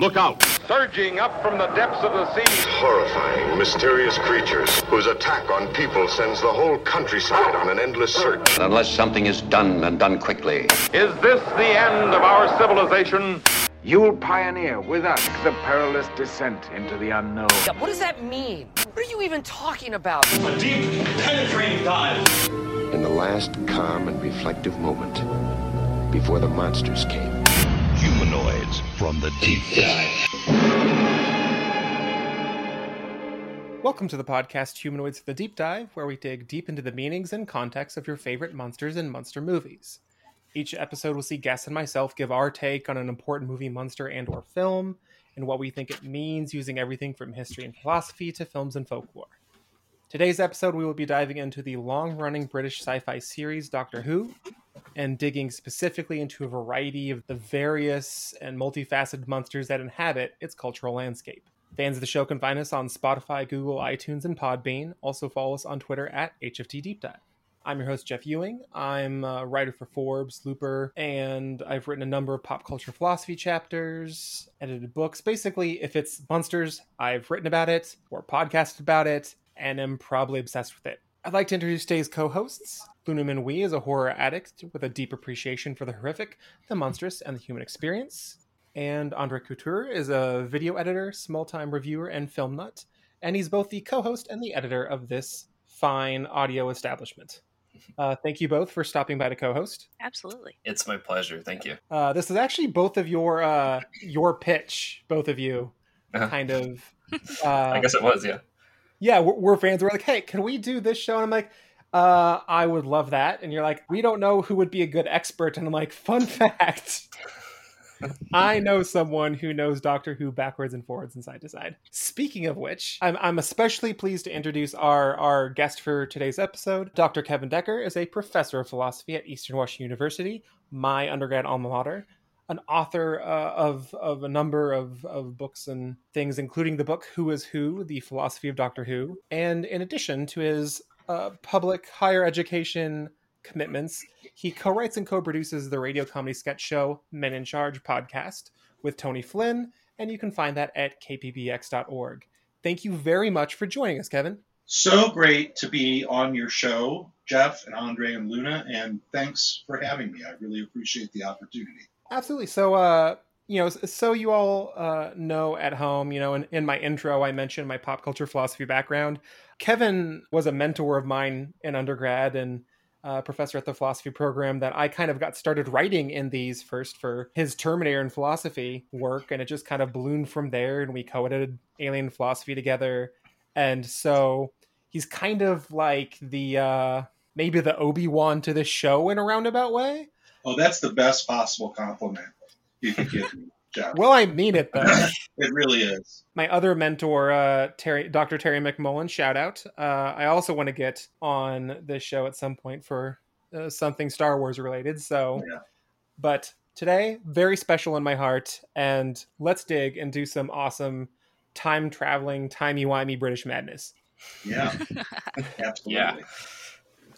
Look out! Surging up from the depths of the sea. Horrifying, mysterious creatures whose attack on people sends the whole countryside on an endless search. Unless something is done and done quickly. Is this the end of our civilization? You'll pioneer with us the perilous descent into the unknown. What does that mean? What are you even talking about? A deep, penetrating dive. In the last calm and reflective moment, before the monsters came. From the deep dive. Welcome to the podcast Humanoids from the Deep Dive, where we dig deep into the meanings and context of your favorite monsters and monster movies. Each episode will see guests and myself give our take on an important movie, monster, and or film, and what we think it means using everything from history and philosophy to films and folklore. Today's episode, we will be diving into the long running British sci fi series Doctor Who and digging specifically into a variety of the various and multifaceted monsters that inhabit its cultural landscape. Fans of the show can find us on Spotify, Google, iTunes, and Podbean. Also follow us on Twitter at HFT Deep Dive. I'm your host, Jeff Ewing. I'm a writer for Forbes, Looper, and I've written a number of pop culture philosophy chapters, edited books. Basically, if it's monsters, I've written about it or podcasted about it, and am probably obsessed with it. I'd like to introduce today's co hosts. Luna Minwi is a horror addict with a deep appreciation for the horrific, the monstrous, and the human experience. And Andre Couture is a video editor, small time reviewer, and film nut. And he's both the co host and the editor of this fine audio establishment. Uh, thank you both for stopping by to co-host. Absolutely, it's my pleasure. Thank you. Uh, this is actually both of your uh, your pitch, both of you, Uh-huh. kind of. Uh, I guess it was, yeah. Yeah, we're, we're fans. We're like, hey, can we do this show? And I'm like, uh, I would love that. And you're like, we don't know who would be a good expert. And I'm like, fun fact. I know someone who knows Doctor Who backwards and forwards and side to side. Speaking of which, I'm, I'm especially pleased to introduce our, our guest for today's episode. Dr. Kevin Decker is a professor of philosophy at Eastern Washington University, my undergrad alma mater, an author uh, of, of a number of, of books and things, including the book Who is Who, The Philosophy of Doctor Who. And in addition to his uh, public higher education commitments, he co writes and co produces the radio comedy sketch show Men in Charge podcast with Tony Flynn, and you can find that at kpbx.org. Thank you very much for joining us, Kevin. So great to be on your show, Jeff and Andre and Luna, and thanks for having me. I really appreciate the opportunity. Absolutely. So, uh, you know, so you all uh, know at home, you know, in, in my intro, I mentioned my pop culture philosophy background. Kevin was a mentor of mine in undergrad and uh, professor at the philosophy program that I kind of got started writing in these first for his Terminator and philosophy work, and it just kind of ballooned from there. And we co-edited Alien Philosophy together, and so he's kind of like the uh, maybe the Obi Wan to this show in a roundabout way. Oh, that's the best possible compliment you could give me, Jeff. Well, I mean it though. it really is. My other mentor, uh, Terry, Dr. Terry McMullen, shout out. Uh, I also want to get on this show at some point for uh, something Star Wars related. So, Yeah. but today, very special in my heart, and let's dig and do some awesome time traveling, timey wimey British madness. Yeah, absolutely. Yeah.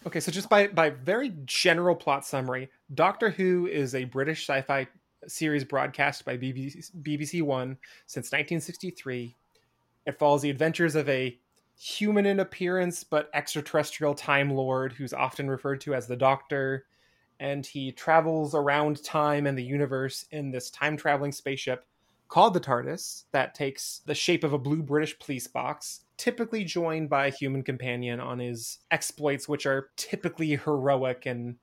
Okay, so just by by very general plot summary, Doctor Who is a British sci-fi series broadcast by BBC, BBC One since 1963. It follows the adventures of a human in appearance but extraterrestrial time lord who's often referred to as the Doctor, and he travels around time and the universe in this time traveling spaceship called the TARDIS that takes the shape of a blue British police box, typically joined by a human companion on his exploits, which are typically heroic and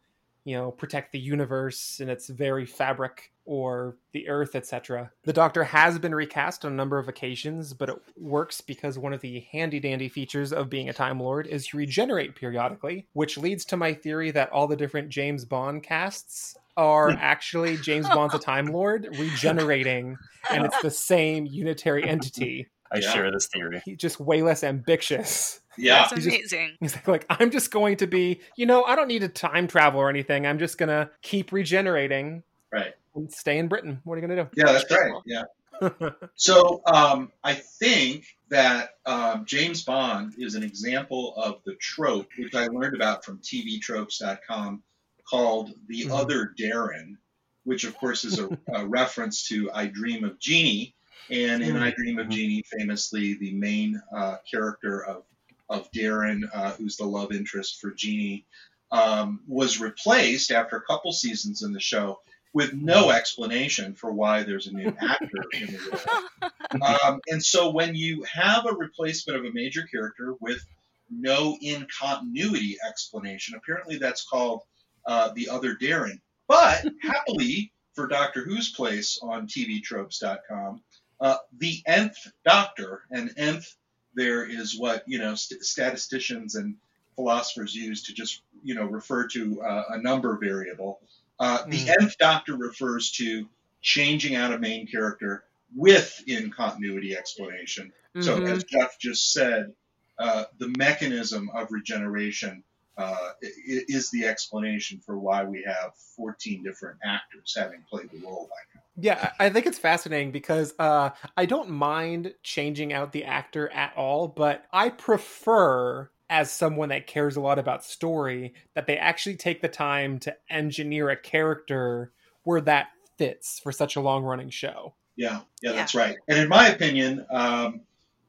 you know protect the universe and its very fabric or the earth etc the doctor has been recast on a number of occasions but it works because one of the handy dandy features of being a time lord is you regenerate periodically which leads to my theory that all the different james bond casts are actually james bond's a time lord regenerating and it's the same unitary entity I Yeah. share this theory. he's just way less ambitious Yeah, That's He's just- amazing. He's like, like, I'm just going to be, you know, I don't need to time travel or anything. I'm just gonna keep regenerating right. and stay in Britain. What are you gonna do? Yeah, that's right. Yeah. So um, I think that um, James Bond is an example of the trope, which I learned about from TVTropes.com, called the Mhm. other Darrin, which of course is a, a reference to I Dream of Jeannie, And in. I Dream of Jeannie, famously, the main uh, character of of Darrin, uh, who's the love interest for Jeannie, um, was replaced after a couple seasons in the show with no explanation for why there's a new actor in the role. Um, and so when you have a replacement of a major character with no in continuity explanation, apparently that's called uh, the other Darrin. But happily for Doctor Who's place on TVTropes.com, uh, the nth Doctor, and nth there is what you know st- statisticians and philosophers use to just you know refer to uh, a number variable. Uh, the nth Doctor refers to changing out a main character with in continuity explanation. So Mhm. as Jeff just said, uh, the mechanism of regeneration uh, is the explanation for why we have 14 different actors having played the role by now. Yeah, I I think it's fascinating because uh, I don't mind changing out the actor at all, but I prefer, as someone that cares a lot about story, that they actually take the time to engineer a character where that fits for such a long running show. Yeah, yeah, that's right. And in my opinion, um,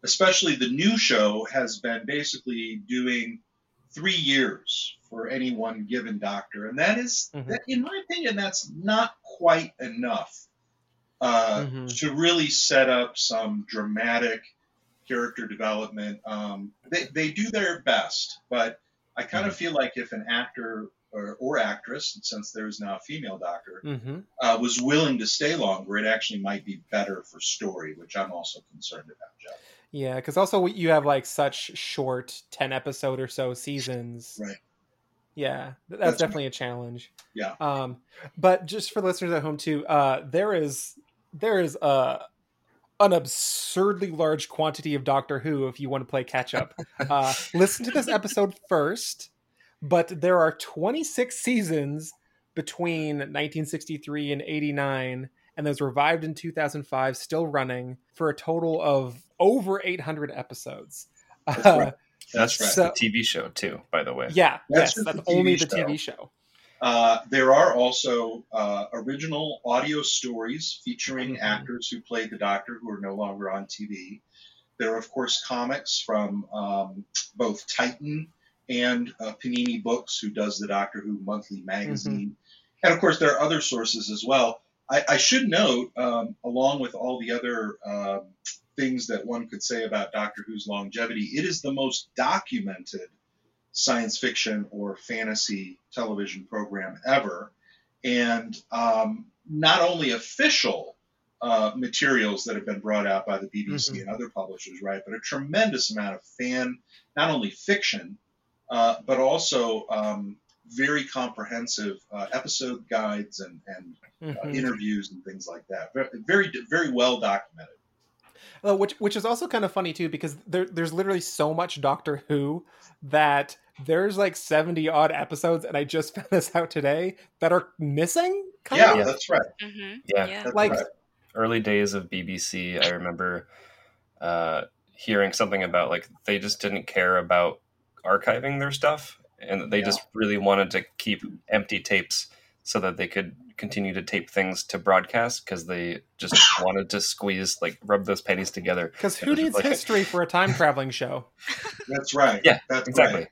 especially the new show has been basically doing three years for any one given doctor, and that is, Mhm. that, in my opinion, that's not quite enough uh, Mhm. to really set up some dramatic character development. Um, they they do their best, but I kind of feel like if an actor or, or actress, since there is now a female doctor, Mm-hmm. uh, was willing to stay longer, it actually might be better for story, which I'm also concerned about, Jeff. Yeah, because also you have like such short 10 episode or so seasons. Right. Yeah, that's, That's definitely a challenge. Yeah. Um, but just for listeners at home too, uh, there is there is uh, an absurdly large quantity of Doctor Who if you want to play catch up. uh, listen to this episode first, but there are 26 seasons between 1963 and 89 and those revived in 2005 still running for a total of over 800 episodes That's Uh, right. That's, right. so- the TV show too, by the way. yeah That's yes that's only the tv show Uh, there are also uh, original audio stories featuring Mhm. actors who played the Doctor who are no longer on TV. There are, of course, comics from um, both Titan and uh, Panini Books, who does the Doctor Who monthly magazine. And, of course, there are other sources as well. I, I should note, um, along with all the other um, things that one could say about Doctor Who's longevity, it is the most documented science fiction or fantasy television program ever. And um, not only official uh, materials that have been brought out by the BBC Mhm. and other publishers, right, but a tremendous amount of fan, not only fiction, uh, but also um, very comprehensive uh, episode guides and, and uh, Mhm. interviews and things like that. Very, very well documented. Uh, which which is also kind of funny too because there, there's literally so much Doctor Who that there's like 70 odd episodes and I just found this out today that are missing kind Yeah, of Yeah. that's right. Mm-hmm. Yeah. Yeah. That's Like- right. Early days of BBC, I remember uh, hearing something about like they just didn't care about archiving their stuff, and they Yeah. just really wanted to keep empty tapes so that they could continue to tape things to broadcast because they just wanted to squeeze like rub those pennies together. because who needs like- history for a time traveling show That's right. Yeah, that's exactly. right.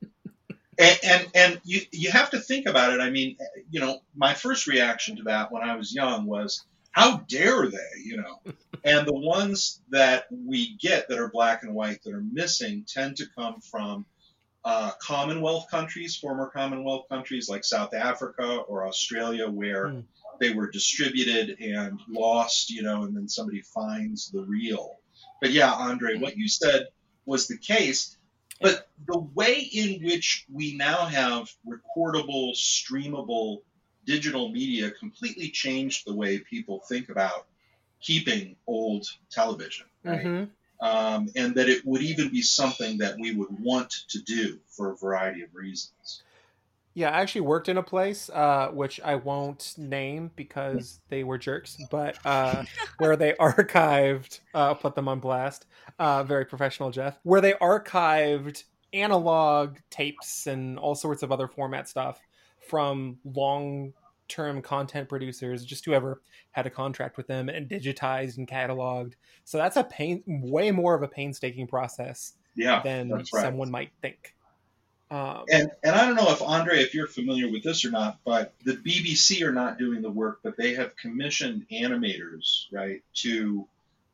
And, and and you you have to think about it. I mean, you know, my first reaction to that when I was young was, how dare they? You know, and the ones that we get that are black and white that are missing tend to come from uh, Commonwealth countries, former Commonwealth countries like South Africa or Australia, where Hmm. They were distributed and lost. You know, and then somebody finds the reel. But yeah, Andre, what you said was the case. But the way in which we now have recordable, streamable digital media completely changed the way people think about keeping old television, right? Mhm. Um, and that it would even be something that we would want to do for a variety of reasons. Yeah I actually worked in a place uh, which I won't name because they were jerks but uh, where they archived uh, put them on blast uh, very professional Jeff where they archived analog tapes and all sorts of other format stuff from long term content producers, just whoever had a contract with them and digitized and cataloged. So that's a pain, way more of a painstaking process Yeah, than right. someone might think. Um, And and I don't know if Andre, if you're familiar with this or not, but the BBC are not doing the work, but they have commissioned animators, right, to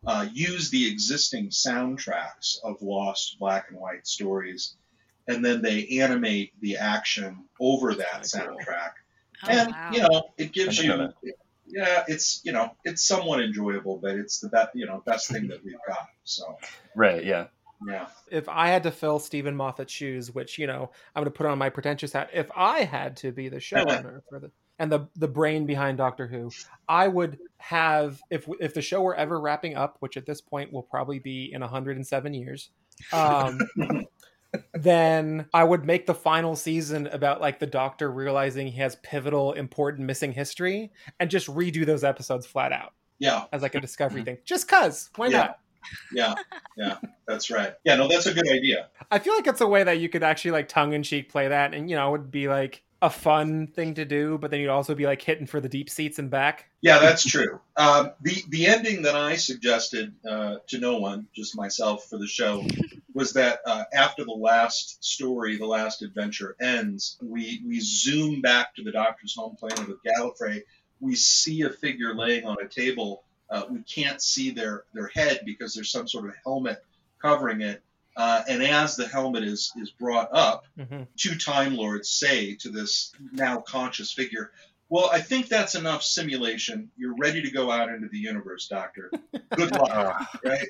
uh, use the existing soundtracks of lost black and white stories, and then they animate the action over that soundtrack. Oh, and wow. you know, it gives you, yeah, it's you know, it's somewhat enjoyable, but it's the best, you know, best thing that we've got. So Right. Yeah. Yeah, if I had to fill Steven Moffat's shoes, which you know I'm going to put on my pretentious hat, if I had to be the showrunner for the and the the brain behind Doctor Who, I would have if if the show were ever wrapping up, which at this point will probably be in 107 years. Um, then I would make the final season about like the Doctor realizing he has pivotal, important missing history, and just redo those episodes flat out yeah, as like a discovery thing. Just cause, why Yeah. not? Yeah, yeah. That's right. Yeah, no, that's a good idea. I feel like it's a way that you could actually like tongue in cheek play that, and you know, it would be like a fun thing to do, but then you'd also be like hitting for the deep seats and back. Yeah, that's true. Um, the the ending that I suggested uh, to no one, just myself for the show, was that uh, after the last story, the last adventure ends, we we zoom back to the Doctor's home planet with Gallifrey. We see a figure laying on a table. Uh, we can't see their their head because there's some sort of helmet covering it. Uh, and as the helmet is is brought up, Mm-hmm. two Time Lords say to this now conscious figure, Well, I think that's enough simulation. You're ready to go out into the universe, Doctor. Good luck. right?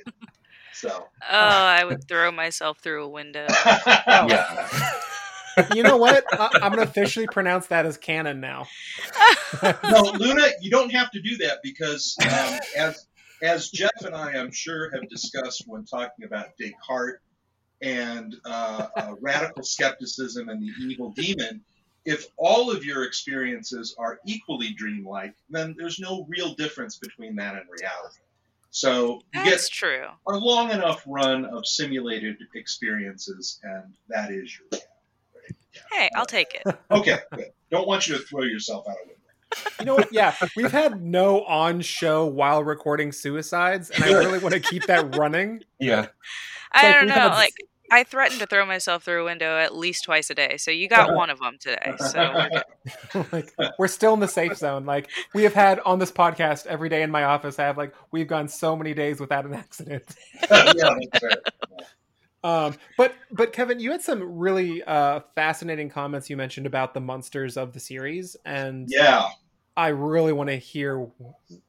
So, Oh, I would throw myself through a window. Yeah. You know what? I- I'm going to officially pronounce that as canon now. no, Luna, you don't have to do that because um, as as Jeff and I, I'm sure, have discussed when talking about Descartes and uh, uh, radical skepticism and the evil demon, if all of your experiences are equally dreamlike, then there's no real difference between that and reality. So you get That's true. a long enough run of simulated experiences, and that is your reality. Hey, I'll take it. Okay, good. Don't want you to throw yourself out of window. You know what? Yeah, we've had no on show while recording suicides, and I really want to keep that running. Yeah. I like don't know. had- Like, I threaten to throw myself through a window at least twice a day. So you got uh-huh. one of them today. So we're like we're still in the safe zone. Like we have had on this podcast every day in my office. I have like we've gone so many days without an accident. yeah, that's right. Um, but but Kevin, you had some really uh, fascinating comments you mentioned about the monsters of the series, and Yeah. I really want to hear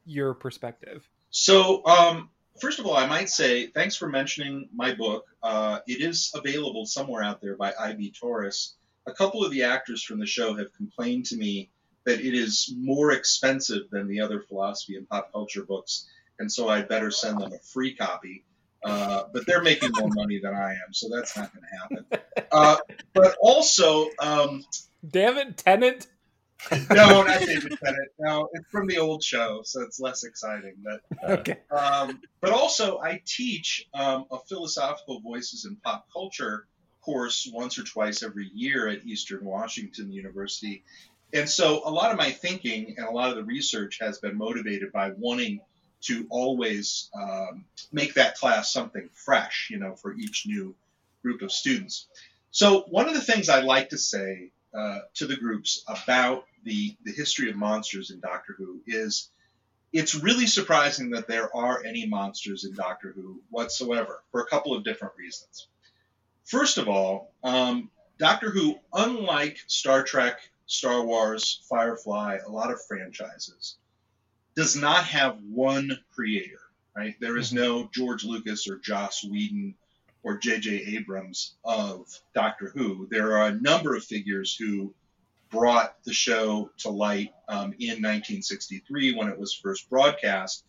your perspective. So, um, first of all, I might say thanks for mentioning my book. Uh, it is available somewhere out there by IB Tauris. A couple of the actors from the show have complained to me that it is more expensive than the other philosophy and pop culture books, and so I'd better send them a free copy. Uh, but they're making more money than I am, so that's not going to happen. Uh, but also, um, Damn it, Tennant! no, not David Tennant. No, it's from the old show, so it's less exciting. But Okay, um, but also, I teach um, a philosophical voices in pop culture course once or twice every year at Eastern Washington University. And so, a lot of my thinking and a lot of the research has been motivated by wanting to always um, make that class something fresh, you know, for each new group of students. So, one of the things I like to say uh, to the groups about the, the history of monsters in Doctor Who is it's really surprising that there are any monsters in Doctor Who whatsoever for a couple of different reasons. First of all, um, Doctor Who, unlike Star Trek, Star Wars, Firefly, a lot of franchises, does not have one creator, right? There is no George Lucas or Joss Whedon or J.J. Abrams of Doctor Who. There are a number of figures who brought the show to light um, in 1963 when it was first broadcast.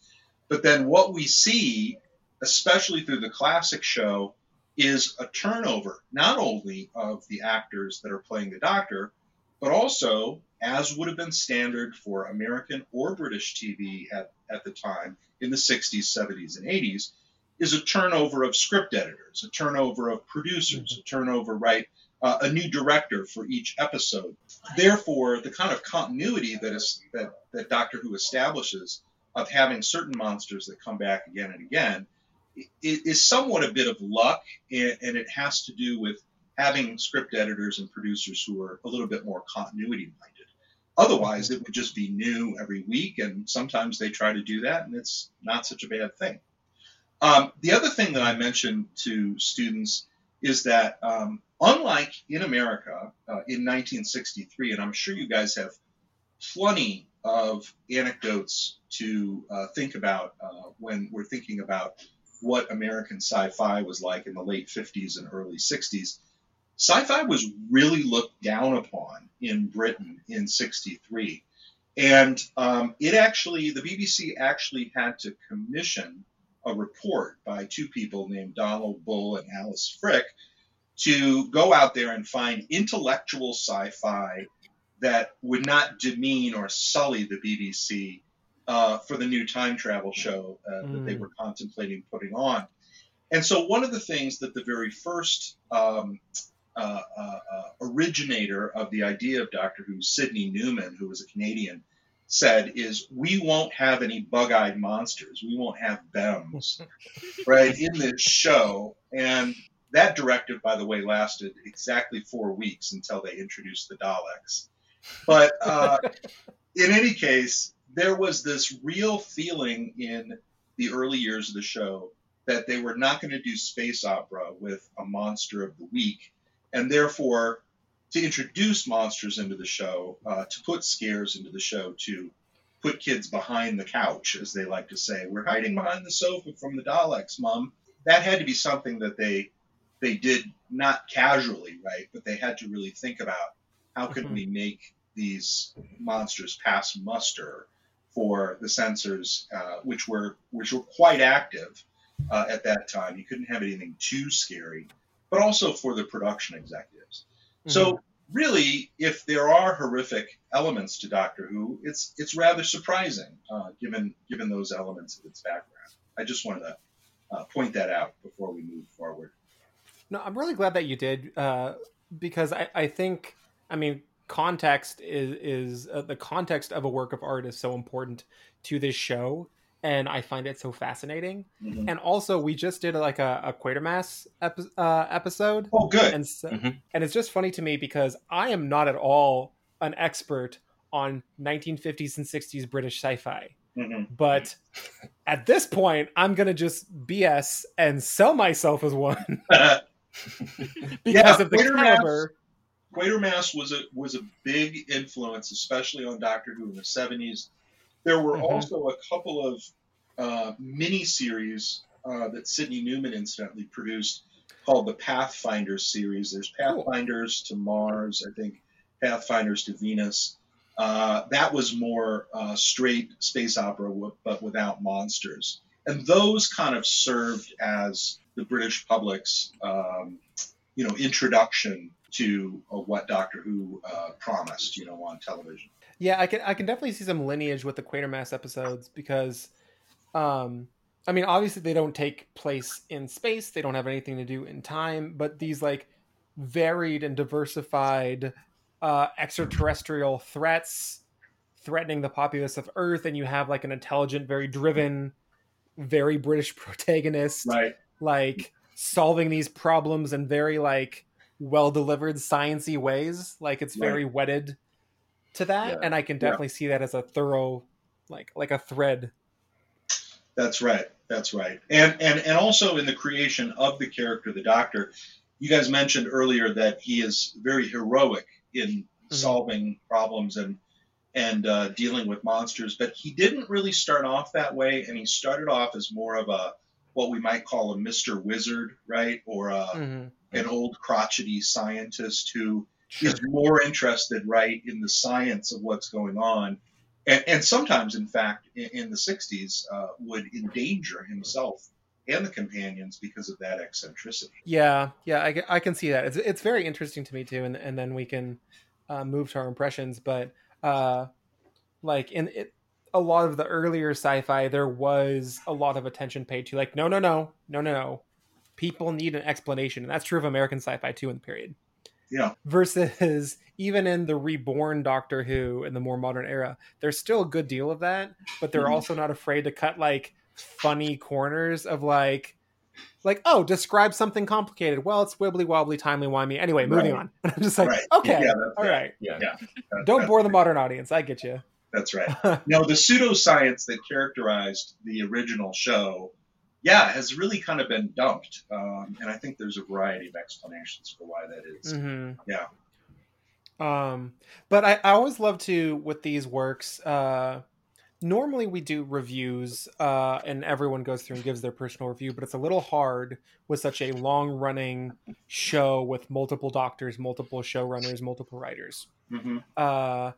But then what we see, especially through the classic show, is a turnover not only of the actors that are playing the Doctor, but also, as would have been standard for American or British TV at, at the time in the 60s, 70s, and 80s, is a turnover of script editors, a turnover of producers, a turnover, right, uh, a new director for each episode. Therefore, the kind of continuity that is that, that Doctor Who establishes of having certain monsters that come back again and again is somewhat a bit of luck, and, and it has to do with having script editors and producers who are a little bit more continuity minded. Otherwise, it would just be new every week, and sometimes they try to do that, and it's not such a bad thing. Um, the other thing that I mentioned to students is that, um, unlike in America uh, in 1963, and I'm sure you guys have plenty of anecdotes to uh, think about uh, when we're thinking about what American sci fi was like in the late 50s and early 60s. Sci fi was really looked down upon in Britain in 63. And um, it actually, the BBC actually had to commission a report by two people named Donald Bull and Alice Frick to go out there and find intellectual sci fi that would not demean or sully the BBC uh, for the new time travel show uh, mm. that they were contemplating putting on. And so, one of the things that the very first um, uh, uh, uh originator of the idea of Doctor Who, Sydney Newman, who was a Canadian, said is we won't have any bug-eyed monsters. We won't have BEMs, right, in this show. And that directive, by the way, lasted exactly four weeks until they introduced the Daleks. But uh, in any case, there was this real feeling in the early years of the show that they were not going to do space opera with a monster of the week, and therefore to introduce monsters into the show, uh, to put scares into the show, to put kids behind the couch, as they like to say. We're hiding behind the sofa from the Daleks, Mom. That had to be something that they they did not casually, right? But they had to really think about how could mm-hmm. we make these monsters pass muster for the censors, uh, which were which were quite active uh, at that time. You couldn't have anything too scary, but also for the production executives. Mm-hmm. So really, if there are horrific elements to Doctor Who, it's it's rather surprising uh, given given those elements of its background. I just wanted to uh, point that out before we move forward. No, I'm really glad that you did uh, because I, I think I mean context is is uh, the context of a work of art is so important to this show and i find it so fascinating mm-hmm. and also we just did like a, a quatermass epi- uh, episode oh good and, so, mm-hmm. and it's just funny to me because i am not at all an expert on 1950s and 60s british sci-fi mm-hmm. but at this point i'm gonna just bs and sell myself as one because yeah, of the caliber Quatermass was a was a big influence, especially on Doctor Who in the seventies. There were mm-hmm. also a couple of uh, mini series uh, that Sydney Newman incidentally produced called the Pathfinders series. There's Pathfinders cool. to Mars, I think Pathfinders to Venus. Uh, that was more uh, straight space opera, but without monsters. And those kind of served as the British public's, um, you know, introduction to uh, what Doctor Who uh, promised, you know, on television. Yeah, I can I can definitely see some lineage with the Quatermass episodes because, um, I mean, obviously they don't take place in space; they don't have anything to do in time. But these like varied and diversified uh, extraterrestrial threats threatening the populace of Earth, and you have like an intelligent, very driven, very British protagonist, right? Like solving these problems in very like well delivered sciency ways. Like it's very right. wedded to that, yeah. and I can definitely yeah. see that as a thorough, like like a thread. That's right. That's right. And and and also in the creation of the character, the Doctor, you guys mentioned earlier that he is very heroic in mm-hmm. solving problems and and uh, dealing with monsters, but he didn't really start off that way, and he started off as more of a what we might call a Mr. Wizard, right, or a, mm-hmm an old crotchety scientist who sure. is more interested, right, in the science of what's going on, and, and sometimes, in fact, in, in the '60s, uh, would endanger himself and the companions because of that eccentricity. Yeah, yeah, I, I can see that. It's it's very interesting to me too, and and then we can uh, move to our impressions. But uh, like in it, a lot of the earlier sci-fi, there was a lot of attention paid to like, no, no, no, no, no, no people need an explanation, and that's true of American sci-fi too in the period. Yeah. Versus even in the reborn Doctor Who in the more modern era, there's still a good deal of that, but they're Mhm. also not afraid to cut like funny corners of like like oh describe something complicated well it's wibbly wobbly timely wimey anyway moving Right. on i'm just like Right. okay Yeah, all right. right Yeah. Yeah. That- don't that- bore the modern audience i get you That's right. now, the pseudoscience that characterized the original show, yeah, has really kind of been dumped. Um, and I think there's a variety of explanations for why that is. hmm Yeah. Um, but I, I always love to with these works. Uh, normally we do reviews, uh, and everyone goes through and gives their personal review. But it's a little hard with such a long running show with multiple doctors, multiple showrunners, multiple writers. hmm Uh,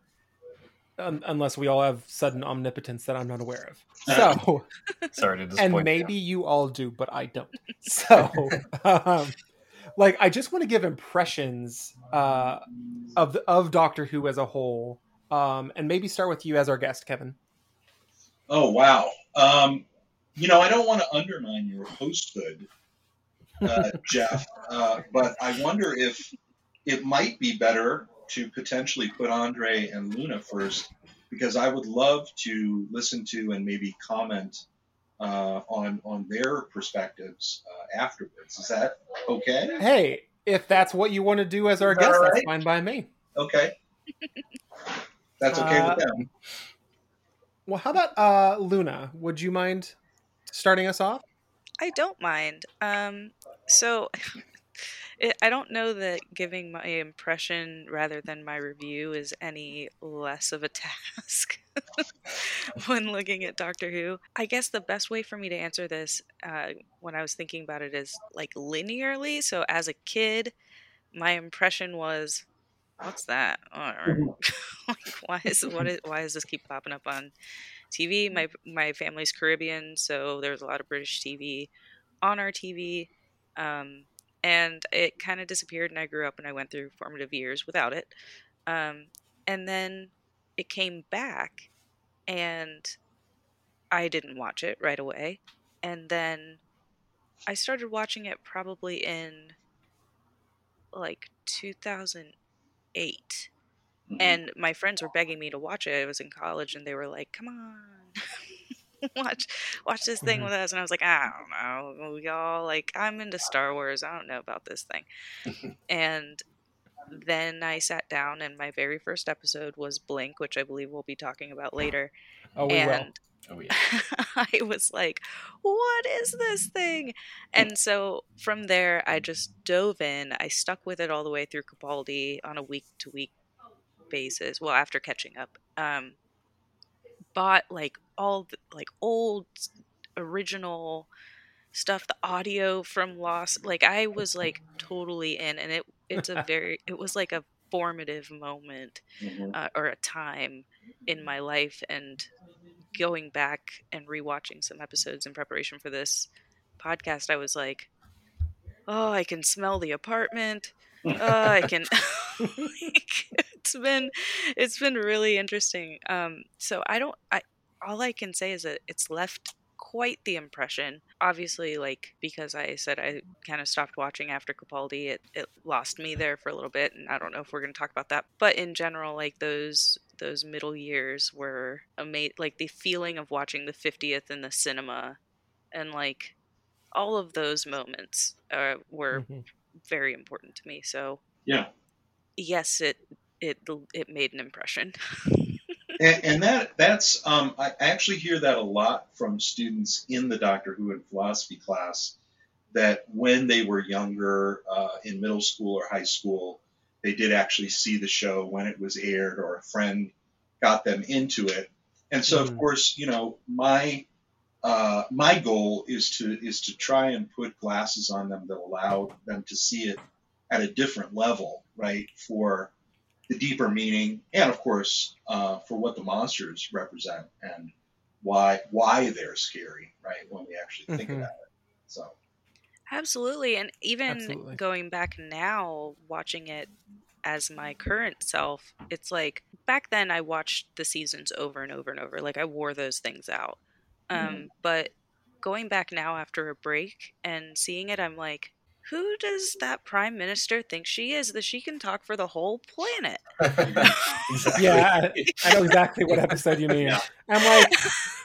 un- unless we all have sudden omnipotence that I'm not aware of. So, Sorry to disappoint and you. maybe you all do, but I don't. So, um, like, I just want to give impressions uh, of of Doctor Who as a whole, um, and maybe start with you as our guest, Kevin. Oh, wow. Um, you know, I don't want to undermine your hosthood, uh, Jeff, uh, but I wonder if it might be better to potentially put Andre and Luna first, because I would love to listen to and maybe comment uh, on on their perspectives uh, afterwards. Is that okay? Hey, if that's what you want to do as our Is guest, all that's fine by me. Okay. That's okay Uh, with them. Well, how about uh, Luna? Would you mind starting us off? I don't mind. Um, so it, I don't know that giving my impression rather than my review is any less of a task when looking at Doctor Who. I guess the best way for me to answer this uh, when I was thinking about it is like linearly. So as a kid, my impression was, "What's that?" Or, like, why is what is why does this keep popping up on TV? My my family's Caribbean, so there's a lot of British TV on our TV. Um, and it kind of disappeared, and I grew up and I went through formative years without it. Um, and then it came back, and I didn't watch it right away. And then I started watching it probably in like 2008 and my friends were begging me to watch it. I was in college, and they were like, "Come on, watch watch this thing Mhm. with us." And I was like, "I don't know, y'all like I'm into Star Wars. I don't know about this thing." and then I sat down, and my very first episode was Blink, which I believe we'll be talking about later. Oh, we will. and Oh yeah. I was like, what is this thing? And so from there, I just dove in. I stuck with it all the way through Capaldi on a week to week basis. Well, after catching up, um, bought like all the, like old original stuff, the audio from Lost. Like I was like totally in, and it it's a very it was like a formative moment Mhm. uh, or a time in my life and going back and rewatching some episodes in preparation for this podcast i was like oh i can smell the apartment oh i can like, it's been it's been really interesting um so i don't i all i can say is that it's left quite the impression obviously like because i said i kind of stopped watching after capaldi it, it lost me there for a little bit and i don't know if we're going to talk about that but in general like those those middle years were amazing like the feeling of watching the 50th in the cinema and like all of those moments uh, were Mhm. very important to me so Yeah. yes it it it made an impression and, and that that's um, I actually hear that a lot from students in the Doctor Who and philosophy class. That when they were younger, uh, in middle school or high school, they did actually see the show when it was aired, or a friend got them into it. And so, of Mhm. course, you know, my uh, my goal is to is to try and put glasses on them that allow them to see it at a different level, right? For the deeper meaning, and of course, uh, for what the monsters represent and why why they're scary, right? When we actually think Mhm. about it. So Absolutely. And even Absolutely. going back now, watching it as my current self, it's like back then I watched the seasons over and over and over. Like I wore those things out. Um, Mhm. But going back now after a break and seeing it, I'm like, who does that prime minister think she is that she can talk for the whole planet? Exactly. Yeah, I, I know exactly what episode you mean. Yeah. I'm like,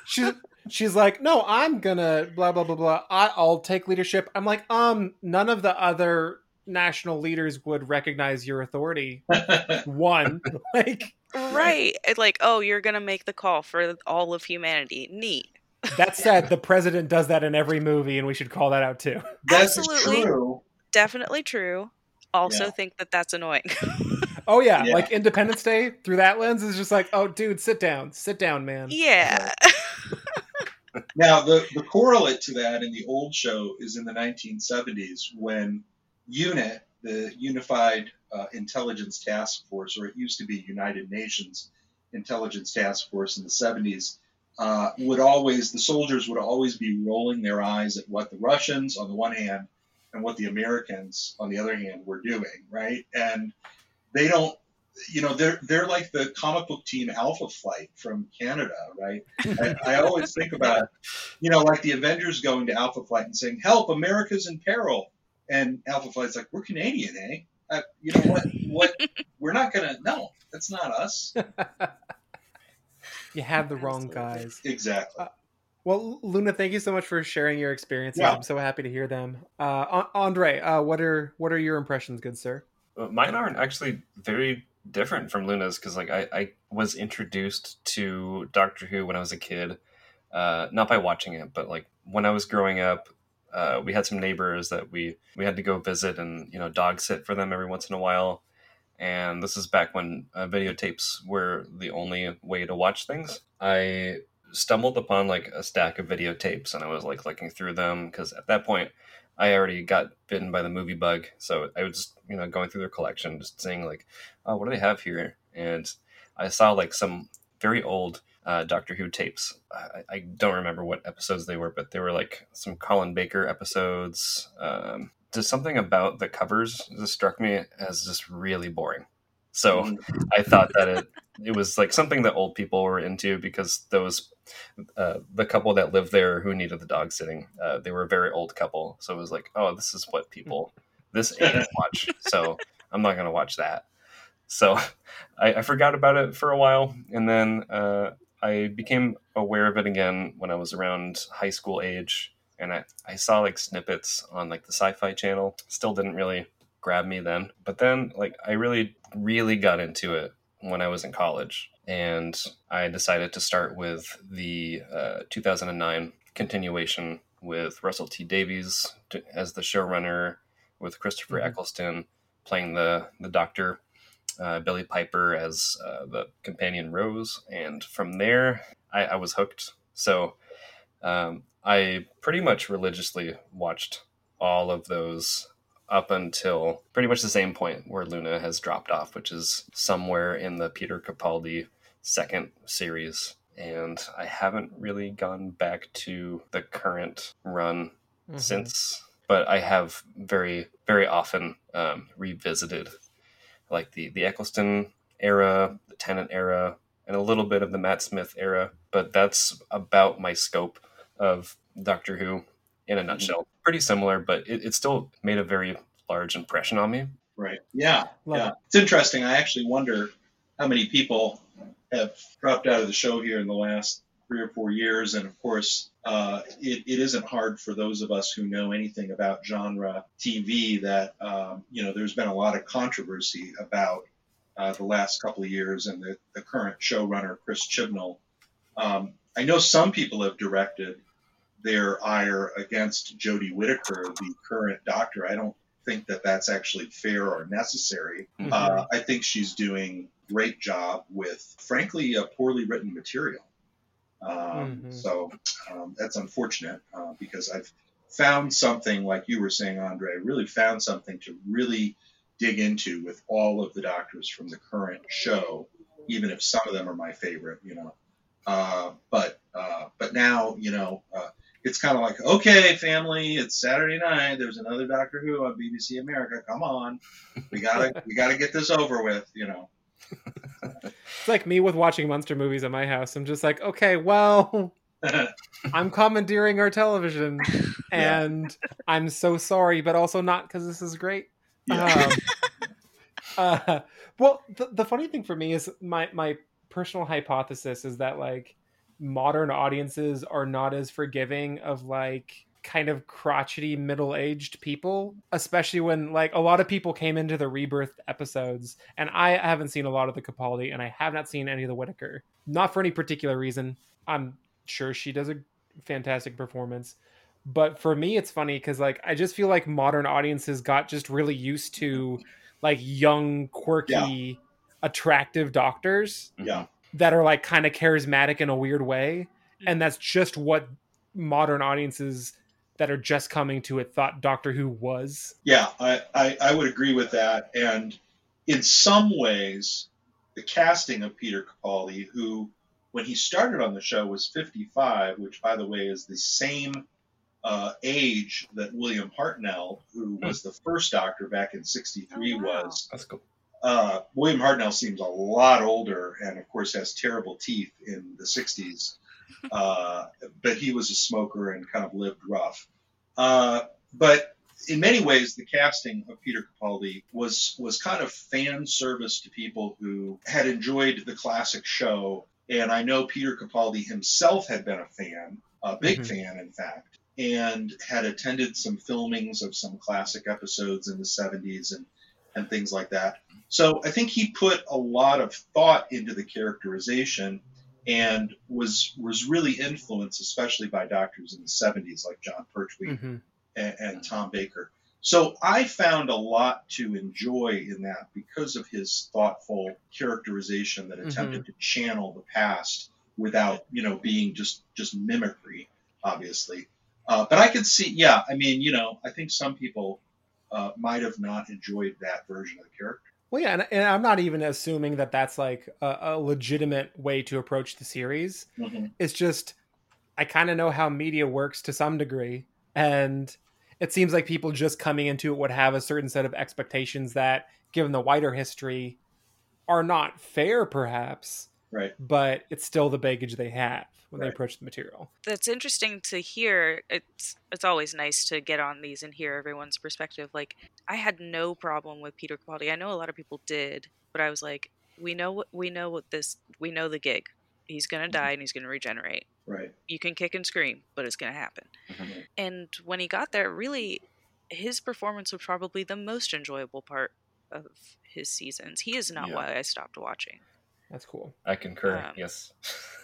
she's she's like, no, I'm gonna blah blah blah blah. I, I'll take leadership. I'm like, um, none of the other national leaders would recognize your authority. One, like Right. Like, oh, you're going to make the call for all of humanity. Neat. That said, the president does that in every movie, and we should call that out too. That's Absolutely. true. Definitely true. Also Yeah. think that that's annoying. Oh yeah, Yeah. like Independence Day through that lens is just like, oh dude, sit down, sit down, man. yeah. Now, the, the correlate to that in the old show is in the 1970s when UNIT, the Unified uh, Intelligence Task Force, or it used to be United Nations Intelligence Task Force in the 70s, uh, would always, the soldiers would always be rolling their eyes at what the Russians, on the one hand, and what the Americans, on the other hand, were doing, right? And they don't, you know, they're they're like the comic book team Alpha Flight from Canada, right? I, always think about you know, like the Avengers going to Alpha Flight and saying, "Help! America's in peril," and Alpha Flight's like, "We're Canadian, eh? Uh, you know what? What? We're not gonna. No, that's not us. You had the wrong guys. Exactly. Well, Luna, thank you so much for sharing your experiences. Yeah. I'm so happy to hear them. Uh, Andre, uh, what are what are your impressions, good sir? Uh, Mine aren't actually very different from Luna's because like I, I was introduced to Doctor Who when I was a kid, uh, not by watching it, but like when I was growing up, uh, we had some neighbors that we we had to go visit and you know dog sit for them every once in a while. And this is back when uh, videotapes were the only way to watch things. I stumbled upon like a stack of videotapes and I was like looking through them because at that point I already got bitten by the movie bug. So I was just, you know, going through their collection, just saying like, oh, what do they have here? And I saw like some very old uh, Doctor Who tapes. I, I don't remember what episodes they were, but they were like some Colin Baker episodes. Um, just something about the covers just struck me as just really boring. So Mm-hmm. I thought that it it was like something that old people were into because those uh, the couple that lived there who needed the dog sitting uh, they were a very old couple so it was like oh this is what people this age watch so i'm not going to watch that so I, I forgot about it for a while and then uh, i became aware of it again when i was around high school age and I, I saw like snippets on like the sci-fi channel. Still didn't really grab me then. But then like i really really got into it when i was in college and i decided to start with the uh, 2009 continuation with russell t davies as the showrunner with christopher Mhm. eccleston playing the the doctor uh, billie piper as uh, the companion rose. And from there i, I was hooked. So um, i pretty much religiously watched all of those up until pretty much the same point where Luna has dropped off, which is somewhere in the Peter Capaldi second series. And I haven't really gone back to the current run Mhm. since, but I have very, very often um, revisited like the, the Eccleston era, the Tennant era, and a little bit of the Matt Smith era. But that's about my scope of Doctor Who in a nutshell. Pretty similar, but it, it still made a very large impression on me. Right. Yeah. Love yeah. it. It's interesting. I actually wonder how many people have dropped out of the show here in the last three or four years. And of course, uh, it, it isn't hard for those of us who know anything about genre TV that, um, you know, there's been a lot of controversy about uh, the last couple of years and the, the current showrunner, Chris Chibnall. Um, I know some people have directed their ire against Jodie Whittaker, the current doctor. I don't think that that's actually fair or necessary. Mhm. Uh, I think she's doing great job with, frankly, a poorly written material. Um, Mhm. So um, that's unfortunate uh, because I've found something, like you were saying, Andre, I really found something to really dig into with all of the doctors from the current show, even if some of them are my favorite, you know. Uh, but uh, but now, you know, uh, it's kind of like, okay, family, it's Saturday night. There's another Doctor Who on BBC America. Come on, we gotta we gotta get this over with, you know. It's like me with watching monster movies at my house. I'm just like, okay, well, I'm commandeering our television, and I'm so sorry, but also not because this is great. Yeah. Um, uh, well, the, the funny thing for me is my my personal hypothesis is that like modern audiences are not as forgiving of like kind of crotchety middle-aged people especially when like a lot of people came into the rebirth episodes and i haven't seen a lot of the capaldi and i have not seen any of the whittaker. Not for any particular reason. I'm sure she does a fantastic performance. But for me it's funny because like i just feel like modern audiences got just really used to like young quirky attractive doctors. Yeah. That are like kind of charismatic in a weird way and that's just what modern audiences that are just coming to it thought doctor who was Yeah, I, I, I would agree with that. And in some ways, the casting of Peter Capaldi, who, when he started on the show, was 55, which, by the way, is the same uh, age that William Hartnell, who was the first Doctor back in 63, Oh, wow. was. That's cool. Uh, William Hartnell seems a lot older and, of course, has terrible teeth in the 60s. Uh, but he was a smoker and kind of lived rough. Uh, but in many ways, the casting of Peter Capaldi was was kind of fan service to people who had enjoyed the classic show. And I know Peter Capaldi himself had been a fan, a big Mhm. fan, in fact, and had attended some filmings of some classic episodes in the 70s and, and things like that. So I think he put a lot of thought into the characterization and was was really influenced, especially by doctors in the 70s like Jon Pertwee Mhm. and, and Tom Baker. So I found a lot to enjoy in that because of his thoughtful characterization that attempted to channel the past without, you know, being just just mimicry, obviously. Uh, but I could see, yeah, I mean, you know, I think some people uh, might have not enjoyed that version of the character. Well yeah and, and i'm not even assuming that that's like a, a legitimate way to approach the series. Mm-hmm. It's just i kind of know how media works to some degree and it seems like people just coming into it would have a certain set of expectations that given the wider history are not fair perhaps Right. but it's still the baggage they have when they approach the material That's interesting to hear. It's it's always nice to get on these and hear everyone's perspective. Like I had no problem with Peter Capaldi. I know a lot of people did, but I was like, we know what we know what this we know the gig. He's gonna die and he's gonna regenerate. Right. You can kick and scream, but it's gonna happen. Mhm. And when he got there, really, his performance was probably the most enjoyable part of his seasons. He is not Yeah. why I stopped watching. That's cool I concur. Um, yes.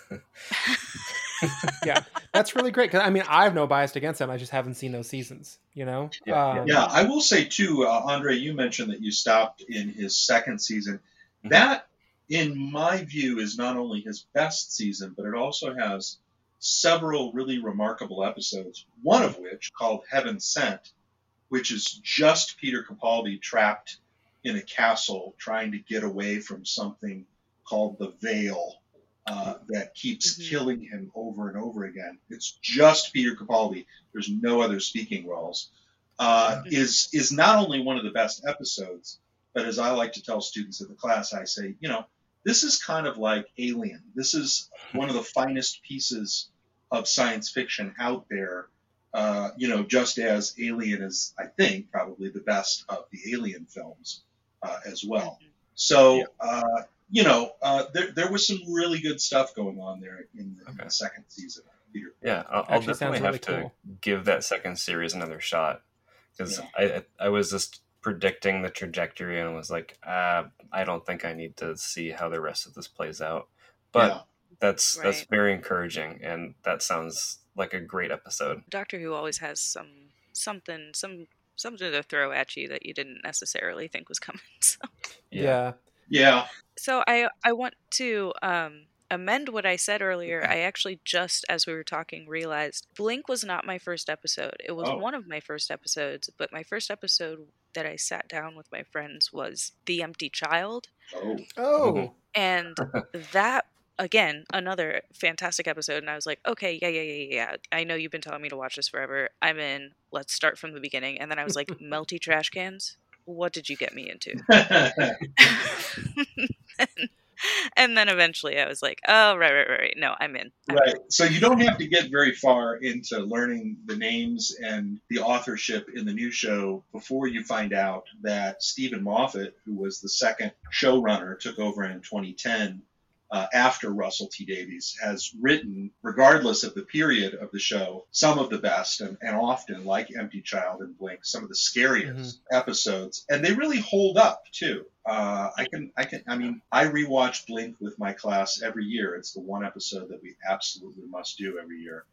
yeah that's really great because i mean i have no bias against them i just haven't seen those seasons you know Yeah, yeah. Um, Yeah, I will say too, uh, Andre, you mentioned that you stopped in his second season. Mhm. That, in my view, is not only his best season, but it also has several really remarkable episodes. One of which, called Heaven Sent, which is just Peter Capaldi trapped in a castle trying to get away from something called the Veil. Uh, that keeps Mhm. killing him over and over again. It's just Peter Capaldi. There's no other speaking roles uh, is is not only one of the best episodes, but as I like to tell students in the class, I say, you know, this is kind of like Alien. This is one of the finest pieces of science fiction out there. Uh, you know, just as Alien is, I think, probably the best of the Alien films uh, as well. So, Yeah. uh, you know, uh, there there was some really good stuff going on there in the, in the second season. Peter. Yeah, I'll, I'll definitely really have to give that second series another shot because Yeah. I I I was just predicting the trajectory and was like, uh, I don't think I need to see how the rest of this plays out. But Yeah. that's that's very encouraging, and that sounds like a great episode. Doctor Who always has some something some something to throw at you that you didn't necessarily think was coming. So, yeah. Yeah. So I I want to um, amend what I said earlier. I actually just as we were talking realized Blink was not my first episode. It was Oh. one of my first episodes, but my first episode that I sat down with my friends was The Empty Child. Oh. Oh, and that again another fantastic episode and i was like okay yeah yeah yeah yeah yeah i know you've been telling me to watch this forever i'm in let's start from the beginning and then i was like melty trash cans what did you get me into and then eventually I was like, oh, right, right, right, right. No, I'm in. I'm Right. So you don't have to get very far into learning the names and the authorship in the new show before you find out that Steven Moffat, who was the second showrunner, took over in 2010 uh, after Russell T Davies, has written, regardless of the period of the show, some of the best and, and often, like Empty Child and Blink, some of the scariest episodes, and they really hold up too. Uh, I can, I can, I mean, I rewatch Blink with my class every year. It's the one episode that we absolutely must do every year,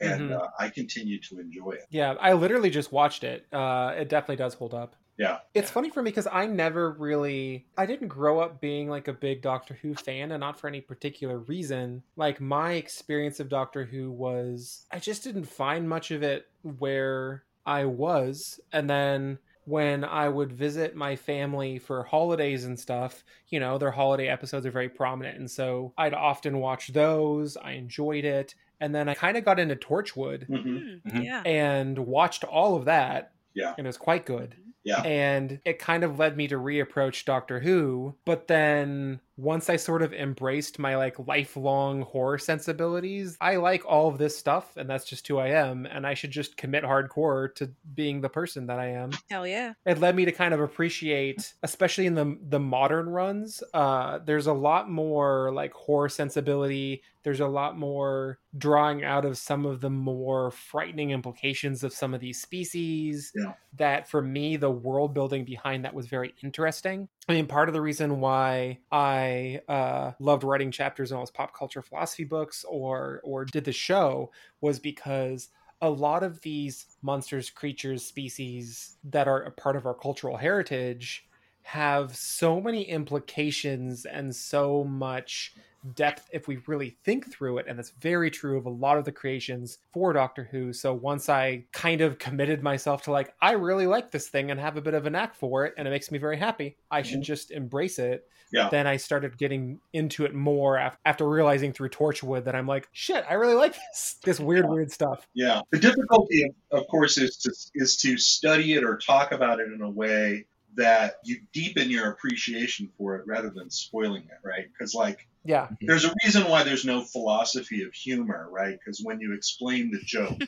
and Mhm. uh, I continue to enjoy it. Yeah, I literally just watched it. Uh, it definitely does hold up. Yeah, It's funny for me because I never really, I didn't grow up being like a big Doctor Who fan, and not for any particular reason. Like my experience of Doctor Who was, I just didn't find much of it where I was, and then when I would visit my family for holidays and stuff, you know, their holiday episodes are very prominent, and so I'd often watch those. I enjoyed it, and then I kind of got into Torchwood Mhm. Hmm, Yeah. and watched all of that yeah, and it was quite good. Yeah. And it kind of led me to reapproach Doctor Who. But then once I sort of embraced my like lifelong horror sensibilities, I like all of this stuff and that's just who I am. And I should just commit hardcore to being the person that I am. Hell yeah. It led me to kind of appreciate, especially in the the modern runs, uh, there's a lot more like horror sensibility. There's a lot more drawing out of some of the more frightening implications of some of these species Yeah. that for me the world building behind that was very interesting i mean part of the reason why i uh, loved writing chapters in all those pop culture philosophy books or or did the show was because a lot of these monsters creatures species that are a part of our cultural heritage have so many implications and so much depth if we really think through it and that's very true of a lot of the creations for doctor who so once i kind of committed myself to like i really like this thing and have a bit of a knack for it and it makes me very happy i should mm-hmm. just embrace it Yeah. then i started getting into it more after realizing through torchwood that i'm like shit i really like this this weird weird stuff Yeah. The difficulty, of, of course, is to is to study it or talk about it in a way that you deepen your appreciation for it rather than spoiling it, right? Because like yeah there's a reason why there's no philosophy of humor, right? Because when you explain the joke,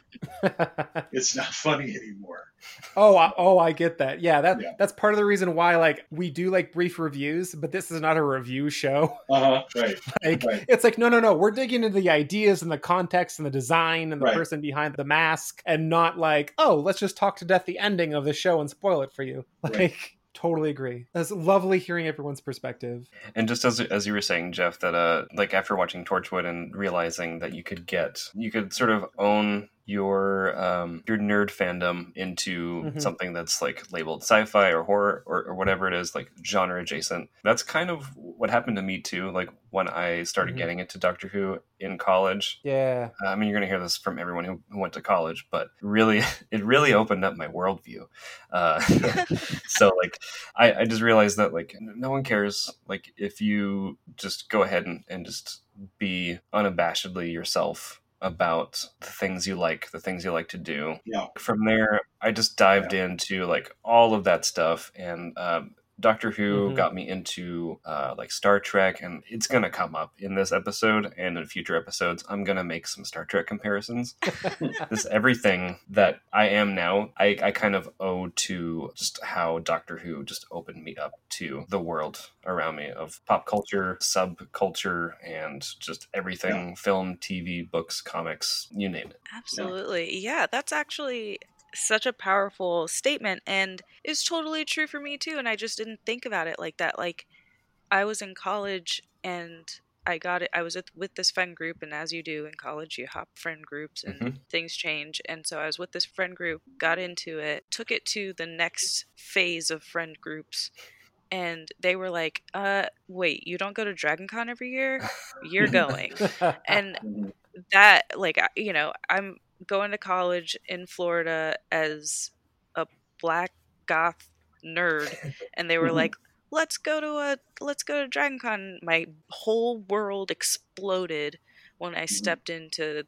it's not funny anymore. Oh, I, oh, I get that. Yeah, that Yeah. that's part of the reason why like we do like brief reviews, but this is not a review show. Uh huh. Right. Like Right. it's like no, no, no. We're digging into the ideas and the context and the design and the Right. person behind the mask, and not like oh, let's just talk to death the ending of the show and spoil it for you. Like Right. Totally agree. That's lovely hearing everyone's perspective. And just as as you were saying, Jeff, that uh, like after watching Torchwood and realizing that you could get, you could sort of own your um, your nerd fandom into Mhm. something that's like labeled sci-fi or horror or, or whatever it is, like genre adjacent. That's kind of what happened to me too. Like when I started Mhm. getting into Doctor Who in college. Yeah. I mean, you're going to hear this from everyone who, who went to college, but really, it really opened up my worldview. Uh, so, like, I, I just realized that, like, no one cares. Like, if you just go ahead and, and just be unabashedly yourself about the things you like, the things you like to do. Yeah. From there, I just dived into, like, all of that stuff. And, um, Doctor Who Mhm. got me into uh, like Star Trek, and it's gonna come up in this episode and in future episodes. I'm gonna make some Star Trek comparisons. this everything that I am now, I, I kind of owe to just how Doctor Who just opened me up to the world around me of pop culture, subculture, and just everything film, TV, books, comics, you name it. Absolutely. Yeah, that's actually such a powerful statement and is totally true for me too. And I just didn't think about it like that. Like, I was in college and I got it. I was with, with this friend group, and as you do in college, you hop friend groups and Mhm. things change. And so I was with this friend group, got into it, took it to the next phase of friend groups. And they were like, uh, wait, you don't go to Dragon Con every year? You're going and that like you know i'm going to college in florida as a black goth nerd and they were Mhm. like let's go to a let's go to dragon con my whole world exploded when i stepped into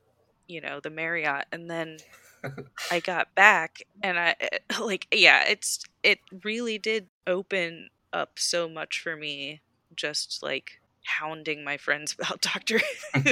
you know the marriott and then i got back and i like yeah it's it really did open up so much for me just like hounding my friends about Doctor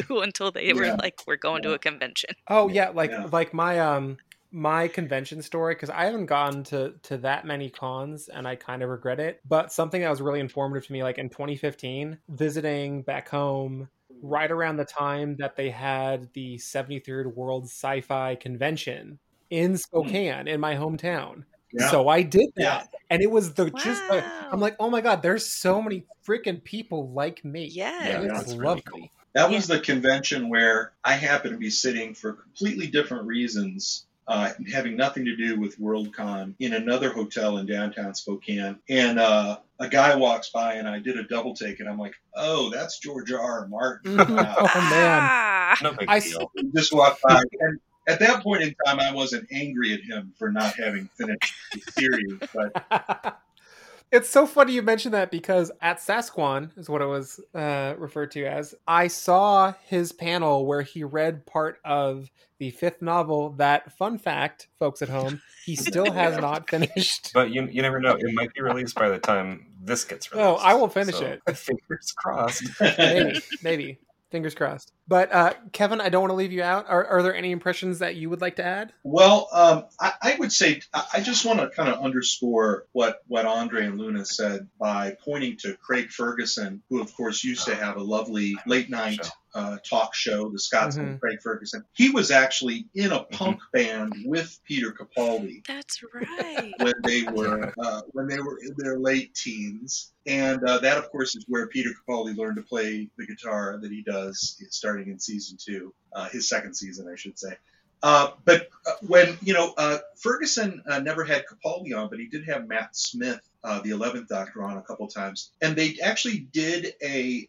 Who until they were like, "We're going to a convention." Oh yeah, like Yeah. like my um my convention story because I haven't gone to to that many cons and I kind of regret it. But something that was really informative to me, like in 2015, visiting back home right around the time that they had the 73rd World Sci-Fi Convention in Spokane in my hometown. Yeah. So I did that, Yeah. and it was the just the, I'm like, oh my god, there's so many freaking people like me. Yeah. Yeah, it's that's really lovely. cool. That was the convention where I happened to be sitting for completely different reasons, uh, having nothing to do with Worldcon in another hotel in downtown Spokane. And uh, a guy walks by and I did a double take and I'm like, oh, that's George R. R. Martin. Wow. Oh man. Ah! No big I deal. He just walked by. And at that point in time, I wasn't angry at him for not having finished the series, but it's so funny you mentioned that because at Sasquan is what it was uh, referred to as. I saw his panel where he read part of the fifth novel. That fun fact, folks at home, he still has not finished. But you, you never know. It might be released by the time this gets released. Oh, I will finish So, it. Fingers crossed. maybe, maybe. Fingers crossed. But uh, Kevin, I don't want to leave you out. Are, are there any impressions that you would like to add? Well, um, I, I would say I I just want to kind of underscore what what Andre and Luna said by pointing to Craig Ferguson, who of course used to have a lovely late night uh, talk show, The Scotsman. Mhm. Craig Ferguson. He was actually in a punk band with Peter Capaldi That's right. when they were uh, when they were in their late teens, and uh, that of course is where Peter Capaldi learned to play the guitar that he does starting in season two, uh, his second season, I should say. Uh, but uh, when you know uh, Ferguson uh, never had Capaldi on, but he did have Matt Smith, the Eleventh Doctor, on a couple times, and they actually did a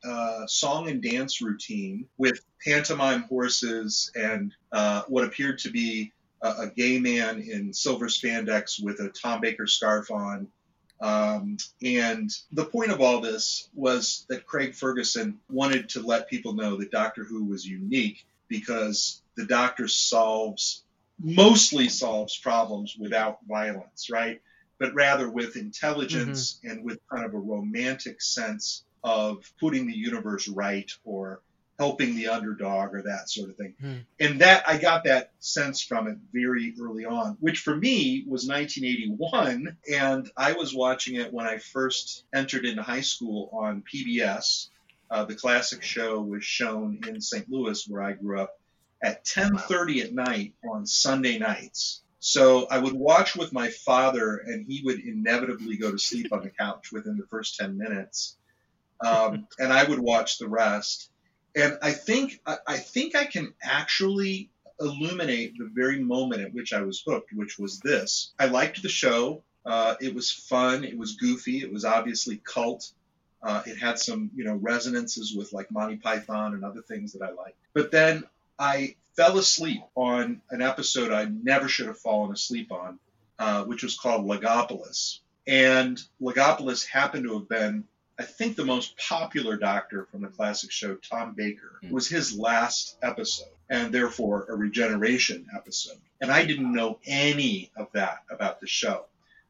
song and dance routine with pantomime horses and what appeared to be a, a gay man in silver spandex with a Tom Baker scarf on. Um, and the point of all this was that Craig Ferguson wanted to let people know that Doctor Who was unique because the Doctor solves, mostly solves problems without violence, right? But rather with intelligence and with kind of a romantic sense of putting the universe right or helping the underdog or that sort of thing. Hmm. And that I got that sense from it very early on, which for me was 1981. And I was watching it when I first entered into high school on PBS. Uh, the classic show was shown in St. Louis, where I grew up, at 10:30 at night on Sunday nights. So I would watch with my father, and he would inevitably go to sleep on the couch within the first 10 minutes, um, and I would watch the rest. And I think I, I think I can actually illuminate the very moment at which I was hooked, which was this. I liked the show. Uh, it was fun. It was goofy. It was obviously cult. Uh, it had some, you know, resonances with like Monty Python and other things that I liked. But then I fell asleep on an episode I never should have fallen asleep on, uh, which was called Logopolis. And Logopolis happened to have been, I think, the most popular doctor from the classic show, Tom Baker. It was his last episode, and therefore a regeneration episode. And I didn't know any of that about the show.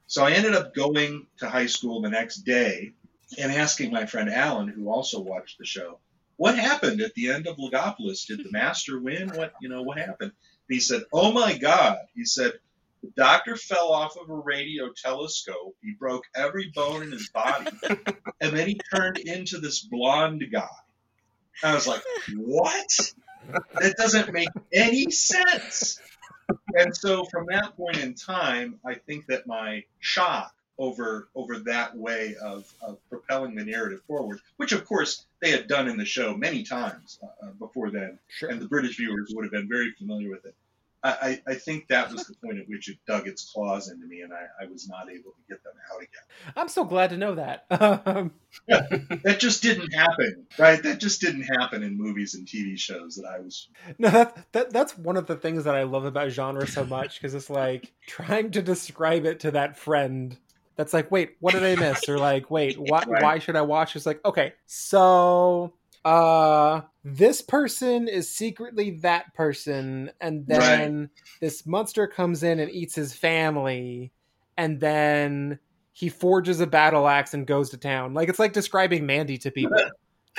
So I ended up going to high school the next day and asking my friend Alan, who also watched the show, what happened at the end of Logopolis? Did the master win? What you know, what happened? And he said, Oh my God. He said, the doctor fell off of a radio telescope. He broke every bone in his body. and then he turned into this blonde guy. I was like, What? That doesn't make any sense. And so from that point in time, I think that my shock over over that way of, of propelling the narrative forward, which of course they had done in the show many times uh, before then, Sure. and the British viewers would have been very familiar with it. I, I, think that was the point at which it dug its claws into me, and I, I was not able to get them out again. I'm so glad to know that. Um, That just didn't happen, right? That just didn't happen in movies and TV shows that I was. no, that, that that's one of the things that I love about genre so much because it's like trying to describe it to that friend that's like, wait, what did I miss? Or like, wait, why, Right. why should I watch? It's like, okay, so uh this person is secretly that person and then this monster comes in and eats his family and then he forges a battle axe and goes to town like it's like describing mandy to people yeah.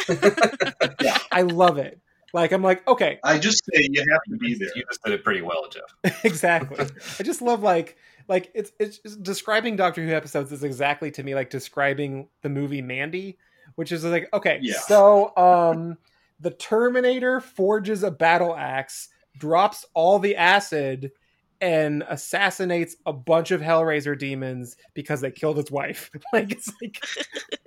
I love it. Like I'm like, okay. I just say you have to be there. You just did it pretty well, Jeff. exactly. I just love like like it's it's describing Doctor Who episodes is exactly to me like describing the movie Mandy, which is like okay, Yeah. so um the Terminator forges a battle axe, drops all the acid and assassinates a bunch of Hellraiser demons because they killed his wife. like it's like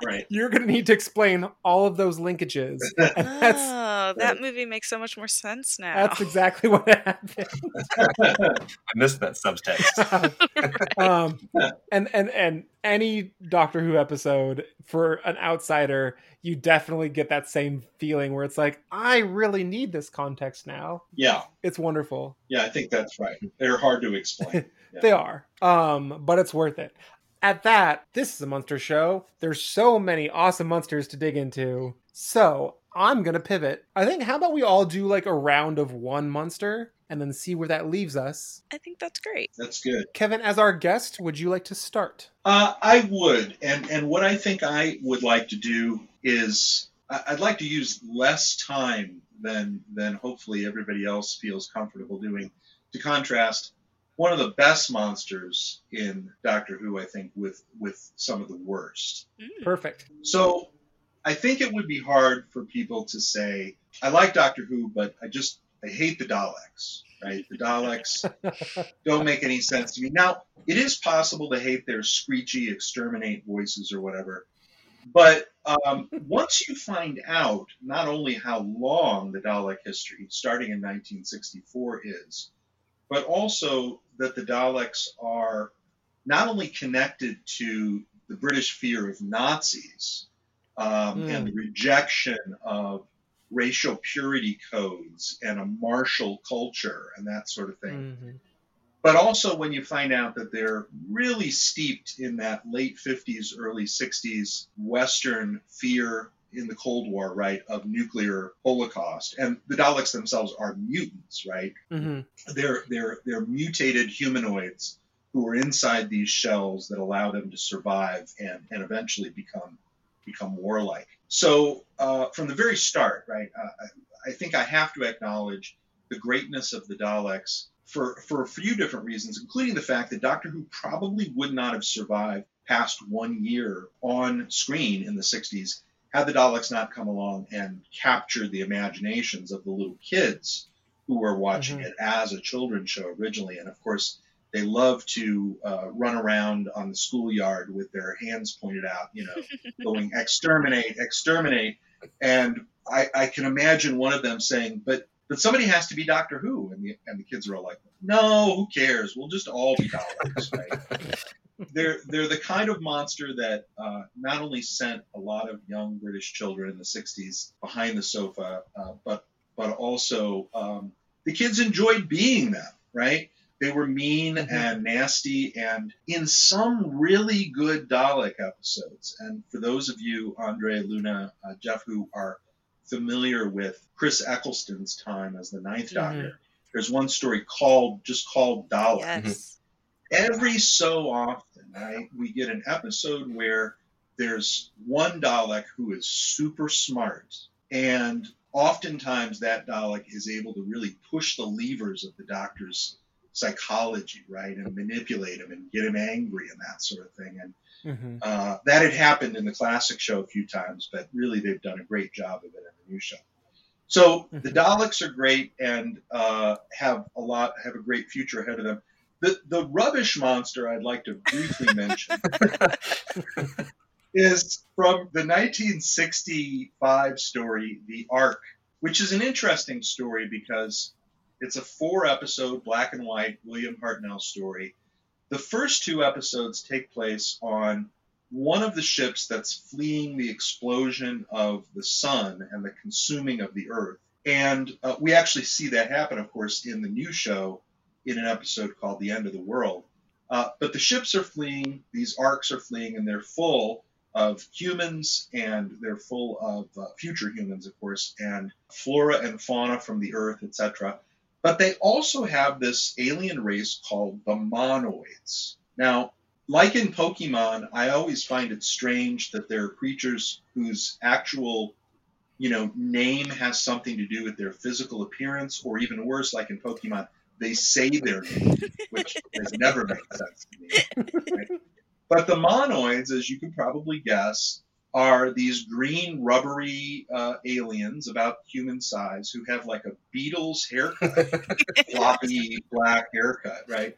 Right. you're gonna need to explain all of those linkages. And that's oh, that movie makes so much more sense now. that's exactly what happened. I missed that subtext. um, and and and any Doctor Who episode for an outsider, you definitely get that same feeling where it's like, I really need this context now. Yeah. It's wonderful. Yeah, I think that's right. They're hard to explain. Yeah. They are, um, but it's worth it. At that, this is a monster show. There's so many awesome monsters to dig into. So I'm gonna pivot. I think how about we all do like a round of one monster and then see where that leaves us. I think that's great. That's good. Kevin, as our guest, would you like to start? Uh, I would, and and what I think I would like to do is I- I'd like to use less time than than hopefully everybody else feels comfortable doing to contrast one of the best monsters in Doctor Who, I think, with with some of the worst. Perfect. So I think it would be hard for people to say, I like Doctor Who, but I just I hate the Daleks. Right? The Daleks don't make any sense to me. Now, it is possible to hate their screechy exterminate voices or whatever. But um, once you find out not only how long the Dalek history, starting in 1964, is, but also that the Daleks are not only connected to the British fear of Nazis um, Mm. and the rejection of racial purity codes and a martial culture and that sort of thing. Mhm. But also when you find out that they're really steeped in that late 50s, early 60s Western fear in the Cold War, right, of nuclear holocaust. And the Daleks themselves are mutants, right? Mhm. They're they're they're mutated humanoids who are inside these shells that allow them to survive and, and eventually become become warlike. So uh, from the very start, right, uh, I, I think I have to acknowledge the greatness of the Daleks for for a few different reasons, including the fact that Doctor Who probably would not have survived past one year on screen in the 60s had the Daleks not come along and captured the imaginations of the little kids who were watching Mhm. it as a children's show originally. And of course, they love to uh, run around on the schoolyard with their hands pointed out, you know, going exterminate, exterminate. And I, I can imagine one of them saying, but but somebody has to be Doctor Who, and the and the kids are all like, no, who cares? We'll just all be Daleks, right? they're they're the kind of monster that uh, not only sent a lot of young British children in the '60s behind the sofa, uh, but but also um, the kids enjoyed being them, right? They were mean mm-hmm. and nasty, and in some really good Dalek episodes. And for those of you, Andre, Luna, uh, Jeff, who are familiar with Chris Eccleston's time as the Ninth mm-hmm. Doctor, there's one story called just called Dalek Yes. Mm-hmm. every so often, right, we get an episode where there's one Dalek who is super smart, and oftentimes that Dalek is able to really push the levers of the Doctor's psychology, right, and manipulate him and get him angry and that sort of thing. And Mhm. uh, that had happened in the classic show a few times, but really they've done a great job of it in the new show. So the Daleks are great and uh, have a lot, have a great future ahead of them. The the rubbish monster I'd like to briefly mention is from the 1965 story, The Ark, which is an interesting story because it's a four episode black and white William Hartnell story. The first two episodes take place on one of the ships that's fleeing the explosion of the sun and the consuming of the earth. And uh, we actually see that happen, of course, in the new show in an episode called The End of the World. Uh, but the ships are fleeing, these arks are fleeing, and they're full of humans and they're full of uh, future humans, of course, and flora and fauna from the earth, etc. But they also have this alien race called the monoids. Now, like in Pokemon, I always find it strange that there are creatures whose actual you know, name has something to do with their physical appearance, or even worse, like in Pokemon, they say their name, which has never made sense to me. right? But the monoids, as you can probably guess, are these green rubbery uh, aliens about human size who have like a Beatles haircut, floppy black haircut, right?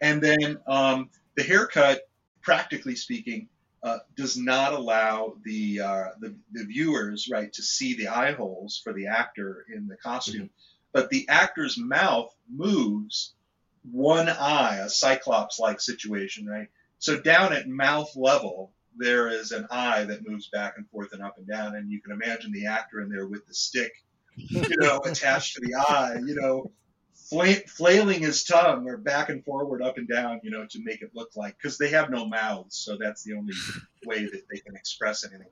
And then um, the haircut, practically speaking, uh, does not allow the, uh, the the viewers right to see the eye holes for the actor in the costume, but the actor's mouth moves one eye, a cyclops-like situation, right? So down at mouth level, there is an eye that moves back and forth and up and down, and you can imagine the actor in there with the stick, you know, attached to the eye, you know, fla- flailing his tongue or back and forward, up and down, you know, to make it look like because they have no mouths, so that's the only way that they can express anything.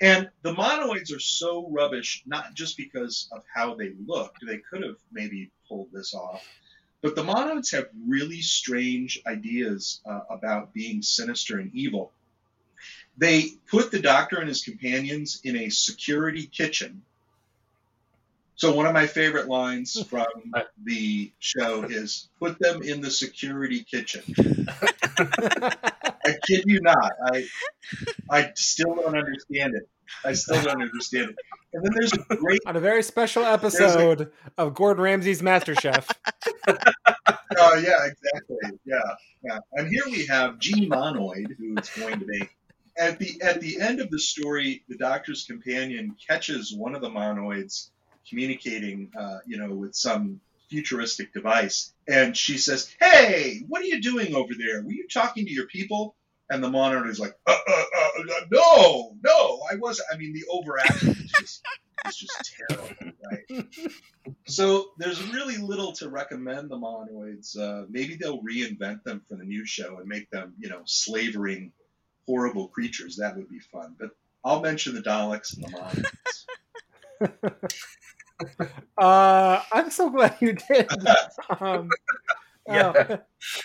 And the monoids are so rubbish, not just because of how they look, they could have maybe pulled this off, but the monoids have really strange ideas uh, about being sinister and evil. They put the doctor and his companions in a security kitchen. So, one of my favorite lines from the show is put them in the security kitchen. I kid you not. I, I still don't understand it. I still don't understand it. And then there's a great on a very special episode of Gordon Ramsay's MasterChef. Oh yeah, exactly. Yeah, yeah. And here we have G Monoid, who is going to be at the at the end of the story. The Doctor's companion catches one of the monoids communicating, uh, you know, with some futuristic device, and she says, "Hey, what are you doing over there? Were you talking to your people?" And the monitor is like, uh, uh, uh, "No, no, I wasn't." I mean, the overaction is just, is just terrible, right? So there's really little to recommend the monoids. Uh, maybe they'll reinvent them for the new show and make them, you know, slavering, horrible creatures. That would be fun. But I'll mention the Daleks and the monoids. uh, I'm so glad you did. Um, Yeah. uh,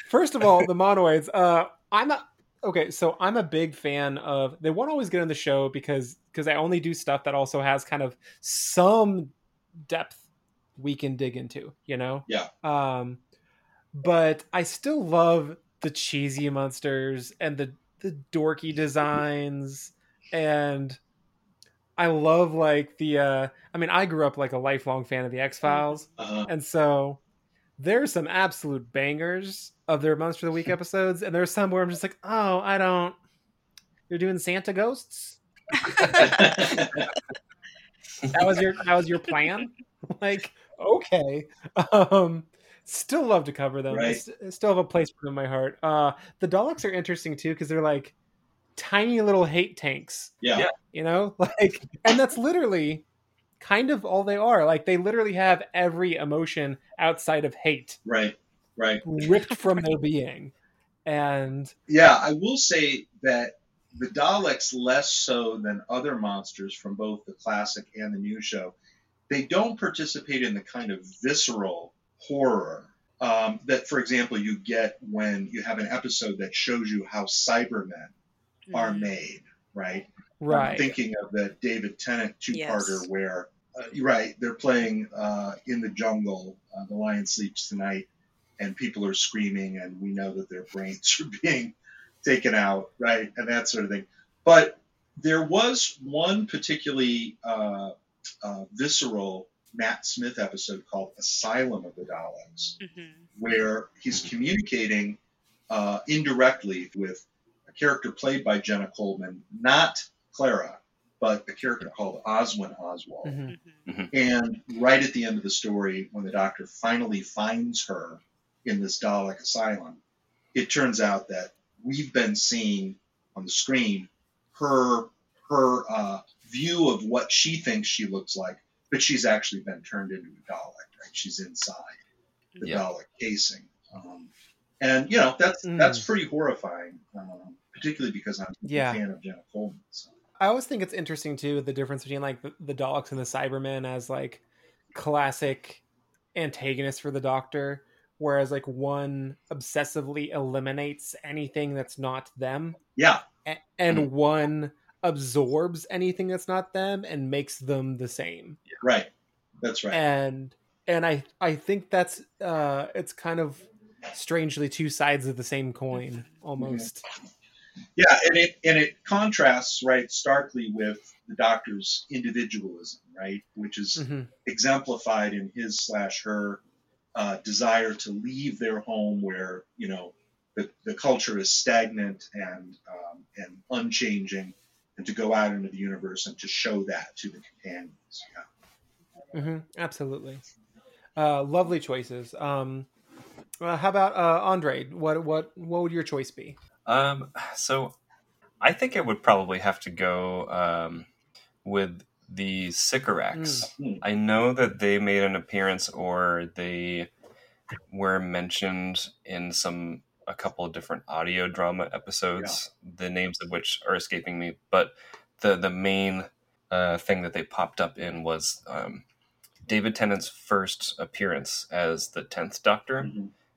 first of all, the monoids. Uh, I'm a okay. So I'm a big fan of. They won't always get on the show because because I only do stuff that also has kind of some depth we can dig into. You know. Yeah. Um, but I still love the cheesy monsters and the the dorky designs and I love like the uh I mean I grew up like a lifelong fan of the X-Files Uh, and so there's some absolute bangers of their Monster of the Week episodes and there's some where I'm just like, "Oh, I don't You're doing Santa ghosts?" That was your that was your plan? like, okay. Um still love to cover them. I Right. st- still have a place for them in my heart. Uh the Daleks are interesting too because they're like tiny little hate tanks yeah. Yeah. you know like and that's literally kind of all they are like they literally have every emotion outside of hate Right. Right. ripped from their being and Yeah, I will say that the Daleks, less so than other monsters from both the classic and the new show, they don't participate in the kind of visceral horror um, that, for example, you get when you have an episode that shows you how Cybermen are made, right? I'm right thinking of the David Tennant two-parter Yes. where, uh, you're right, they're playing uh, in the jungle, uh, The Lion Sleeps Tonight, and people are screaming, and we know that their brains are being taken out, right, and that sort of thing. But there was one particularly uh, uh, visceral Matt Smith episode called Asylum of the Daleks Mhm. where he's communicating uh, indirectly with a character played by Jenna Coleman, not Clara, but a character called Oswin Oswald. Mhm. Mhm. And right at the end of the story, when the doctor finally finds her in this Dalek asylum, it turns out that we've been seeing on the screen her her uh, view of what she thinks she looks like, but she's actually been turned into a Dalek. Right? She's inside the Yeah. Dalek casing, um, and you know that's Mm. that's pretty horrifying, um, particularly because I'm Yeah. a fan of Jenna Coleman. So. i always think it's interesting too the difference between like the, the daleks and the cybermen as like classic antagonists for the doctor whereas like one obsessively eliminates anything that's not them Yeah, a- and one absorbs anything that's not them and makes them the same. Right. That's right. And and I I think that's uh it's kind of strangely two sides of the same coin almost. Yeah, and it and it contrasts right starkly with the doctor's individualism, right, which is Mhm. exemplified in his slash her uh, desire to leave their home where you know the, the culture is stagnant and um, and unchanging, and to go out into the universe and to show that to the companions. Yeah. hmm absolutely. Uh, lovely choices. Um, uh, how about uh, Andre? What what what would your choice be? Um, so I think it would probably have to go um, with the Sycorax. I know that they made an appearance or they were mentioned in some a couple of different audio drama episodes, the names of which are escaping me, but the the main uh, thing that they popped up in was um, David Tennant's first appearance as the Tenth Doctor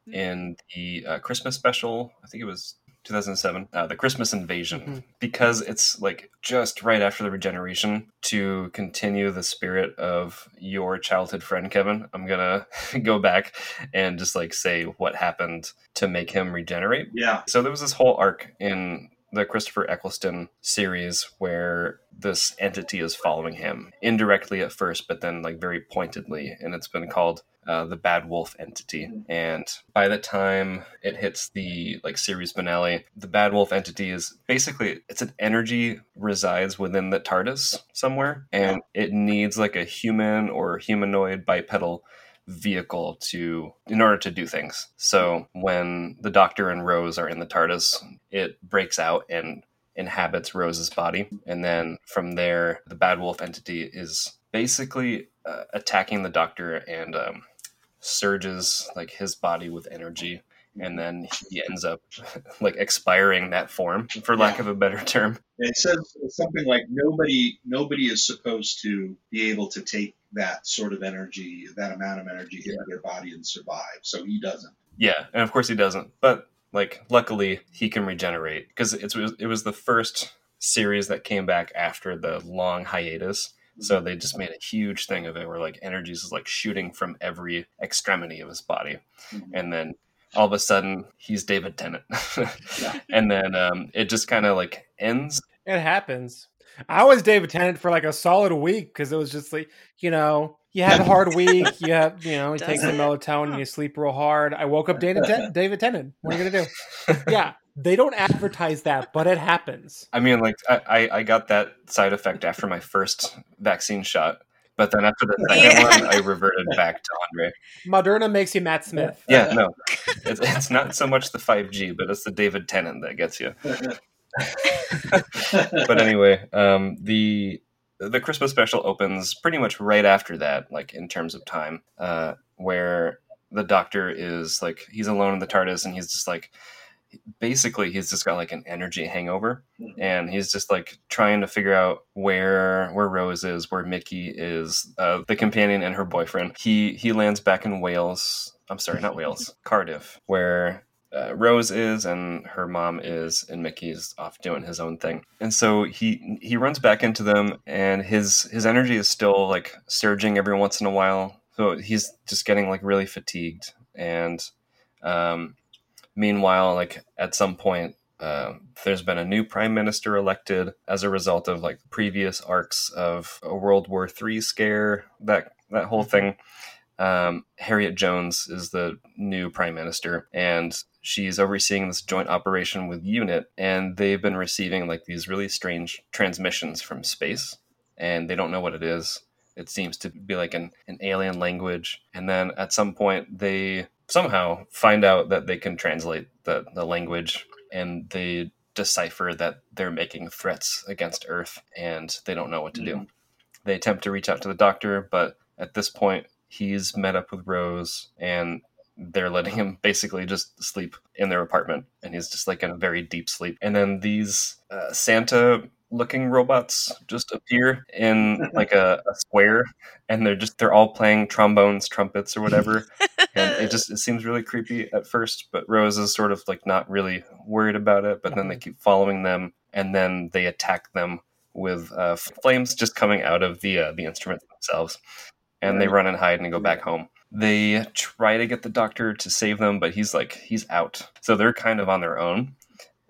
Mm-hmm. in the uh, Christmas special. I think it was 2007, uh, the Christmas Invasion, Mhm. because it's like just right after the regeneration to continue the spirit of your childhood friend Kevin. I'm gonna go back and just like say what happened to make him regenerate. Yeah. So there was this whole arc in the Christopher Eccleston series where this entity is following him indirectly at first, but then like very pointedly, and it's been called uh, the Bad Wolf entity. And by the time it hits the like series finale, the Bad Wolf entity is basically it's an energy resides within the TARDIS somewhere, and it needs like a human or humanoid bipedal vehicle to in order to do things. So when the Doctor and Rose are in the TARDIS, it breaks out and inhabits Rose's body, and then from there, the Bad Wolf entity is basically uh, attacking the Doctor and um, surges like his body with energy. And then he ends up like expiring that form, for lack of a better term. It says something like nobody nobody is supposed to be able to take that sort of energy, that amount of energy into their body and survive. So he doesn't. Yeah, and of course he doesn't. But like, luckily he can regenerate because it was it was the first series that came back after the long hiatus. So they just made a huge thing of it, where like energies is like shooting from every extremity of his body, and then all of a sudden he's David Tennant, and then um, it just kind of like ends. It happens. I was David Tennant for like a solid week because it was just like you know you have a hard week. You have you know you take some melatonin, you sleep real hard. I woke up David Ten- David Tennant. What are you gonna do? Yeah, they don't advertise that, but it happens. I mean, like I, I, I got that side effect after my first vaccine shot, but then after the second Yeah. one, I reverted back to Andre. Moderna makes you Matt Smith. Yeah, no, it's, it's not so much the five G, but it's the David Tennant that gets you. but anyway, um, the the Christmas special opens pretty much right after that, like in terms of time, uh, where the Doctor is like he's alone in the TARDIS and he's just like basically he's just got like an energy hangover and he's just like trying to figure out where where Rose is, where Mickey is, uh, the companion and her boyfriend. He he lands back in Wales. I'm sorry, not Wales, Cardiff, where uh, Rose is and her mom is, and Mickey's off doing his own thing. And so he he runs back into them, and his his energy is still like surging every once in a while. So he's just getting like really fatigued. And um, meanwhile, like at some point, uh, there's been a new prime minister elected as a result of like previous arcs of a World War III scare. That that whole thing. Um, Harriet Jones is the new prime minister, and she's overseeing this joint operation with UNIT, and they've been receiving like these really strange transmissions from space, and they don't know what it is. It seems to be like an, an alien language, and then at some point they somehow find out that they can translate the, the language, and they decipher that they're making threats against Earth, and they don't know what to do. They attempt to reach out to the doctor, but at this point, he's met up with Rose, and they're letting him basically just sleep in their apartment, and he's just like in a very deep sleep. And then these uh, Santa looking robots just appear in like a, a square and they're just they're all playing trombones trumpets or whatever and it just it seems really creepy at first but rose is sort of like not really worried about it but then they keep following them and then they attack them with uh, flames just coming out of the uh, the instruments themselves, and they run and hide and go back home. They try to get the doctor to save them, but he's like he's out, so they're kind of on their own.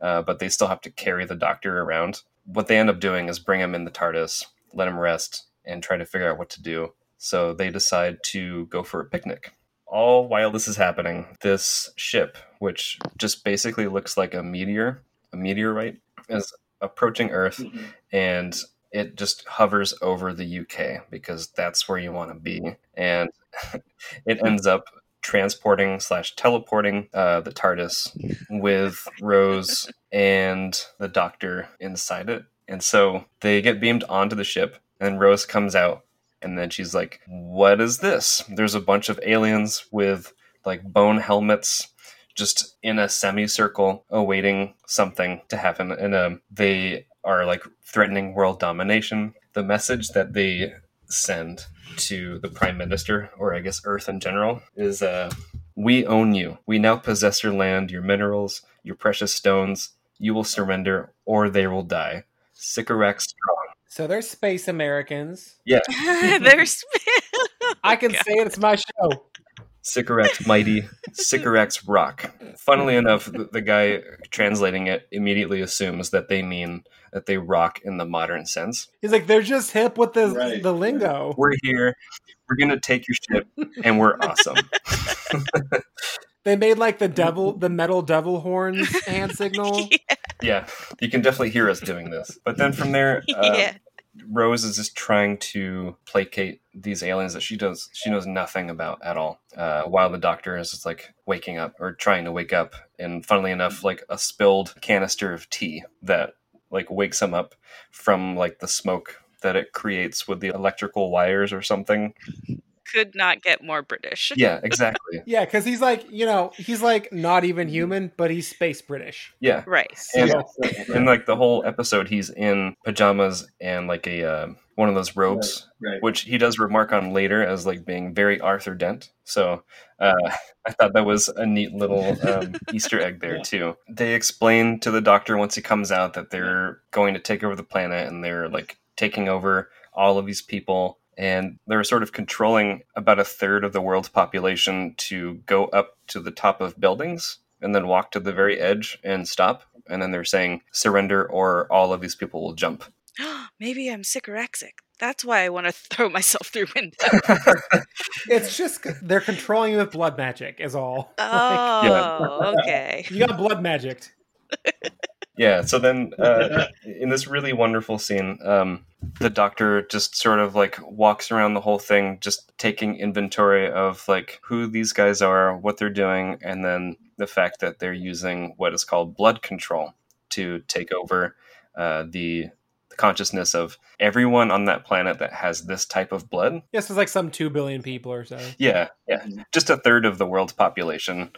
Uh, but they still have to carry the doctor around. What they end up doing is bring him in the TARDIS, let him rest, and try to figure out what to do. So they decide to go for a picnic. All while this is happening, this ship, which just basically looks like a meteor, a meteorite, is approaching Earth, mm-hmm. and it just hovers over the UK because that's where you want to be, and it ends up transporting slash teleporting uh, the TARDIS with Rose and the Doctor inside it, and so they get beamed onto the ship, and Rose comes out, and then she's like, "What is this?" There's a bunch of aliens with like bone helmets just in a semicircle awaiting something to happen. And um, they are like threatening world domination. The message that they send to the prime minister or i guess earth in general is uh, we own you. We now possess your land your minerals your precious stones. You will surrender or they will die. Sycorax strong. So they're space Americans. yeah. They're sp- I can say it, it's my show. Sycorax mighty, Sycorax rock. Funnily enough, the, the guy translating it immediately assumes that they mean that they rock in the modern sense. He's like, they're just hip with the Right. the lingo. We're here. We're gonna take your ship, and we're awesome. They made like the devil, the metal devil horns hand signal. yeah, you can definitely hear us doing this. But then from there, uh, yeah. Rose is just trying to placate these aliens that she does she knows nothing about at all. Uh, while the doctor is just like waking up or trying to wake up, and funnily enough, like a spilled canister of tea that like wakes him up from like the smoke that it creates with the electrical wires or something. Could not get more British. Yeah, exactly. Yeah, because he's like, you know, he's like not even human, but he's space British. Yeah. Right. And, So- and like the whole episode, he's in pajamas and like a uh, one of those robes, Right. which he does remark on later as like being very Arthur Dent. So uh, I thought that was a neat little um, Easter egg there Yeah. too. They explain to the Doctor once he comes out that they're going to take over the planet and they're like taking over all of these people. And they're sort of controlling about a third of the world's population to go up to the top of buildings and then walk to the very edge and stop. And then they're saying surrender or all of these people will jump. Maybe I'm sycoraxic. That's why I want to throw myself through window. It's just they're controlling you with blood magic, is all. Oh, okay. You got blood magicked. Yeah. So then, uh, in this really wonderful scene, um, the doctor just sort of like walks around the whole thing, just taking inventory of like who these guys are, what they're doing, and then the fact that they're using what is called blood control to take over uh, the the consciousness of everyone on that planet that has this type of blood. Yes, it's like some two billion people or so. Yeah, yeah, just a third of the world's population.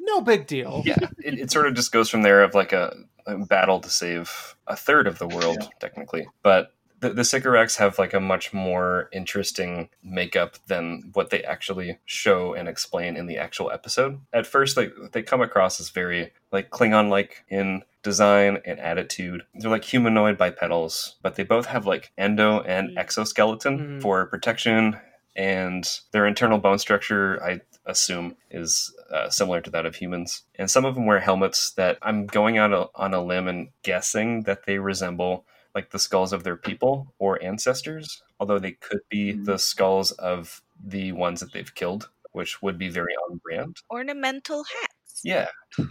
No big deal. Yeah, it, it sort of just goes from there of like a, a battle to save a third of the world, Yeah. technically. But the, the Sycorax have like a much more interesting makeup than what they actually show and explain in the actual episode. At first, they they come across as very like Klingon like in design and attitude. They're like humanoid bipedals, but they both have like endo and Mm. exoskeleton Mhm. for protection, and their internal bone structure, I assume, is uh, similar to that of humans. And some of them wear helmets that I'm going out a, on a limb and guessing that they resemble like the skulls of their people or ancestors, although they could be Mhm. the skulls of the ones that they've killed, which would be very on brand. Ornamental hats. Yeah,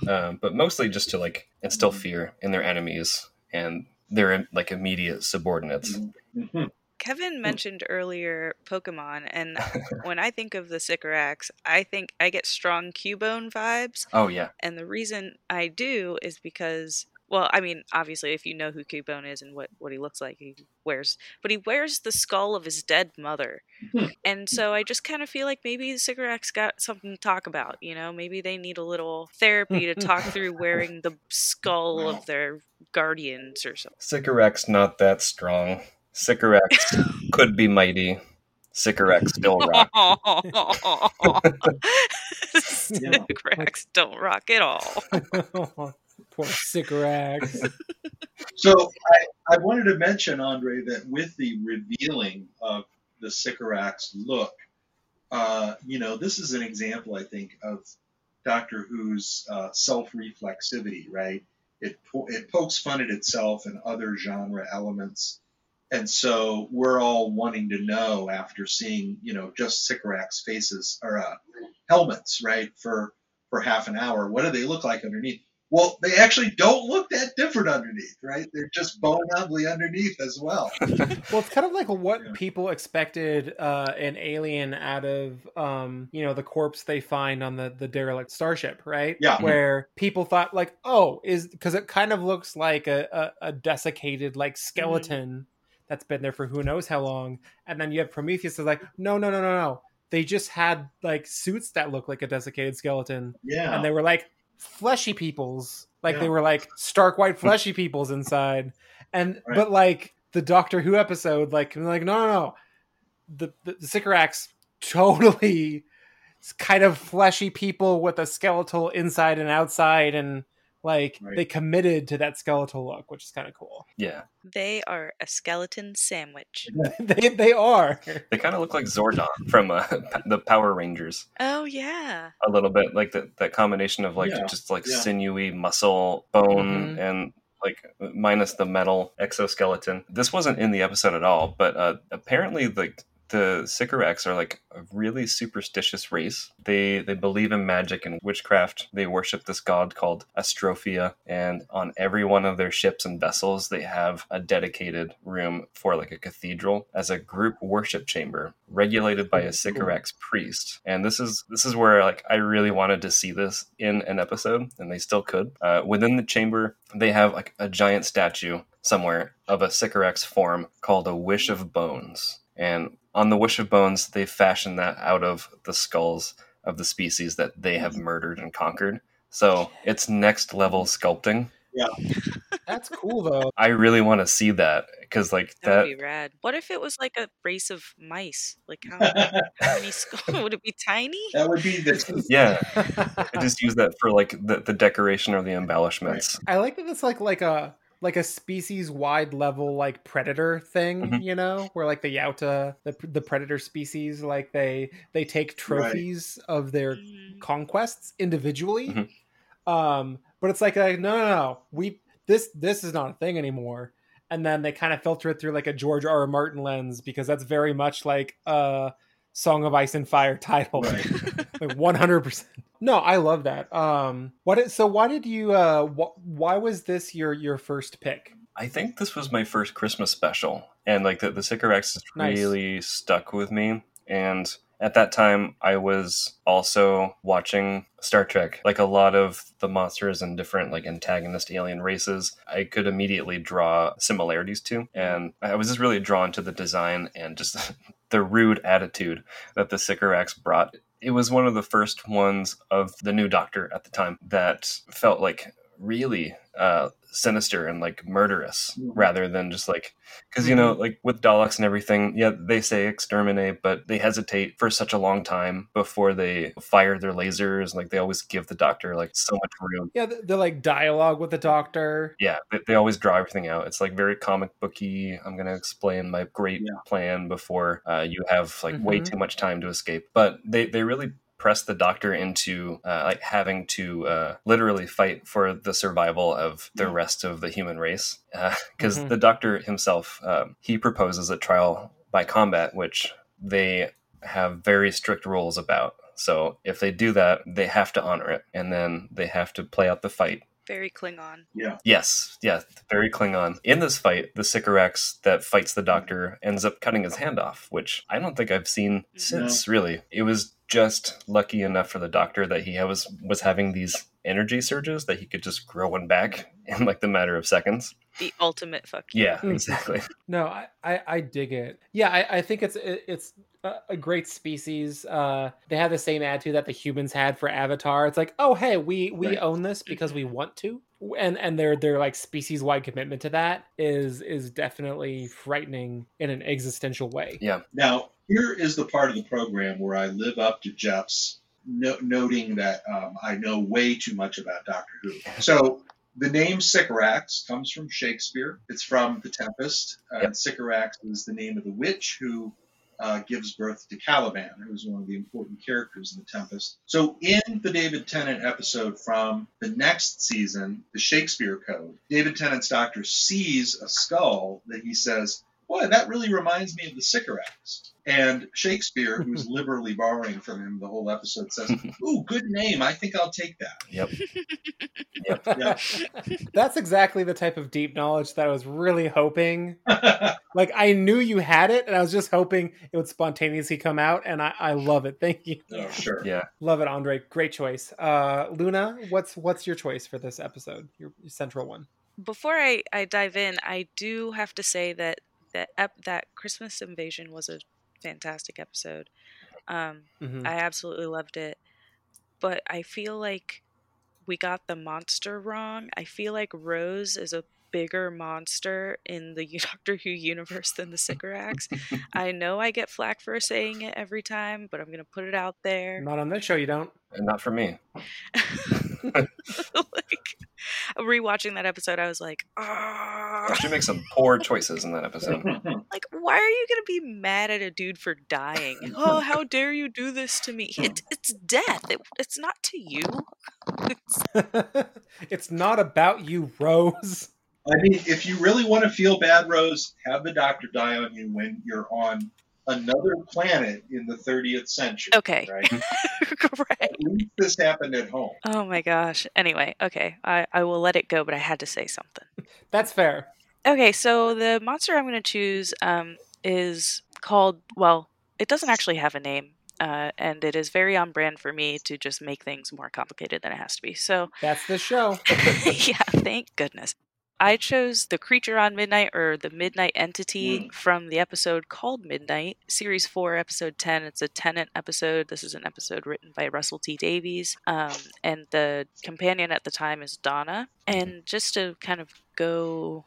um, but mostly just to like instill fear in their enemies and their like immediate subordinates. Mhm. Kevin mentioned earlier Pokemon, and when I think of the Sycorax, I think I get strong Cubone vibes. Oh yeah, And the reason I do is because, well, I mean, obviously, if you know who Cubone is and what, what he looks like, he wears, but he wears the skull of his dead mother. Hmm. and so I just kind of feel like maybe the Sycorax got something to talk about. You know, maybe they need a little therapy to talk through wearing the skull of their guardians or something. Sycorax not that strong. Sycorax could be mighty. Sycorax still rock. Sycorax don't rock at all. Poor Sycorax. So I, I wanted to mention, Andre, that with the revealing of the Sycorax look, uh, you know, this is an example, I think, of Doctor Who's uh, self-reflexivity, right? It po- it pokes fun at itself and other genre elements, and so we're all wanting to know after seeing, you know, just Sycorax faces or uh, helmets, right, for for half an hour. What do they look like underneath? Well, they actually don't look that different underneath, right? They're just bone ugly underneath as well. well, it's kind of like what yeah. people expected uh, an alien out of, um, you know, the corpse they find on the the derelict starship, right? Yeah. Where people thought like, oh, is because it kind of looks like a, a, a desiccated like skeleton mm-hmm. That's been there for who knows how long, and then you have Prometheus is like, no, no, no, no, no. They just had like suits that look like a desiccated skeleton. Yeah. And they were like, fleshy peoples like yeah. they were like stark white fleshy peoples inside and right. but like the doctor who episode like like no no no the the, the sycorax totally kind of fleshy people with a skeletal inside and outside and like right. they committed to that skeletal look, which is kind of cool. Yeah. They are a skeleton sandwich. they, they are. They kind of look like Zordon from uh, the Power Rangers. Oh yeah. A little bit like that that combination of like yeah. just like yeah. sinewy muscle, bone, mm-hmm. and like minus the metal exoskeleton. This wasn't in the episode at all, but uh, apparently like the Sycorax are like a really superstitious race. They they believe in magic and witchcraft. They worship this god called Astrophia, and on every one of their ships and vessels, they have a dedicated room for like a cathedral as a group worship chamber, regulated by a Sycorax priest. And this is this is where like I really wanted to see this in an episode, and they still could. Uh, within the chamber, they have like a giant statue somewhere of a Sycorax form called a Wish of Bones. And on the Wish of Bones, they fashioned that out of the skulls of the species that they have mm-hmm. murdered and conquered. So it's next level sculpting. Yeah, that's cool though. I really want to see that because like that, that would be rad. What if it was like a race of mice? Like how, how many skulls would it be? Tiny? That would be the yeah. I just use that for like the, the decoration or the embellishments. I like that it's like like a like a species wide level like predator thing, mm-hmm. you know, where like the Yautja, the the predator species, like they they take trophies right. of their mm-hmm. conquests individually. Mm-hmm. Um, but it's like a no, no, no, we this this is not a thing anymore. And then they kind of filter it through like a George R. R. Martin lens because that's very much like a Song of Ice and Fire title, like one hundred percent. No, I love that. Um, what? Is, so why did you? Uh, wh- why was this your your first pick? I think this was my first Christmas special, and like the the Sycorax nice. really stuck with me. And at that time, I was also watching Star Trek. Like a lot of the monsters and different like antagonist alien races, I could immediately draw similarities to, and I was just really drawn to the design and just the rude attitude that the Sycorax brought it was one of the first ones of the new Doctor at the time that felt like really uh, sinister and like murderous mm-hmm. rather than just like because you know mm-hmm. like with Daleks and everything yeah they say exterminate but they hesitate for such a long time before they fire their lasers like they always give the doctor like so much room yeah they're like dialogue with the doctor yeah they, they always draw everything out it's like very comic booky i'm gonna explain my great yeah. plan before uh, you have like mm-hmm. way too much time to escape but they they really press the doctor into uh, like having to uh, literally fight for the survival of the rest of the human race because uh, mm-hmm. the doctor himself um, he proposes a trial by combat which they have very strict rules about so if they do that they have to honor it and then they have to play out the fight very Klingon. Yeah. Yes, yeah, very Klingon. In this fight, the Sycorax that fights the Doctor ends up cutting his hand off, which I don't think I've seen since. No. Really, it was just lucky enough for the Doctor that he was was having these energy surges that he could just grow one back in like the matter of seconds. The ultimate fuck. Yeah, exactly. no, I, I, I dig it. Yeah, I, I think it's it, it's a great species. Uh, they have the same attitude that the humans had for Avatar. It's like, oh hey, we we right. own this because we want to, and and their their like species wide commitment to that is is definitely frightening in an existential way. Yeah. Now here is the part of the program where I live up to Jeff's no- noting that um, I know way too much about Doctor Who. So the name Sycorax comes from Shakespeare. It's from The Tempest. Uh, Yep. Sycorax is the name of the witch who uh, gives birth to Caliban, who's one of the important characters in The Tempest. So, in the David Tennant episode from the next season, The Shakespeare Code, David Tennant's doctor sees a skull that he says, Boy, that really reminds me of the Sycorax. And Shakespeare, who's liberally borrowing from him the whole episode, says, Ooh, good name. I think I'll take that. Yep. Yeah. That's exactly the type of deep knowledge that I was really hoping. like I knew you had it, and I was just hoping it would spontaneously come out, and I, I love it. Thank you. oh, sure. Yeah. Love it, Andre. Great choice. Uh, Luna, what's what's your choice for this episode? Your central one. Before I, I dive in, I do have to say that that ep- that Christmas Invasion was a fantastic episode. Um, Mhm. I absolutely loved it, but I feel like we got the monster wrong. I feel like Rose is a bigger monster in the Doctor Who universe than the Sycorax. I know I get flack for saying it every time, but I'm gonna put it out there. Not on this show, you don't. And not for me. like rewatching that episode, I was like, ah. She makes some poor choices in that episode. Like, why are you gonna be mad at a dude for dying? oh, how dare you do this to me? It, it's death. It, it's not to you. It's, it's not about you, Rose. I mean, if you really want to feel bad, Rose, have the doctor die on you when you're on another planet in the 30th century. Okay. Right? correct. At least this happened at home. Oh my gosh. Anyway, okay, I, I will let it go, but I had to say something. That's fair. Okay, so the monster I'm going to choose um, is called, well, it doesn't actually have a name. Uh, and it is very on brand for me to just make things more complicated than it has to be. So, That's the show. yeah, thank goodness. I chose the creature on midnight or the midnight entity from the episode called Midnight, series 4, episode 10. It's a Tennant episode. This is an episode written by Russell T Davies. Um, and the companion at the time is Donna. And just to kind of go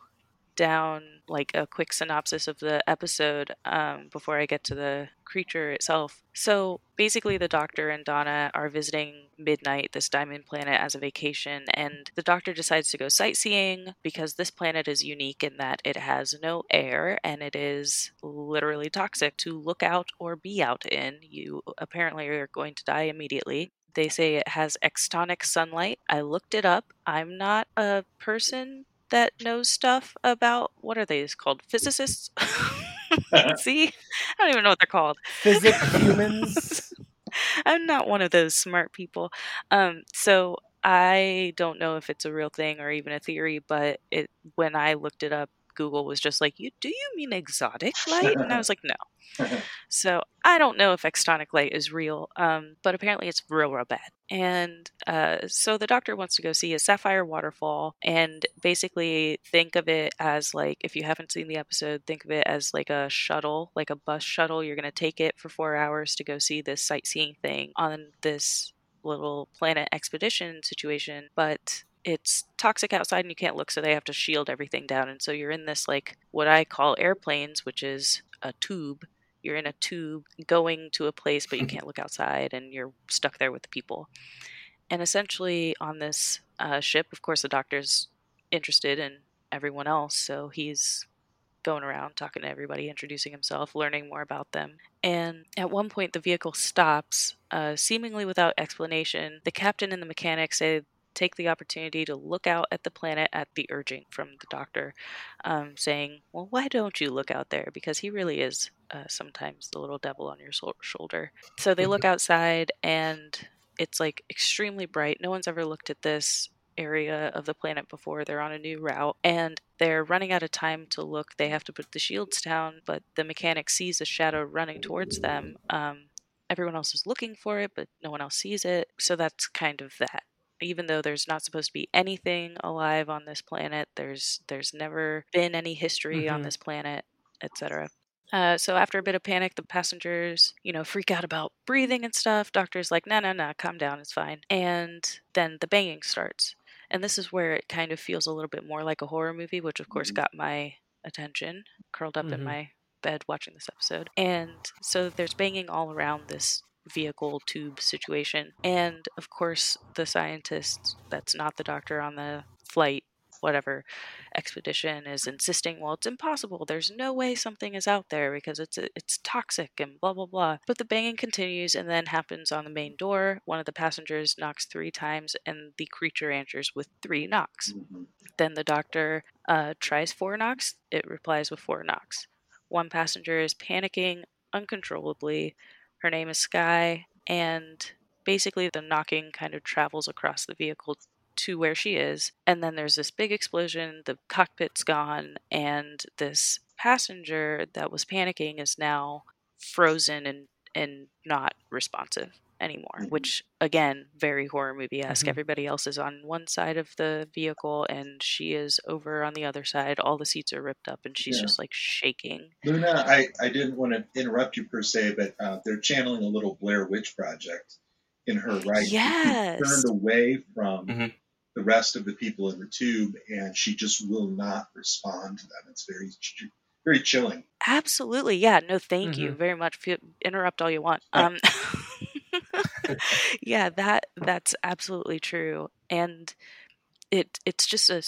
down like a quick synopsis of the episode um, before I get to the creature itself. So basically, the doctor and Donna are visiting Midnight, this diamond planet, as a vacation, and the doctor decides to go sightseeing because this planet is unique in that it has no air and it is literally toxic to look out or be out in. You apparently are going to die immediately. They say it has extonic sunlight. I looked it up. I'm not a person that knows stuff about what are these called? Physicists? See? I don't even know what they're called. Physic humans. i'm not one of those smart people. Um so i don't know if it's a real thing or even a theory but it when i looked it up google was just like you do you mean exotic light and i was like no so I don't know if extonic light is real, um, but apparently it's real, real bad. And uh, so the doctor wants to go see a sapphire waterfall, and basically think of it as like if you haven't seen the episode, think of it as like a shuttle, like a bus shuttle. You're going to take it for four hours to go see this sightseeing thing on this little planet expedition situation, but it's toxic outside and you can't look, so they have to shield everything down. And so you're in this, like, what I call airplanes, which is a tube. You're in a tube going to a place but you can't look outside and you're stuck there with the people. And essentially on this uh, ship of course the doctor's interested in everyone else so he's going around talking to everybody introducing himself learning more about them. And at one point the vehicle stops uh, seemingly without explanation. The captain and the mechanic say take the opportunity to look out at the planet at the urging from the doctor, um, saying, Well, why don't you look out there? Because he really is uh, sometimes the little devil on your so- shoulder. So they look outside and it's like extremely bright. No one's ever looked at this area of the planet before. They're on a new route and they're running out of time to look. They have to put the shields down, but the mechanic sees a shadow running towards them. Um, everyone else is looking for it, but no one else sees it. So that's kind of that even though there's not supposed to be anything alive on this planet there's there's never been any history mm-hmm. on this planet etc uh, so after a bit of panic the passengers you know freak out about breathing and stuff. Doctor's like no no no calm down it's fine. And then the banging starts. And this is where it kind of feels a little bit more like a horror movie which of course got my attention curled up mm-hmm. in my bed watching this episode. And so there's banging all around this vehicle tube situation. And of course, the scientist that's not the doctor on the flight whatever expedition is insisting well it's impossible. There's no way something is out there because it's it's toxic and blah blah blah. But the banging continues and then happens on the main door. One of the passengers knocks three times and the creature answers with three knocks. Mhm. then the doctor uh, tries four knocks. It replies with four knocks. One passenger is panicking uncontrollably her name is sky and basically the knocking kind of travels across the vehicle to where she is and then there's this big explosion the cockpit's gone and this passenger that was panicking is now frozen and and not responsive anymore Mhm. which again very horror movie-esque Mhm. everybody else is on one side of the vehicle and she is over on the other side all the seats are ripped up and she's Yeah. just like shaking Luna, I, I didn't want to interrupt you per se, but uh, they're channeling a little Blair Witch Project in her right. She's Yes. turned away from Mhm. the rest of the people in the tube, and she just will not respond to them. It's very, very chilling. Absolutely. Yeah. No, thank you Mhm. very much. Feel, interrupt all you want. Um, yeah, that that's absolutely true, and it it's just a,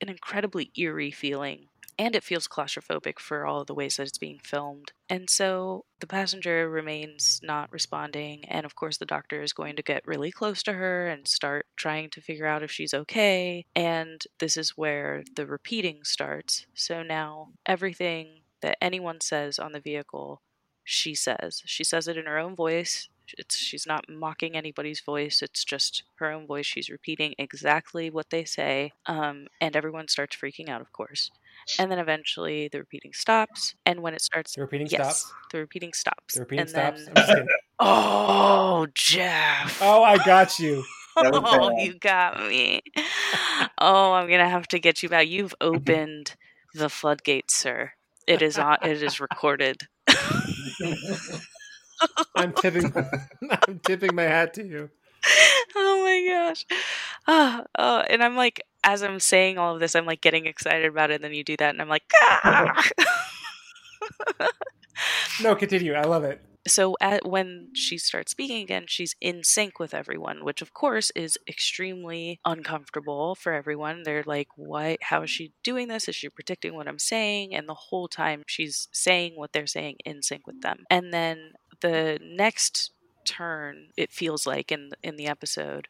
an incredibly eerie feeling, and it feels claustrophobic for all of the ways that it's being filmed. And so the passenger remains not responding, and of course the doctor is going to get really close to her and start trying to figure out if she's okay. And this is where the repeating starts. So now everything that anyone says on the vehicle, she says. She says it in her own voice. It's she's not mocking anybody's voice. It's just her own voice. She's repeating exactly what they say, um, and everyone starts freaking out, of course. And then eventually the repeating stops, and when it starts, The repeating yes, stops. the repeating stops. The repeating and stops. Then, I'm just kidding. oh, Jeff! Oh, I got you. Oh, you got me. Oh, I'm gonna have to get you back. You've opened the floodgates, sir. It is on. It is recorded. I'm tipping. I'm tipping my hat to you. oh my gosh. Ah, oh, and I'm like, as I'm saying all of this, I'm like getting excited about it. And then you do that, and I'm like, ah! No, continue. I love it. so at, when she starts speaking again she's in sync with everyone which of course is extremely uncomfortable for everyone they're like what how is she doing this is she predicting what i'm saying and the whole time she's saying what they're saying in sync with them and then the next turn it feels like in in the episode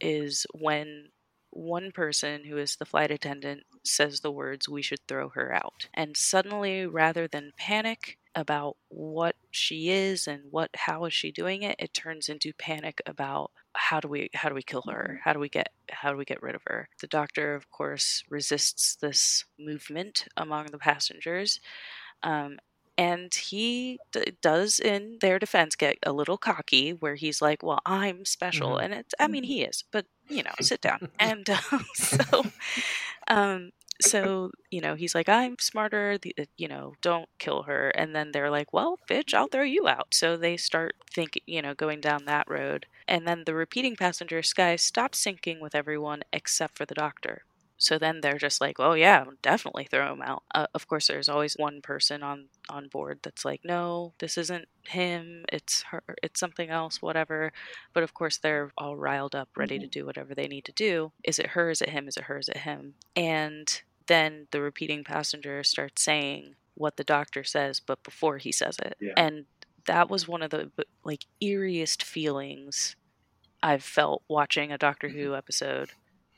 is when one person who is the flight attendant says the words we should throw her out. And suddenly rather than panic about what she is and what how is she doing it it turns into panic about how do we how do we kill her? How do we get how do we get rid of her? The doctor of course resists this movement among the passengers um, and he d- does in their defense get a little cocky where he's like well i'm special Mhm. and it's i mean he is but you know sit down. And uh, so um so you know he's like i'm smarter the, uh, you know don't kill her and then they're like well bitch i'll throw you out. So they start thinking you know going down that road and then the repeating passenger sky stops syncing with everyone except for the doctor. So then they're just like oh yeah definitely throw him out. Uh, of course there's always one person on on board that's like no this isn't him it's her it's something else whatever. But of course they're all riled up ready to mm-hmm. do whatever they need to do. Is it her? Is it him? Is it her? Is it him? And then the repeating passenger starts saying what the doctor says but before he says it. Yeah. and that was one of the like eeriest feelings i've felt watching a doctor mm-hmm. who episode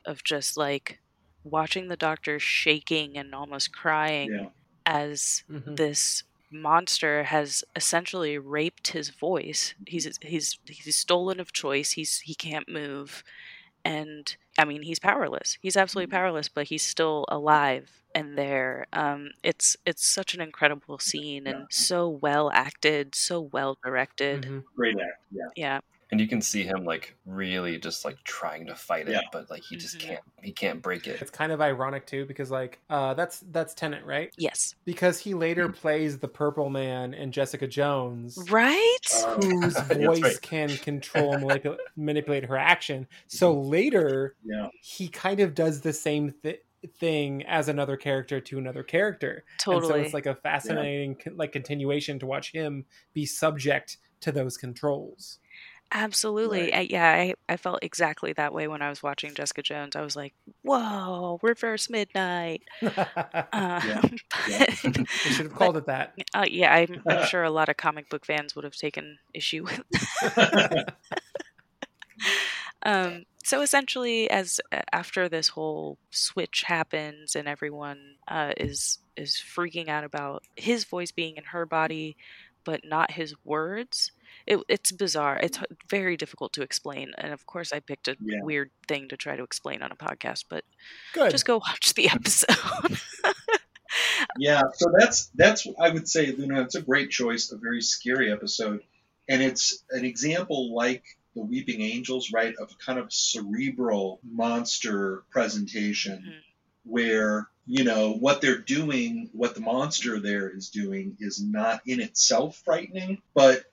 of just like watching the doctor shaking and almost crying Yeah. As Mhm. this monster has essentially raped his voice. He's he's he's stolen of choice. He's he can't move, and I mean he's powerless. He's absolutely powerless, but he's still alive and there. Um, it's it's such an incredible scene and so well acted, so well directed. Mhm. Great act. Yeah. Yeah, and you can see him like really just like trying to fight it Yeah. but like he just Mhm. can't he can't break it It's kind of ironic too because like uh, that's that's Tennant, right? yes, Because he later plays the Purple Man in Jessica Jones. right. Whose voice right. can control and manipulate, manipulate her action. So later, Yeah. he kind of does the same th- thing as another character to another character. And so it's like a fascinating con- like continuation to watch him be subject to those controls. Absolutely. I, yeah, I, I felt exactly that way when I was watching Jessica Jones. I was like, whoa, reverse midnight. Uh, They should have called it that. Uh, yeah, I'm, I'm sure a lot of comic book fans would have taken issue with. um, so essentially, as after this whole switch happens and everyone uh, is is freaking out about his voice being in her body, but not his words. It, it's bizarre. It's very difficult to explain, and of course, I picked a Yeah. weird thing to try to explain on a podcast. But Good. just go watch the episode. yeah, so that's that's I would say, Luna, it's a great choice, a very scary episode, and it's an example like the Weeping Angels, right, of a kind of cerebral monster presentation, mm-hmm. where you know what they're doing, what the monster there is doing, is not in itself frightening, but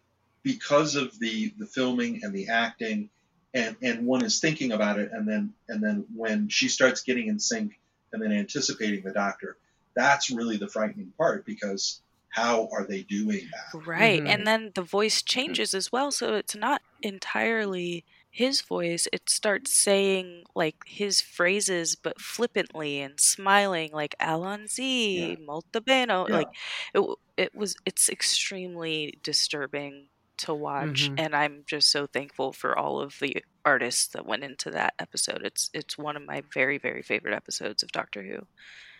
because of the the filming and the acting. And, and one is thinking about it, and then and then when she starts getting in sync, and then anticipating the doctor, that's really the frightening part because how are they doing that? Right. Mm-hmm. And then the voice changes as well. So it's not entirely his voice. It starts saying like his phrases, but flippantly and smiling, like Allons-y, molto bene. Yeah. Like it, it was, it's extremely disturbing to watch. Mhm. And I'm just so thankful for all of the artists that went into that episode. It's, it's one of my very, very favorite episodes of Doctor Who.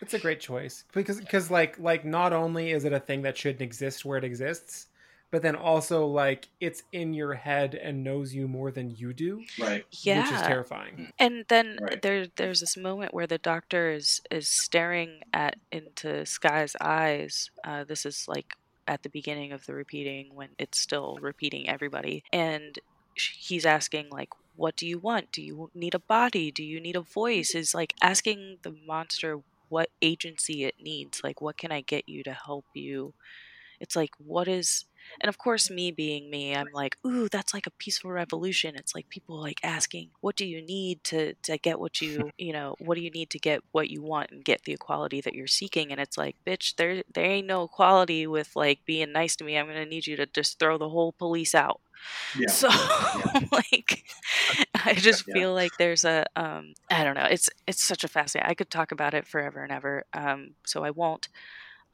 It's a great choice because because like like not only is it a thing that shouldn't exist where it exists, but then also like it's in your head and knows you more than you do, right? Yeah. which is terrifying. And then Right. there there's this moment where the doctor is is staring at into Sky's eyes. Uh, this is like at the beginning of the repeating when it's still repeating everybody, and he's asking like, "What do you want? Do you need a body? Do you need a voice?" Is like asking the monster what agency it needs. Like, what can I get you to help you? It's like, what is and of course, me being me, I'm like, ooh, that's like a peaceful revolution. It's like people like asking, what do you need to, to get what you, you know, what do you need to get what you want and get the equality that you're seeking? And it's like, bitch, there, there ain't no equality with like being nice to me. I'm going to need you to just throw the whole police out. Yeah. So like I just Yeah. feel like there's a um I don't know. It's it's such a fascinating. I could talk about it forever and ever. Um so I won't.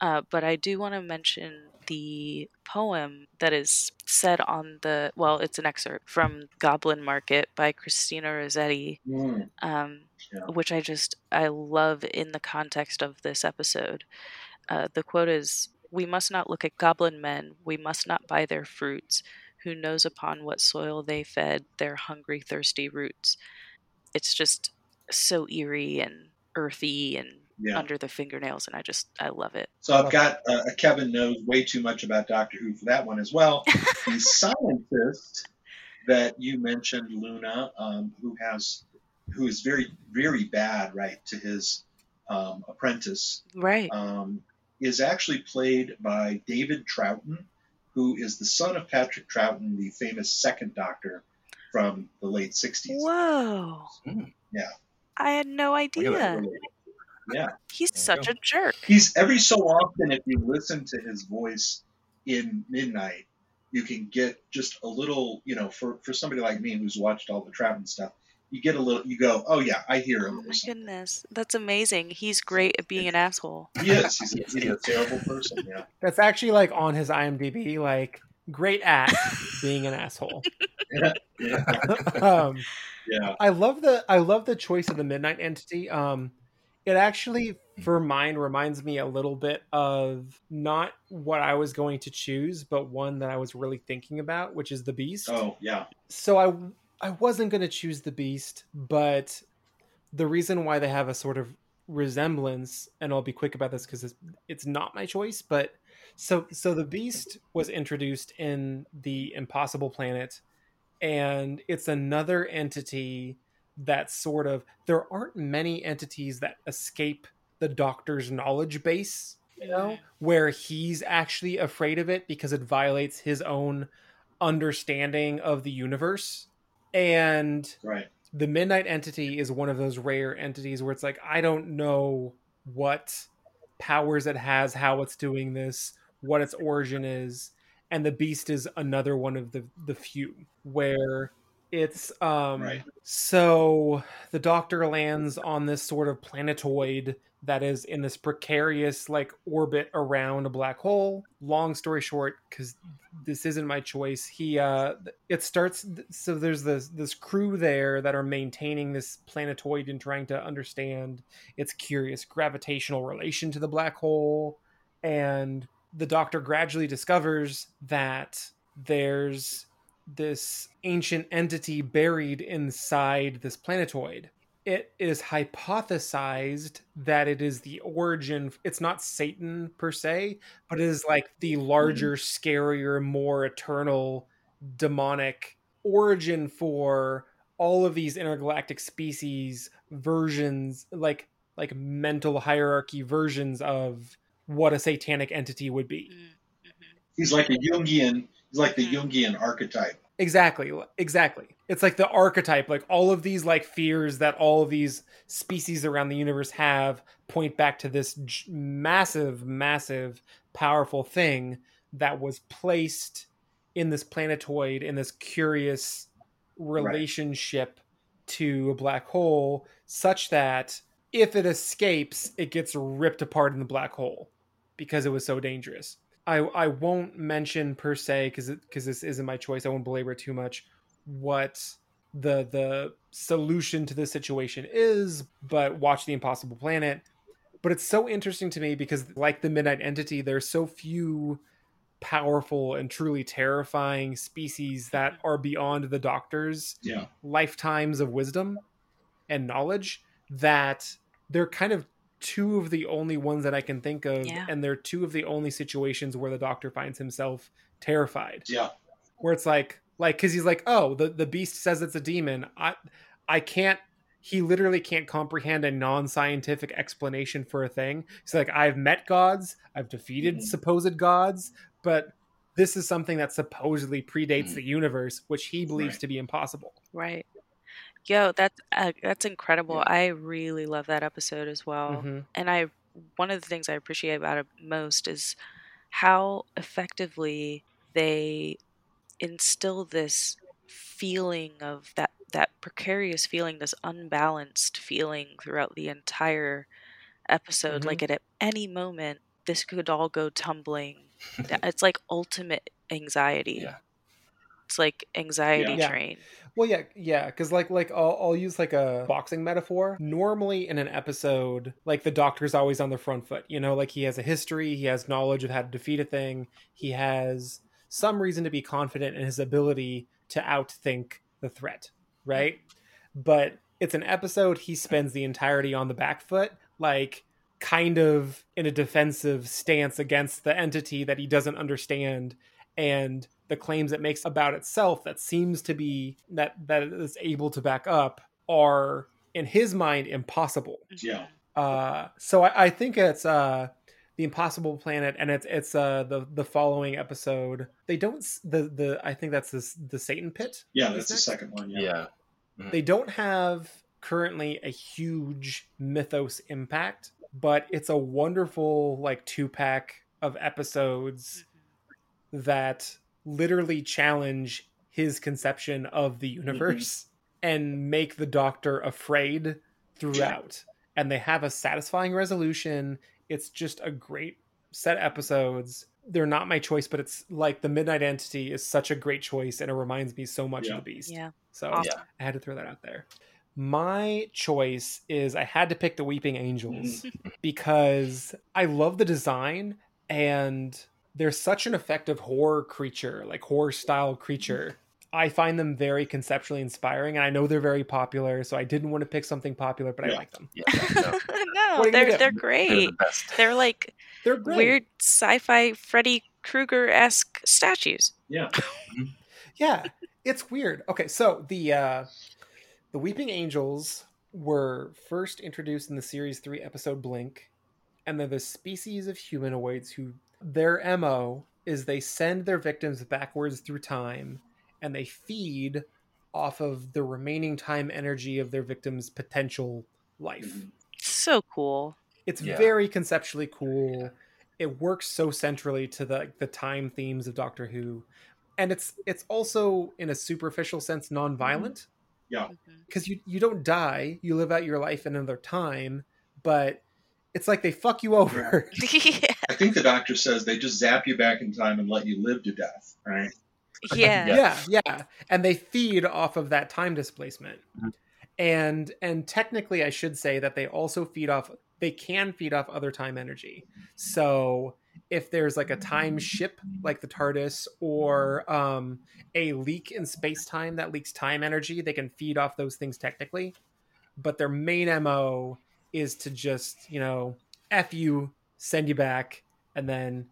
Uh, but I do want to mention the poem that is said on the well, it's an excerpt from Goblin Market by Christina Rossetti, Mm, um, Yeah. which I just I love in the context of this episode. Uh, the quote is, "We must not look at goblin men. We must not buy their fruits. Who knows upon what soil they fed their hungry, thirsty roots?" It's just so eerie and earthy and Yeah. under the fingernails, and I just I love it. So I've got uh, Kevin knows way too much about Doctor Who for that one as well. the scientist that you mentioned, Luna, um, who has who is very very bad, right, to his um, apprentice, Right. um, is actually played by David Troughton, who is the son of Patrick Troughton, the famous Second Doctor from the late '60s. Whoa! Yeah. I had no idea. Yeah. He's such a jerk. He's every so often, if you listen to his voice in Midnight, you can get just a little, you know, for, for somebody like me who's watched all the Troughton stuff, you get a little, you go, oh yeah, I hear him. Oh my something. goodness, that's amazing. He's great at being an asshole. He is. He's, a, he's a terrible person. Yeah. That's actually like on his IMDb, like great at being an asshole. Yeah. Yeah. um, yeah. I love the I love the choice of the midnight entity. Um, it actually, for mine, reminds me a little bit of not what I was going to choose, but one that I was really thinking about, which is the beast. Oh yeah. So I I wasn't going to choose the beast, but the reason why they have a sort of resemblance, and I'll be quick about this because it's, it's not my choice, but so so the beast was introduced in the Impossible Planet, and it's another entity that sort of there aren't many entities that escape the Doctor's knowledge base, you know, where he's actually afraid of it because it violates his own understanding of the universe. And Right. the midnight entity is one of those rare entities where it's like i don't know what powers it has how it's doing this what its origin is and the beast is another one of the the few where it's um Right. so the doctor lands on this sort of planetoid that is in this precarious like orbit around a black hole long story short because this isn't my choice he uh it starts so there's this this crew there that are maintaining this planetoid and trying to understand its curious gravitational relation to the black hole and the doctor gradually discovers that there's this ancient entity buried inside this planetoid. It is hypothesized that it is the origin. It's not Satan per se, but it is like the larger, hmm. scarier, more eternal, demonic origin for all of these intergalactic species versions, like like mental hierarchy versions of what a satanic entity would be. He's like a Jungian. He's like the mm-hmm. Jungian archetype. Exactly, exactly. It's like the archetype, like all of these like fears that all of these species around the universe have point back to this j- massive, massive, powerful thing that was placed in this planetoid in this curious relationship to a black hole, such that if it escapes, it gets ripped apart in the black hole because it was so dangerous. I I won't mention per se because because this isn't my choice. I won't belabor it too much. What the the solution to this situation is, but watch the Impossible Planet. But it's so interesting to me because, like the Midnight Entity, there's so few powerful and truly terrifying species that are beyond the Doctor's Yeah. lifetimes of wisdom and knowledge that they're kind of two of the only ones that I can think of, Yeah. and they're two of the only situations where the Doctor finds himself terrified. Yeah. Where it's like, like, because he's like, oh, the the Beast says it's a demon. I, I can't. He literally can't comprehend a non-scientific explanation for a thing. He's like, I've met gods, I've defeated Mhm. supposed gods, but this is something that supposedly predates Mhm. the universe, which he believes Right. to be impossible. Right. Yo, that's uh, that's incredible. Yeah. I really love that episode as well. Mhm. And I one of the things I appreciate about it most is how effectively they instill this feeling of that that precarious feeling, this unbalanced feeling throughout the entire episode. Mhm. Like at any moment, this could all go tumbling. It's like ultimate anxiety. Yeah. It's like anxiety Yeah. train. Well, yeah, yeah, because like like I'll, I'll use like a boxing metaphor. Normally in an episode, like the doctor's always on the front foot. You know, like he has a history, he has knowledge of how to defeat a thing, he has some reason to be confident in his ability to outthink the threat, right? But it's an episode he spends the entirety on the back foot, like kind of in a defensive stance against the entity that he doesn't understand and the claims it makes about itself that seems to be that that it is able to back up are in his mind impossible Yeah. uh so i, I think it's uh the impossible planet and it's it's uh the the following episode they don't the the i think that's this the satan pit Yeah, is that's the second one. Yeah. Yeah. they don't have currently a huge mythos impact but it's a wonderful like two pack of episodes that literally challenge his conception of the mm-hmm. universe and make the doctor afraid throughout and they have a satisfying resolution it's just a great set of episodes they're not my choice but it's like the midnight entity is such a great choice and it reminds me so much Yeah. of the beast Yeah. so Awesome. Yeah. I had to throw that out there. My choice is I had to pick the Weeping Angels mm-hmm. because I love the design and they're such an effective horror creature, like horror style creature. I find them very conceptually inspiring and I know they're very popular, so I didn't want to pick something popular, but I like them. Yeah. No, no, What are they're do? they're they're great. the. They're like They're great. weird sci-fi Freddy Krueger esque statues. Yeah. yeah it's weird okay so the uh the weeping angels were first introduced in the series 3 episode blink and they're the species of humanoids who their mo is they send their victims backwards through time and they feed off of the remaining time energy of their victims potential life Mhm. So cool. it's Yeah. very conceptually cool it works so centrally to the the time themes of Doctor Who, and it's it's also in a superficial sense non-violent. Yeah. because you you don't die, you live out your life in another time, but it's like they fuck you over. yeah. I think the doctor says they just zap you back in time and let you live to death, right? Yeah. yeah. Yeah and they feed off of that time displacement. And and technically i should say that they also feed off they can feed off other time energy. So if there's like a time ship like the tardis or um, a leak in space-time that leaks time energy they can feed off those things technically. But their main mo is to just you know f you send you back and then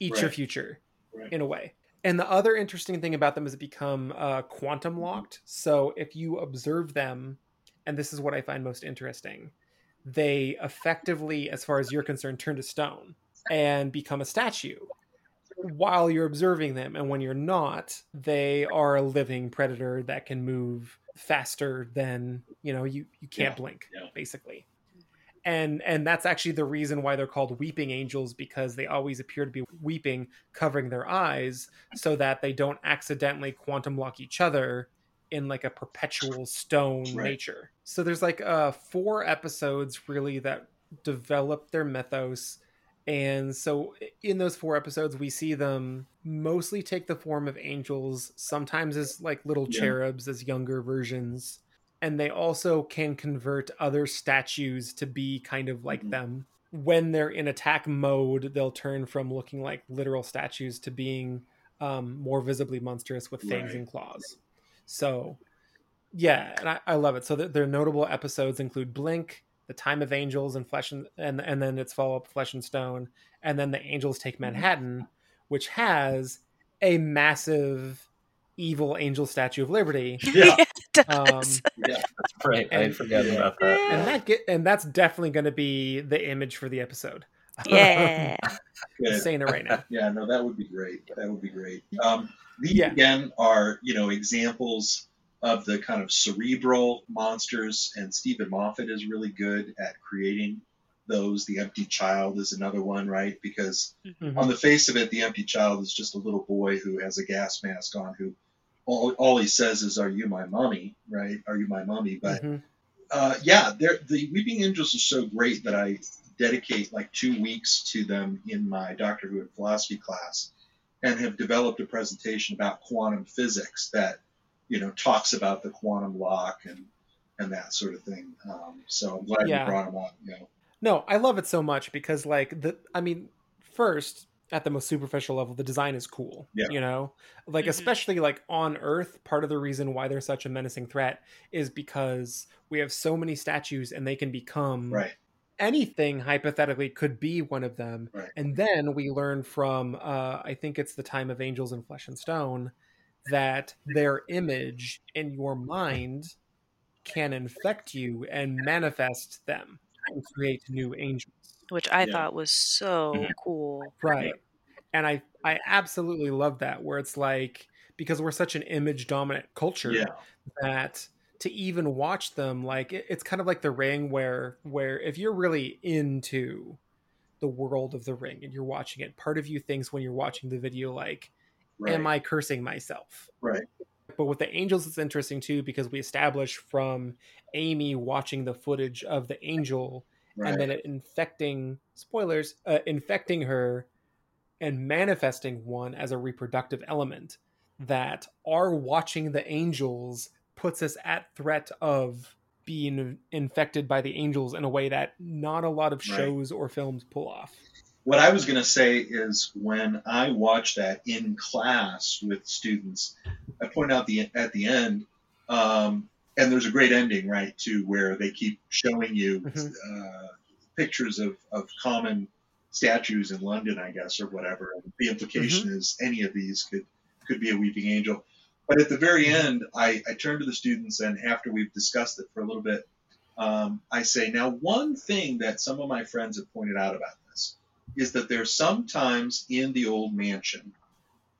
eat your future Right. in a way and the other interesting thing about them is it become uh, quantum locked. So if you observe them, and this is what I find most interesting, they effectively, as far as you're concerned, turn to stone and become a statue while you're observing them. And when you're not, they are a living predator that can move faster than you know you you can't Yeah, blink yeah. basically and and that's actually the reason why they're called weeping angels because they always appear to be weeping covering their eyes so that they don't accidentally quantum lock each other in like a perpetual stone Right. nature so there's like uh four episodes really that develop their mythos and so in those four episodes we see them mostly take the form of angels sometimes as like little Yeah. cherubs as younger versions and they also can convert other statues to be kind of like Mhm. them. When they're in attack mode, they'll turn from looking like literal statues to being um, more visibly monstrous with fangs Right. and claws. So, yeah, and I, I love it. So th- their notable episodes include Blink, The Time of Angels, and Flesh and and, and then its follow up Flesh and Stone, and then The Angels Take Manhattan, which has a massive evil angel statue of liberty. Yeah. it Um, does. Yeah. Right, I And- forgot yeah. about that. and that get and that's definitely going to be the image for the episode. yeah. Good. saying it right now. Yeah, no, that would be great. That would be great. Um, these Yeah. again are you know examples of the kind of cerebral monsters, and Steven Moffat is really good at creating those. The Empty Child is another one, right? Because Mhm. on the face of it, the Empty Child is just a little boy who has a gas mask on, who all, all he says is, "Are you my mommy?" Right? Are you my mommy? But Mhm. uh, yeah, they're, the Weeping Angels are so great that I dedicate like two weeks to them in my Doctor Who and philosophy class, and have developed a presentation about quantum physics that you know talks about the quantum lock and and that sort of thing. Um, so I'm glad Yeah. you brought them up. You know, No, I love it so much because like the I mean, first at the most superficial level, the design is cool. Yeah. You know? Like Mhm. especially like on Earth, part of the reason why they're such a menacing threat is because we have so many statues and they can become right? anything hypothetically could be one of them. Right. And then we learn from uh I think it's the time of angels in flesh and stone that their image in your mind can infect you and manifest them and create new angels. Which I Yeah. thought was so Mhm. cool. Right. And I I absolutely love that where it's like because we're such an image dominant culture Yeah, that to even watch them like it, it's kind of like the ring where where if you're really into the world of the ring and you're watching it part of you thinks when you're watching the video like right. am i cursing myself Right. But with the angels it's interesting too because we establish from amy watching the footage of the angel right. and then it infecting spoilers uh, infecting her and manifesting one as a reproductive element that our watching the angels puts us at threat of being infected by the angels in a way that not a lot of Right. shows or films pull off What I was going to say is when I watch that in class with students, I point out the at the end, um, and there's a great ending, right, to where they keep showing you Mhm. uh, pictures of, of common statues in London, I guess, or whatever. And the implication is any of these could could be a weeping angel. But at the very end, I, I turn to the students, and after we've discussed it for a little bit, um, I say, now one thing that some of my friends have pointed out about this is that there's sometimes in the old mansion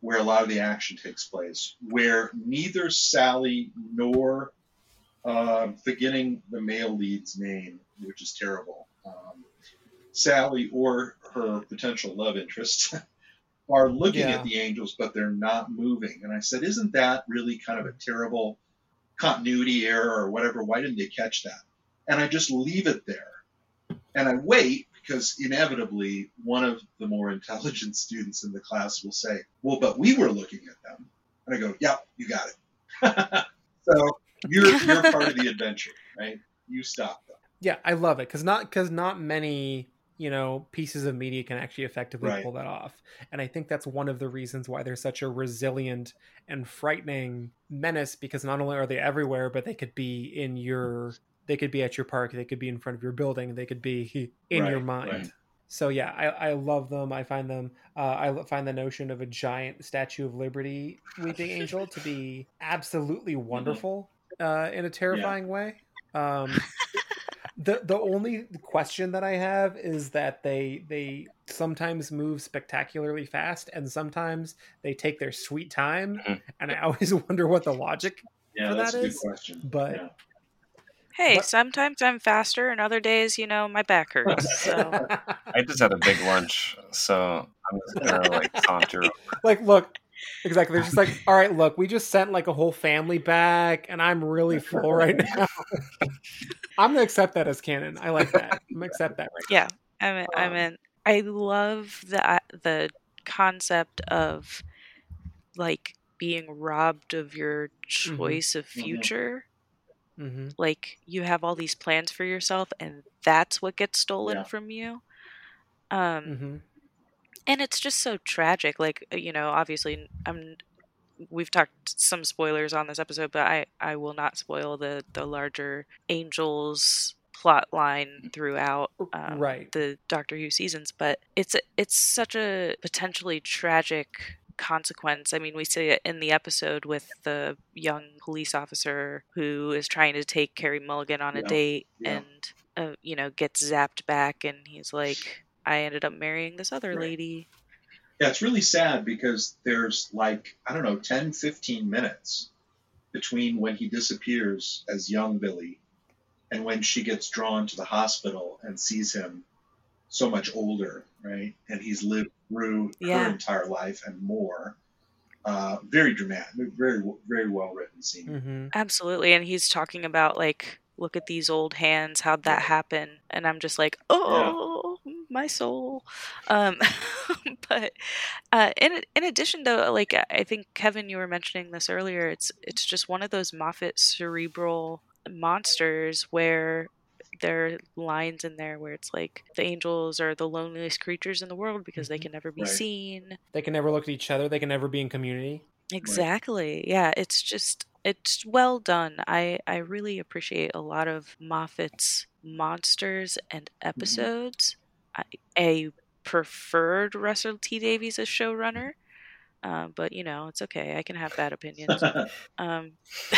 where a lot of the action takes place where neither Sally nor uh, forgetting the male lead's name, which is terrible, um, Sally or her potential love interest are looking Yeah. at the angels, but they're not moving. And I said, isn't that really kind of a terrible continuity error or whatever? Why didn't they catch that? And I just leave it there. And I wait because inevitably one of the more intelligent students in the class will say, well, but we were looking at them. And I go, yep, you got it. so you're, you're part of the adventure, right? You stop them. Yeah, I love it because not because not many you know pieces of media can actually effectively Right. pull that off, and I think that's one of the reasons why they're such a resilient and frightening menace. Because not only are they everywhere, but they could be in your they could be at your park, they could be in front of your building, they could be in your mind. right. So yeah, I, I love them. I find them. Uh, I find the notion of a giant Statue of Liberty weeping angel to be absolutely wonderful uh, in a terrifying way. Um, the the only question that I have is that they they sometimes move spectacularly fast, and sometimes they take their sweet time, and I always wonder what the logic Yeah, for that good question. But Yeah. Hey, But- sometimes I'm faster, and other days, you know, my back hurts. So I just had a big lunch, so I'm just gonna like saunter. like look exactly they're just like all right look we just sent like a whole family back and i'm really full right now i'm gonna accept that as canon i like that i'm gonna accept that right yeah, I mean, I Um, mean, I love the uh, the concept of like being robbed of your choice of Mhm. future. Mm-hmm. Like you have all these plans for yourself, and that's what gets stolen Yeah. from you. Um, Mm-hmm. and it's just so tragic like uh, you know obviously i'm we've talked some spoilers on this episode but i i will not spoil the the larger angels plot line throughout um, Right. the doctor who seasons but it's it's such a potentially tragic consequence i mean we see it in the episode with the young police officer who is trying to take carrie mulligan on a Yeah. date Yeah. and uh, you know gets zapped back and he's like i ended up marrying this other Right. lady Yeah, it's really sad because there's like, I don't know, 10, 15 minutes between when he disappears as young Billy and when she gets drawn to the hospital and sees him so much older, right? And he's lived through Yeah. her entire life and more. Uh, very dramatic, very, very well written scene. Mm-hmm. Absolutely. And he's talking about like, look at these old hands, how'd that happen? And I'm just like, oh, my soul. Um, but uh, in in addition, though, like I- I think Kevin, you were mentioning this earlier. It's it's just one of those Moffat cerebral monsters where there are lines in there where it's like the angels are the loneliest creatures in the world because they Mhm. can never be Right. seen. they can never look at each other they can never be in community Exactly. Yeah, it's just it's well done. I I really appreciate a lot of Moffat's monsters and episodes. I, I preferred Russell T Davies as showrunner, uh, but you know it's okay. I can have bad opinions. Um,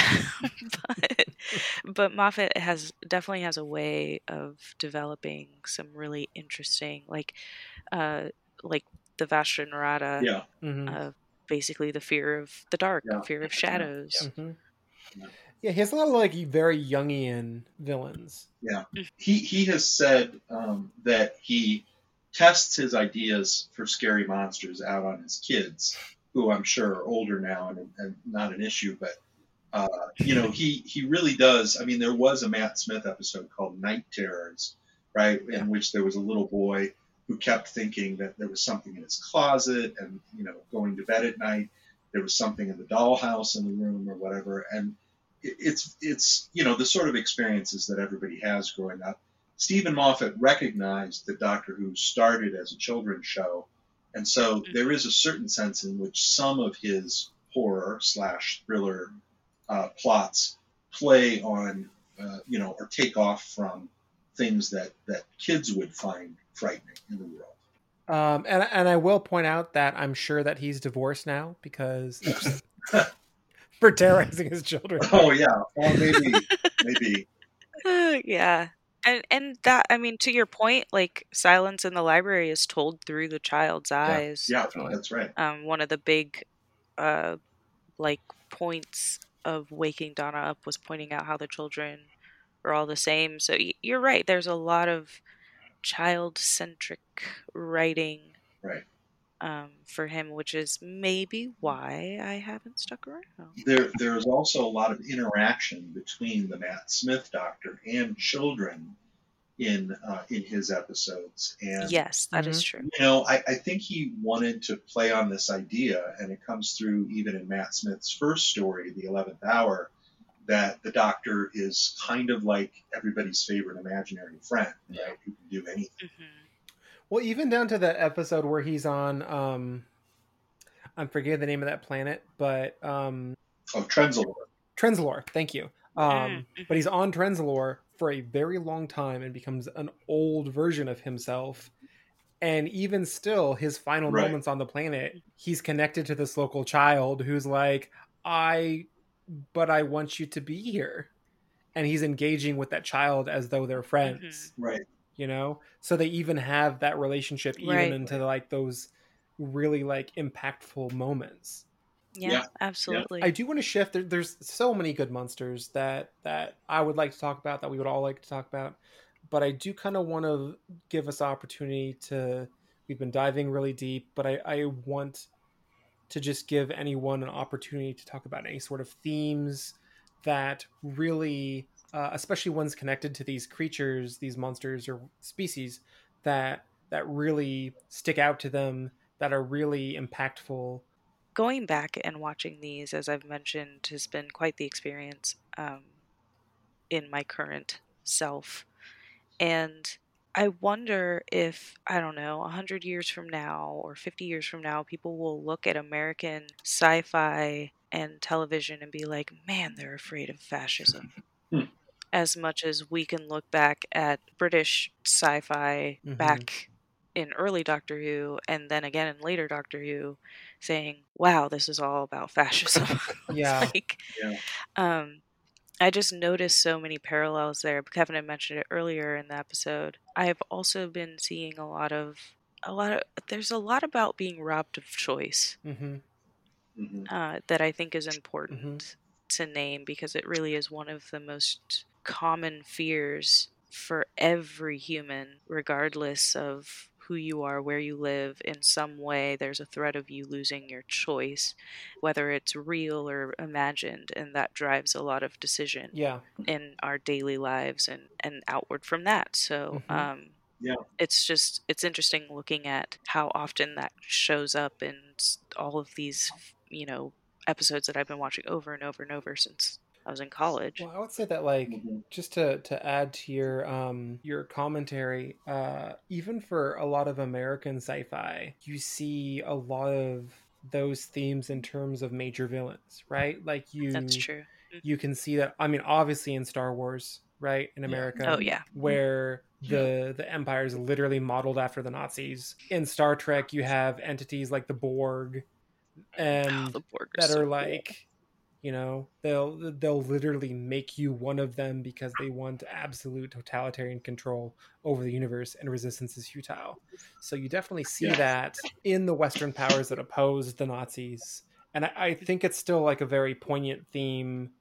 but but Moffat has definitely has a way of developing some really interesting, like, uh, like the Vashta Nerada yeah, mm-hmm. uh, basically the fear of the dark, Yeah. fear of shadows. Mm-hmm. Yeah. yeah he has a lot of like very jungian villains Yeah, he he has said um, that he tests his ideas for scary monsters out on his kids, who I'm sure are older now and, and not an issue. But uh, you know, he he really does. I mean, there was a Matt Smith episode called Night Terrors, right, in which there was a little boy who kept thinking that there was something in his closet, and you know, going to bed at night, there was something in the dollhouse in the room or whatever, and it- it's it's you know the sort of experiences that everybody has growing up. Steven Moffat recognized that Doctor Who started as a children's show, and so there is a certain sense in which some of his horror slash thriller uh, plots play on uh, you know or take off from things that that kids would find frightening in the world. um and and i will point out that i'm sure that he's divorced now because for terrorizing his children Oh yeah, or maybe maybe Uh, yeah. And and that I mean to your point, like silence in the library is told through the child's eyes. yeah, Definitely. that's right. Um one of the big uh like points of waking Donna up was pointing out how the children are all the same. So y- you're right, there's a lot of child centric writing Right. Um, for him, which is maybe why I haven't stuck around. There, there's also a lot of interaction between the Matt Smith Doctor and children in uh, in his episodes, and Yes, that is true. you know, I, I think he wanted to play on this idea, and it comes through even in Matt Smith's first story, The Eleventh Hour, that the Doctor is kind of like everybody's favorite imaginary friend, right? Who can do anything. Well, even down to that episode where he's on, um, I'm forgetting the name of that planet, but um, oh, Trenzalore. Trenzalore, thank you. Um, Mm, But he's on Trenzalore for a very long time and becomes an old version of himself. And even still, his final Right. moments on the planet, he's connected to this local child who's like, I, but I want you to be here. And he's engaging with that child as though they're friends Right. You know so they even have that relationship even Right. into like those really like impactful moments Yeah, Yeah. absolutely. i do want to shift there, there's so many good monsters that that i would like to talk about that we would all like to talk about but i do kind of want to give us opportunity to we've been diving really deep but i i want to just give anyone an opportunity to talk about any sort of themes that really, uh, especially ones connected to these creatures, these monsters or species, that that really stick out to them, that are really impactful. Going back and watching these, as I've mentioned, has been quite the experience um, in my current self. And I wonder if, I don't know, 100 years from now or 50 years from now, people will look at American sci fi and television and be like, man, they're afraid of fascism. As much as we can look back at British sci fi Mhm. back in early Doctor Who and then again in later Doctor Who saying, wow, this is all about fascism. Yeah. like, Yeah. um, I just noticed so many parallels there. Kevin had mentioned it earlier in the episode. I have also been seeing a lot of a lot of there's a lot about being robbed of choice Mm-hmm. Mhm. uh, that I think is important to name because it really is one of the most common fears for every human, regardless of who you are, where you live. In some way, there's a threat of you losing your choice, whether it's real or imagined, and that drives a lot of decision Yeah. in our daily lives and and outward from that. So. Mhm. Um, Yeah. it's just it's interesting looking at how often that shows up in all of these you know episodes that I've been watching over and over and over since I was in college. Well, I would say that like Mhm. just to to add to your um your commentary, uh even for a lot of American sci-fi, you see a lot of those themes in terms of major villains, right? Like you That's true. you can see that I mean obviously in Star Wars, right? In America. Oh yeah. where the the empire is literally modeled after the Nazis. In Star Trek, you have entities like the Borg, and ah, Oh, Borg are that so are cool. like, you know, they'll they'll literally make you one of them because they want absolute totalitarian control over the universe, and resistance is futile. So you definitely see Yeah. that in the Western powers that oppose the Nazis, and I, I think it's still like a very poignant theme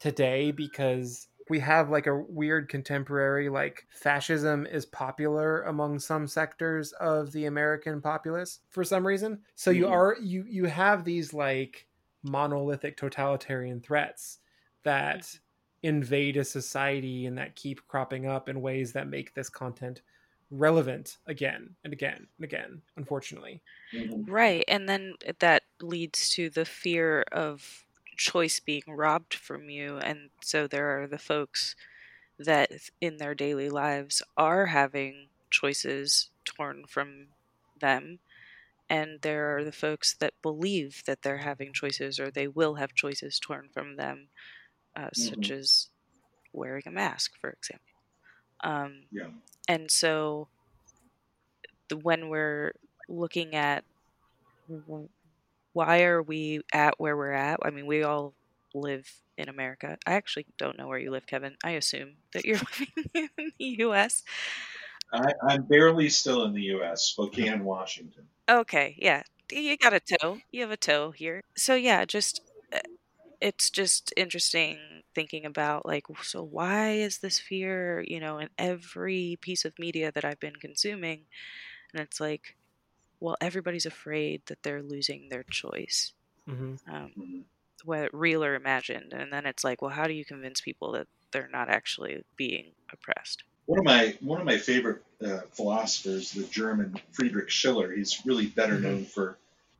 today because we have like a weird contemporary like fascism is popular among some sectors of the american populace for some reason so you Mhm. are you you have these like monolithic totalitarian threats that invade a society and that keep cropping up in ways that make this content relevant again and again and again unfortunately Mhm. Right, and then that leads to the fear of choice being robbed from you, and so there are the folks that in their daily lives are having choices torn from them, and there are the folks that believe that they're having choices or they will have choices torn from them, uh, such as wearing a mask, for example. Um, Yeah. and so the, when we're looking at w- why are we at where we're at? I mean we all live in america. I actually don't know where you live kevin. I assume that you're living in the us I, I'm barely still in the U.S. Spokane, Washington. okay yeah. You got a toe. You have a toe here. So yeah just uh, it's just interesting thinking about like so why is this fear you know in every piece of media that i've been consuming? And it's like well everybody's afraid that they're losing their choice Mhm. um, whether real or imagined and then it's like well how do you convince people that they're not actually being oppressed One of my one of my favorite uh, philosophers, the German Friedrich Schiller. He's really better known for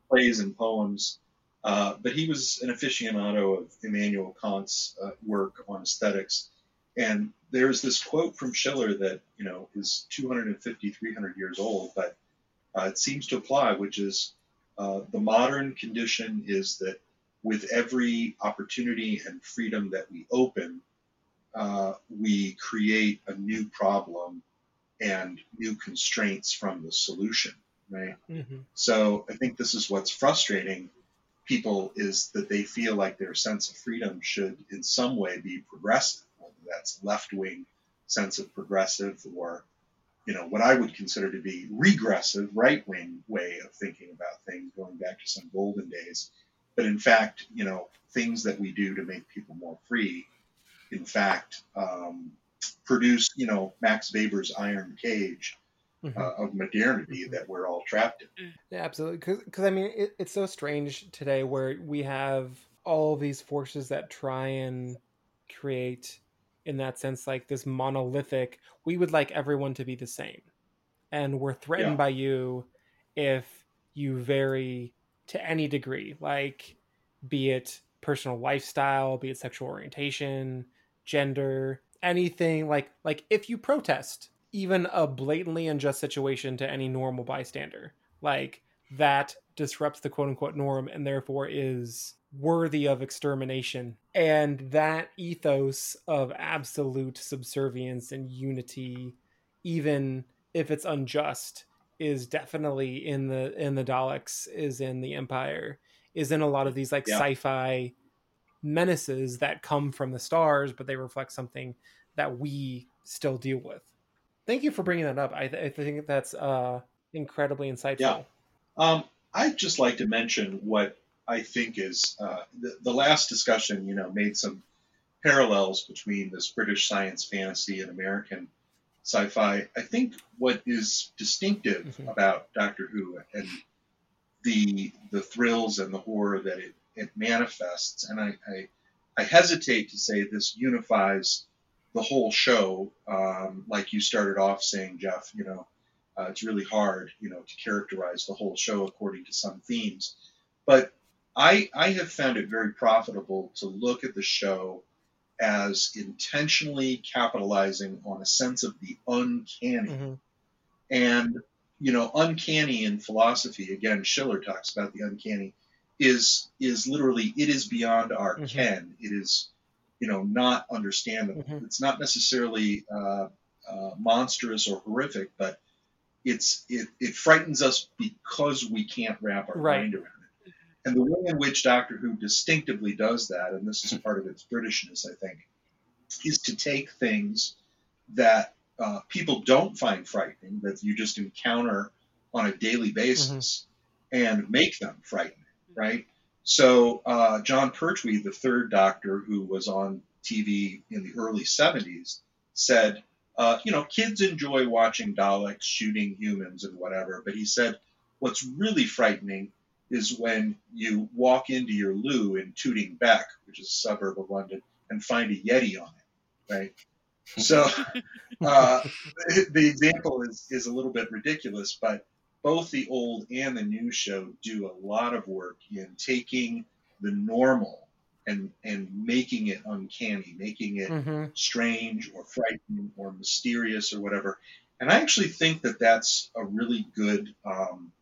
plays and poems, uh, but he was an aficionado of Immanuel Kant's uh, work on aesthetics. And there's this quote from Schiller that you know is 250, 300 years old, but uh, it seems to apply, which is uh, the modern condition is that with every opportunity and freedom that we open, uh, we create a new problem and new constraints from the solution, right? Mhm. So I think this is what's frustrating people is that they feel like their sense of freedom should in some way be progressive, whether that's left wing sense of progressive or you know what I would consider to be regressive right wing way of thinking about things going back to some golden days. But in fact, you know, things that we do to make people more free, in fact, um, produce, you know, Max Weber's iron cage Mhm. uh, of modernity that we're all trapped in. Yeah, absolutely. Because I mean, it, it's so strange today where we have all these forces that try and create, in that sense, like this monolithic. We would like everyone to be the same, and we're threatened Yeah. by you if you vary to any degree, like be it personal lifestyle, be it sexual orientation, gender, anything like like if you protest even a blatantly unjust situation to any normal bystander, like that disrupts the quote unquote norm and therefore is worthy of extermination. And that ethos of absolute subservience and unity, even if it's unjust, is definitely in the in the Daleks, is in the Empire, is in a lot of these like Yeah. sci-fi menaces that come from the stars, but they reflect something that we still deal with. Thank you for bringing that up. I, th- I think that's uh, incredibly insightful. Yeah. Um, I'd just like to mention what I think is uh, the, the last discussion, you know, made some parallels between this British science fantasy and American sci-fi. I think what is distinctive Mhm. about Doctor Who and the the thrills and the horror that it, it manifests, and I, I I hesitate to say this unifies the whole show, um, like you started off saying, Jeff. You know, uh, it's really hard, you know, to characterize the whole show according to some themes. But I, I have found it very profitable to look at the show as intentionally capitalizing on a sense of the uncanny. Mhm. And, you know, uncanny in philosophy, again, Schiller talks about the uncanny, is is literally it is beyond our Mhm. ken. It is, you know, not understandable. Mhm. It's not necessarily uh, uh, monstrous or horrific, but it's it, it frightens us because we can't wrap our Right. mind around it. And the way in which Doctor Who distinctively does that, and this is part of its Britishness, I think, is to take things that uh, people don't find frightening, that you just encounter on a daily basis, and make them frightening, right? So uh, Jon Pertwee, the third Doctor, who was on TV in the early 70s, said, uh, you know, kids enjoy watching Daleks shooting humans and whatever, but he said, what's really frightening is when you walk into your loo in Tooting Bec, which is a suburb of London, and find a Yeti on it, right? So uh, the example is, is a little bit ridiculous, but both the old and the new show do a lot of work in taking the normal and and making it uncanny, making it Mhm. strange or frightening or mysterious or whatever. And I actually think that that's a really good um,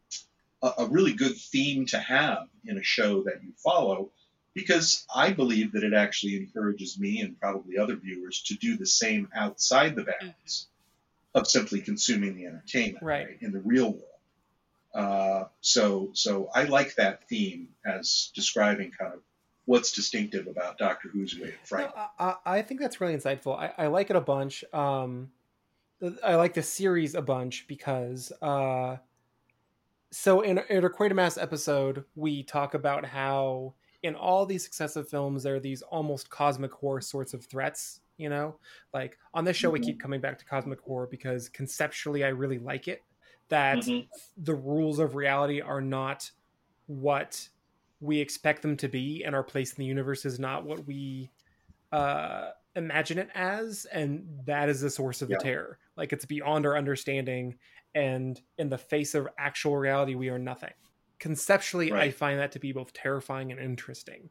a, a really good theme to have in a show that you follow because I believe that it actually encourages me and probably other viewers to do the same outside the bounds of simply consuming the entertainment Right. in the real world. Uh, so, so I like that theme as describing kind of what's distinctive about Doctor Who's way of frightening. No, I, I I think that's really insightful. I, I like it a bunch. Um, I like the series a bunch because uh, so in in our Quatermass episode, we talk about how in all these successive films, there are these almost cosmic horror sorts of threats. You know, like on this show, we keep coming back to cosmic horror because conceptually, I really like it. That Mhm. the rules of reality are not what we expect them to be, and our place in the universe is not what we uh, imagine it as, and that is the source of Yeah. the terror. Like it's beyond our understanding, and in the face of actual reality, we are nothing. Conceptually, I find that to be both terrifying and interesting.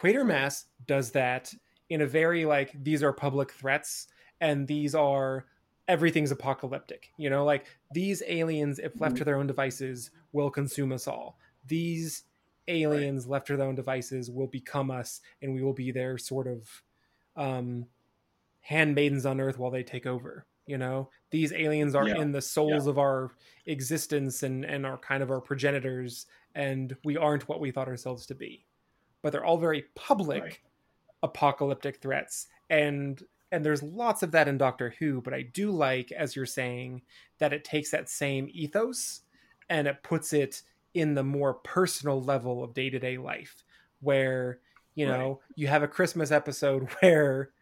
Quatermass does that in a very like these are public threats, and these are everything's apocalyptic. You know, like these aliens, if left to their own devices, will consume us all. These aliens left to their own devices will become us, and we will be their sort of um, handmaidens on Earth while they take over. You know, these aliens are Yeah. in the souls of our existence and and are kind of our progenitors, and we aren't what we thought ourselves to be. But they're all very public Right. apocalyptic threats, and and there's lots of that in Doctor Who. But I do like, as you're saying, that it takes that same ethos and it puts it in the more personal level of day to day life, where you know you have a Christmas episode where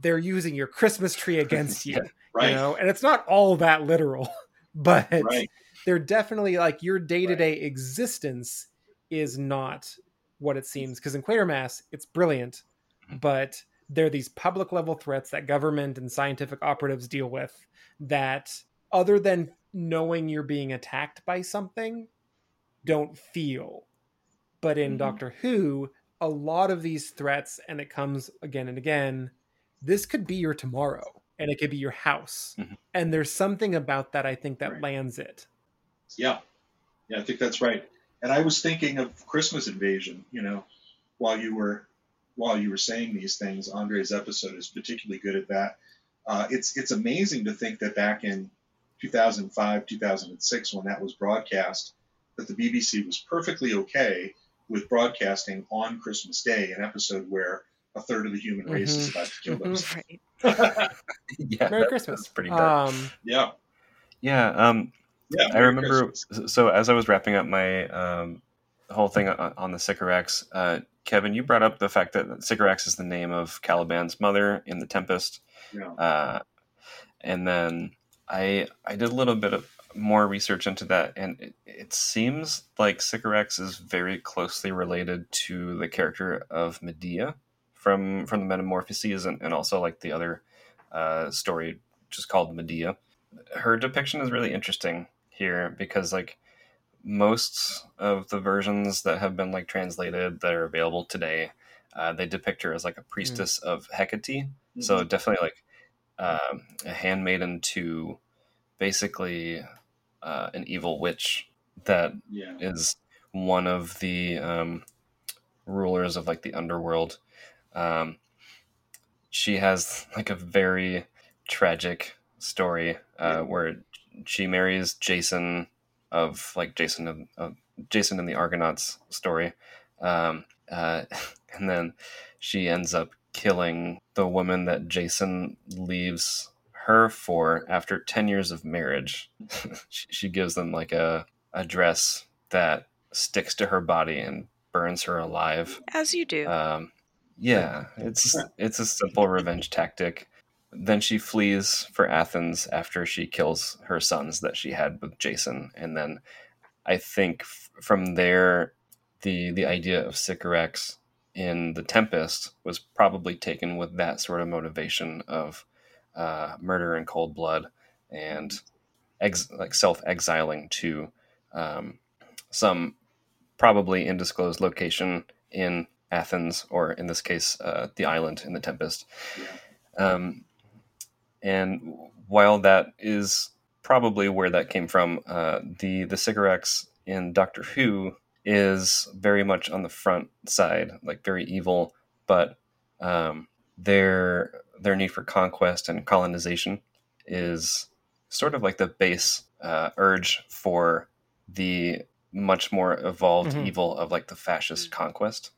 they're using your Christmas tree against you, Right. you know, and it's not all that literal, but Right. they're definitely like your day to day existence is not what it seems. Because in Quatermass, it's brilliant, but there are these public level threats that government and scientific operatives deal with that, other than knowing you're being attacked by something, don't feel. But in Mhm. Doctor Who, a lot of these threats, and it comes again and again, this could be your tomorrow and it could be your house. Mhm. And there's something about that I think that Right. lands it. Yeah, yeah, I think that's right. And I was thinking of Christmas Invasion. You know, while you were while you were saying these things, Andre's episode is particularly good at that. Uh, it's it's amazing to think that back in 2005, 2006, when that was broadcast, that the BBC was perfectly okay with broadcasting on Christmas Day an episode where a third of the human race is Mhm. about to kill Mhm. Right. yeah, Merry that- Christmas. That's pretty dark. Um, Yeah, yeah. Um, yeah. I Merry remember. Christmas. So as I was wrapping up my um, whole thing on, on the Sycorax, uh, Kevin, you brought up the fact that Sycorax is the name of Caliban's mother in the Tempest, Yeah. uh, and then I I did a little bit of more research into that, and it, it seems like Sycorax is very closely related to the character of Medea from from the Metamorphoses, and, and also like the other uh, story, which is called Medea. Her depiction is really interesting here because like most of the versions that have been like translated that are available today, uh, they depict her as like a priestess of Hecate. So definitely like um, a handmaiden to basically uh, an evil witch that yeah. is one of the um, rulers of like the underworld. Um, she has like a very tragic story uh, where she marries Jason of like Jason of, of Jason and the Argonauts story, um, uh, and then she ends up killing the woman that Jason leaves her for after 10 years of marriage. she, she gives them like a, a dress that sticks to her body and burns her alive. As you do. Um, yeah, it's it's a simple revenge tactic. Then she flees for Athens after she kills her sons that she had with Jason, and then I think f- from there, the the idea of Sycorax in the Tempest was probably taken with that sort of motivation of uh, murder in cold blood and ex- like self exiling to um, some probably undisclosed location in Athens, or in this case, uh, the island in the Tempest. Um, and while that is probably where that came from, uh, the the Sycorax in Doctor Who is very much on the front side, like very evil, but um, their their need for conquest and colonization is sort of like the base uh, urge for the much more evolved Mhm. evil of like the fascist conquest.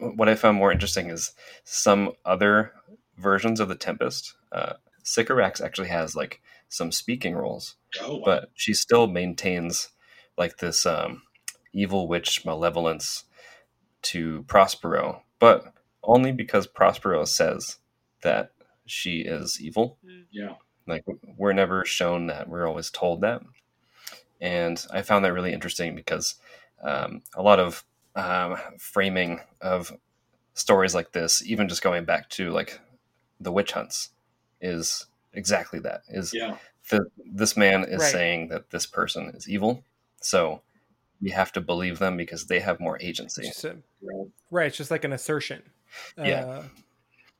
What I found more interesting is some other versions of the Tempest. Uh, Sycorax actually has like some speaking roles, Oh, wow. but she still maintains like this um, evil witch malevolence to Prospero, but only because Prospero says that she is evil. Yeah. Like we're never shown that; we're always told that. And I found that really interesting because um, a lot of um, framing of stories like this, even just going back to like the witch hunts, is exactly that. Is Yeah. the, this man is Right. saying that this person is evil, so we have to believe them because they have more agency. It's a- Right. right, it's just like an assertion. Yeah. Uh,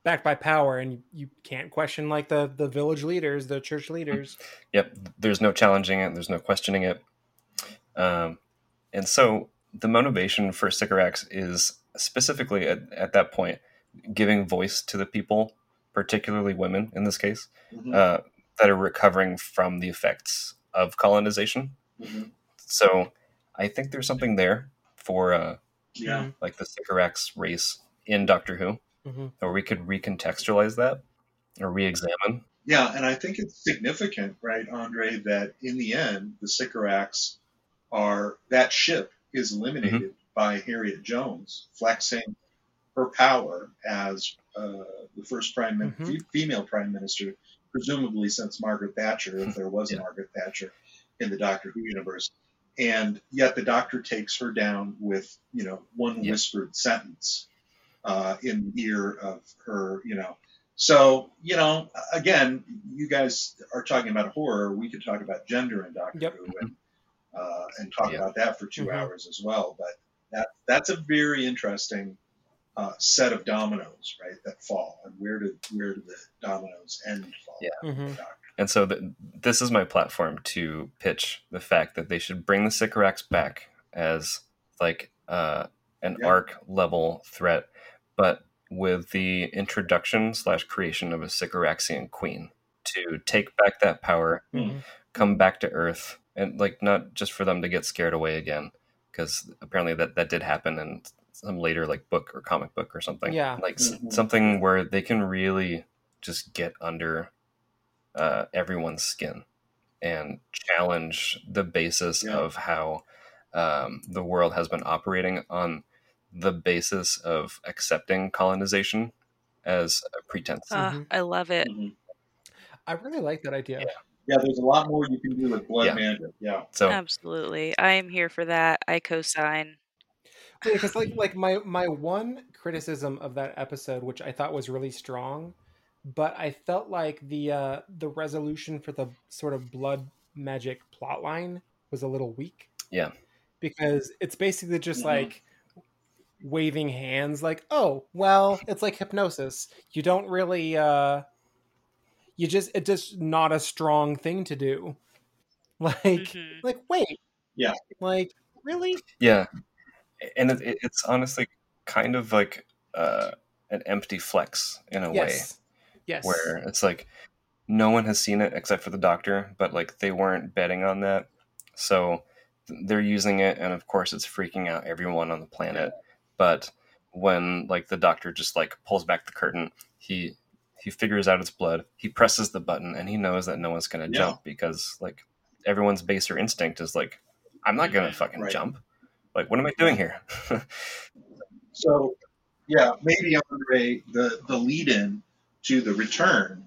backed by power, and you, you can't question like the the village leaders, the church leaders. Yep, there's no challenging it. There's no questioning it. Um, and so the motivation for Sycorax is specifically at, at that point giving voice to the people, particularly women in this case, Mhm. uh, that are recovering from the effects of colonization. Mhm. So I think there's something there for uh, Yeah. like the Sycorax race in Doctor Who, Mhm. or we could recontextualize that or re-examine. Yeah, and I think it's significant, right, Andre, that in the end, the Sycorax are that ship is eliminated by Harriet Jones, flexing her power as uh, the first prime min- Mhm. fe- female prime minister, presumably since Margaret Thatcher, if there was a Yeah. Margaret Thatcher in the Doctor Who universe. And yet the Doctor takes her down with, you know, one Yeah. whispered sentence uh, in the ear of her, you know. So, you know, again, you guys are talking about horror. We could talk about gender in Doctor Yep. Who and, uh, and talk Yeah. about that for 2 Mhm. hours as well. But that that's a very interesting uh, set of dominoes, right, that fall. And where do where do the dominoes end fall? Yeah. Mhm. And so th- this is my platform to pitch the fact that they should bring the Sycorax back as like uh, an Yeah. arc level threat, but with the introduction slash creation of a Sycoraxian queen to take back that power, Mhm. come back to Earth, and like not just for them to get scared away again, because apparently that that did happen in some later like book or comic book or something. Yeah. like s- Mhm. something where they can really just get under uh, everyone's skin and challenge the basis Yeah. of how um, the world has been operating on the basis of accepting colonization as a pretense. Ah, Mhm. I love it. Mhm. I really like that idea. Yeah, there's a lot more you can do with Blood Yeah. Magic. Yeah. so Absolutely. I am here for that. I co-sign. because like like my my one criticism of that episode which i thought was really strong but i felt like the uh the resolution for the sort of blood magic plot line was a little weak Yeah. because it's basically just Mhm. like waving hands like oh well it's like hypnosis you don't really uh you just it's just not a strong thing to do like Mhm. like wait Yeah. like really yeah, and it, it, it's honestly kind of like uh, an empty flex in a way. yes yes where it's like no one has seen it except for the doctor, but like they weren't betting on that. So they're using it and of course it's freaking out everyone on the planet. But when like the doctor just like pulls back the curtain, he he figures out it's blood. He presses the button and he knows that no one's going to Yeah. jump because like everyone's baser instinct is like I'm not going to fucking Right. jump. Like what am I doing here? So, yeah, maybe Andre, the the lead in to the return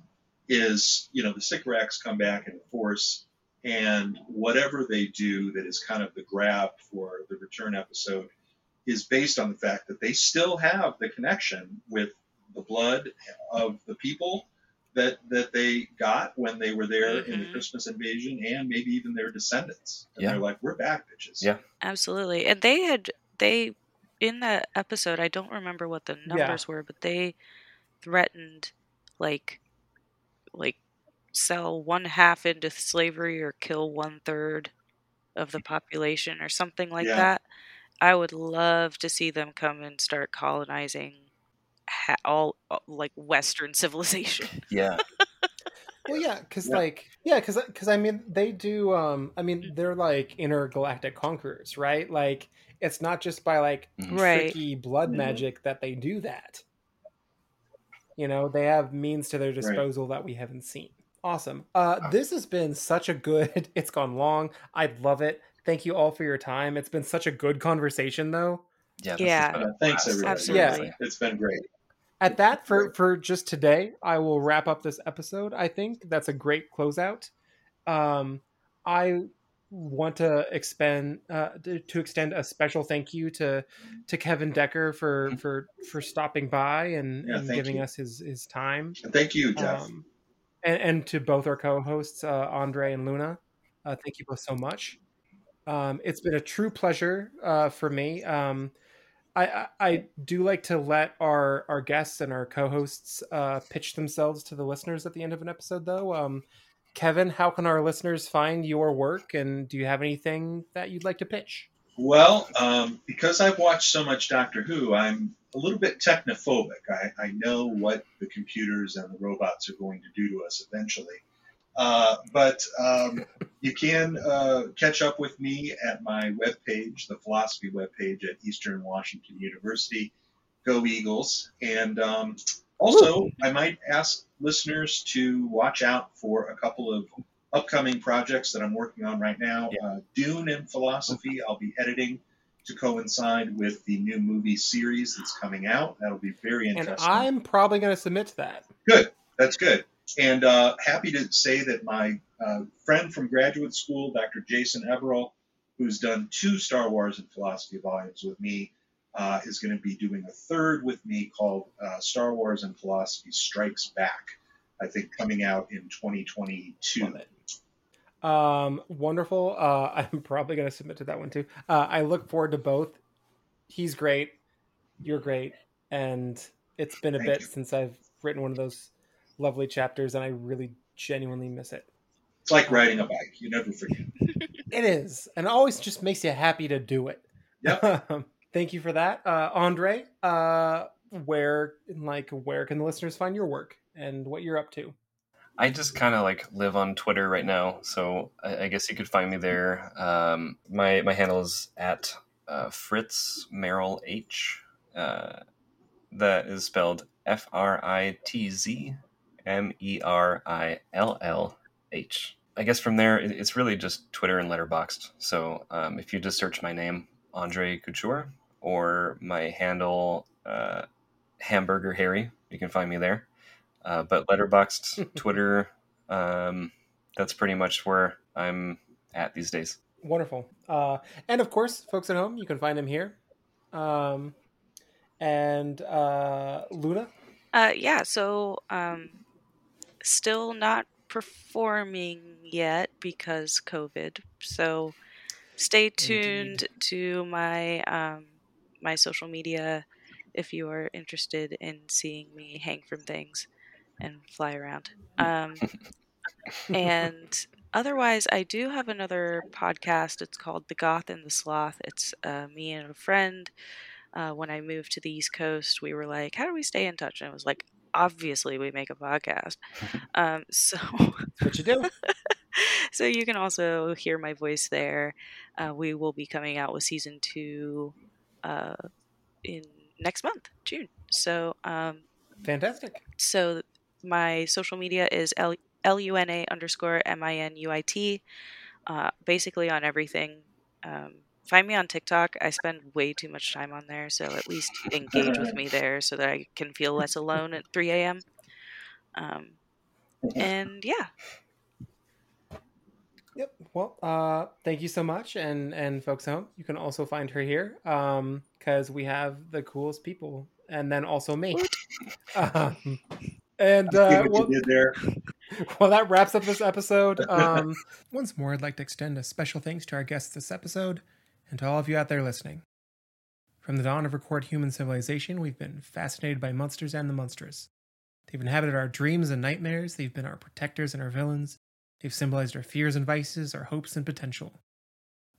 is you know the Sycorax come back in force, and whatever they do that is kind of the grab for the return episode is based on the fact that they still have the connection with the blood of the people that that they got when they were there in the Mhm. Christmas invasion, and maybe even their descendants. And Yeah. they're like, "We're back, bitches." Yeah. Absolutely. And they had they in that episode, I don't remember what the Yeah. numbers were, but they threatened like like sell one half into slavery or kill one third of the population or something like Yeah. that. I would love to see them come and start colonizing ha- all all- like Western civilization. yeah. Well, yeah, because Yeah. like yeah, because because I mean they do. Um, I mean they're like intergalactic conquerors, right? Like it's not just by like Mhm. Right. tricky blood Mhm. magic that they do that. You know, they have means to their disposal that we haven't seen. Awesome. Uh, this has been such a good. It's gone long. I love it. Thank you all for your time. It's been such a good conversation, though. Yeah, Yeah. Thanks, everybody. Absolutely. Yeah. It's been great. At that, for for just today, I will wrap up this episode. I think that's a great closeout. Um, I want to expend uh, to to extend a special thank you to to Kevin Decker for for for stopping by and, Yeah, and giving you. us his his time. Thank you, Jeff. Um, and, and to both our co-hosts, uh, Andre and Luna. Uh, thank you both so much. Um, it's been a true pleasure uh, for me. Um, I, I, do like to let our, our guests and our co-hosts uh, pitch themselves to the listeners at the end of an episode, though. Um, Kevin, how can our listeners find your work, and do you have anything that you'd like to pitch? Well, um, because I've watched so much Doctor Who, I'm a little bit technophobic. I, I know what the computers and the robots are going to do to us eventually. Uh, but um, you can uh, catch up with me at my webpage, the philosophy webpage at Eastern Washington University. Go Eagles! And um, also, I might ask listeners to watch out for a couple of upcoming projects that I'm working on right now. Uh, Dune and Philosophy, I'll be editing to coincide with the new movie series that's coming out. That'll be very interesting. And. I'm probably going to submit to that. Good. That's good. And uh, happy to say that my uh, friend from graduate school, Dr. Jason Eberl, who's done two Star Wars and philosophy volumes with me, uh, is going to be doing a third with me called uh, Star Wars and Philosophy Strikes Back. I think coming out in 2022. Um, wonderful. Uh, I'm probably going to submit to that one too. Uh, I look forward to both. He's great. You're great. And it's been a Thank bit you. since I've written one of those lovely chapters, and I really genuinely miss it. It's like riding a bike. You never forget. It is, and it always just makes you happy to do it. Yep. Thank you for that, uh, Andre. Uh, where, like, where can the listeners find your work and what you're up to? I just kind of like live on Twitter right now, so I, I guess you could find me there. Um, my my handle is at uh, Fritz Merrill H. Uh, that is spelled F R I T Z M E R I L L H. I guess from there it's really just Twitter and Letterboxd. So um, if you just search my name, Andre Couture, or my handle, uh, Hamburger Harry, you can find me there. Uh, but Letterboxd, Twitter, um, that's pretty much where I'm at these days. Wonderful. Uh, and of course, folks at home, you can find him here. Um, and uh, Luna, Uh, yeah, so um, still not performing yet because COVID. So stay tuned to my um, my social media if you are interested in seeing me hang from things and fly around. Um, and otherwise, I do have another podcast. It's called The Goth and the Sloth. It's uh, me and a friend. Uh, when I moved to the East Coast, we were like, "How do we stay in touch?" And I was like, "Obviously, we make a podcast." um, so, what you do? so you can also hear my voice there. Uh, we will be coming out with season two uh, in next month, June. So, um, Fantastic. so my social media is L L U N A underscore M I N U I T. Uh, basically on everything. Um, find me on TikTok. I spend way too much time on there, so at least engage with me there so that I can feel less alone at 3 a.m. Um, and yeah, Yep. Well, uh, thank you so much, and and folks home, you can also find her here um, because we have the coolest people, and then also me. Um, and uh, well, there. well, that wraps up this episode. Um, once more, I'd like to extend a special thanks to our guests this episode and to all of you out there listening. From the dawn of recorded human civilization, we've been fascinated by monsters and the monstrous. They've inhabited our dreams and nightmares, they've been our protectors and our villains, they've symbolized our fears and vices, our hopes and potential.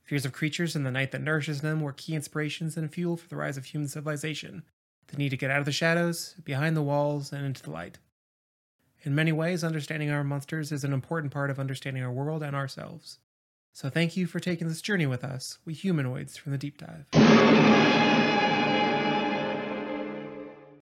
Fears of creatures and the night that nourishes them were key inspirations and fuel for the rise of human civilization, the need to get out of the shadows, behind the walls, and into the light. In many ways, understanding our monsters is an important part of understanding our world and ourselves. So thank you for taking this journey with us, we humanoids from the deep dive.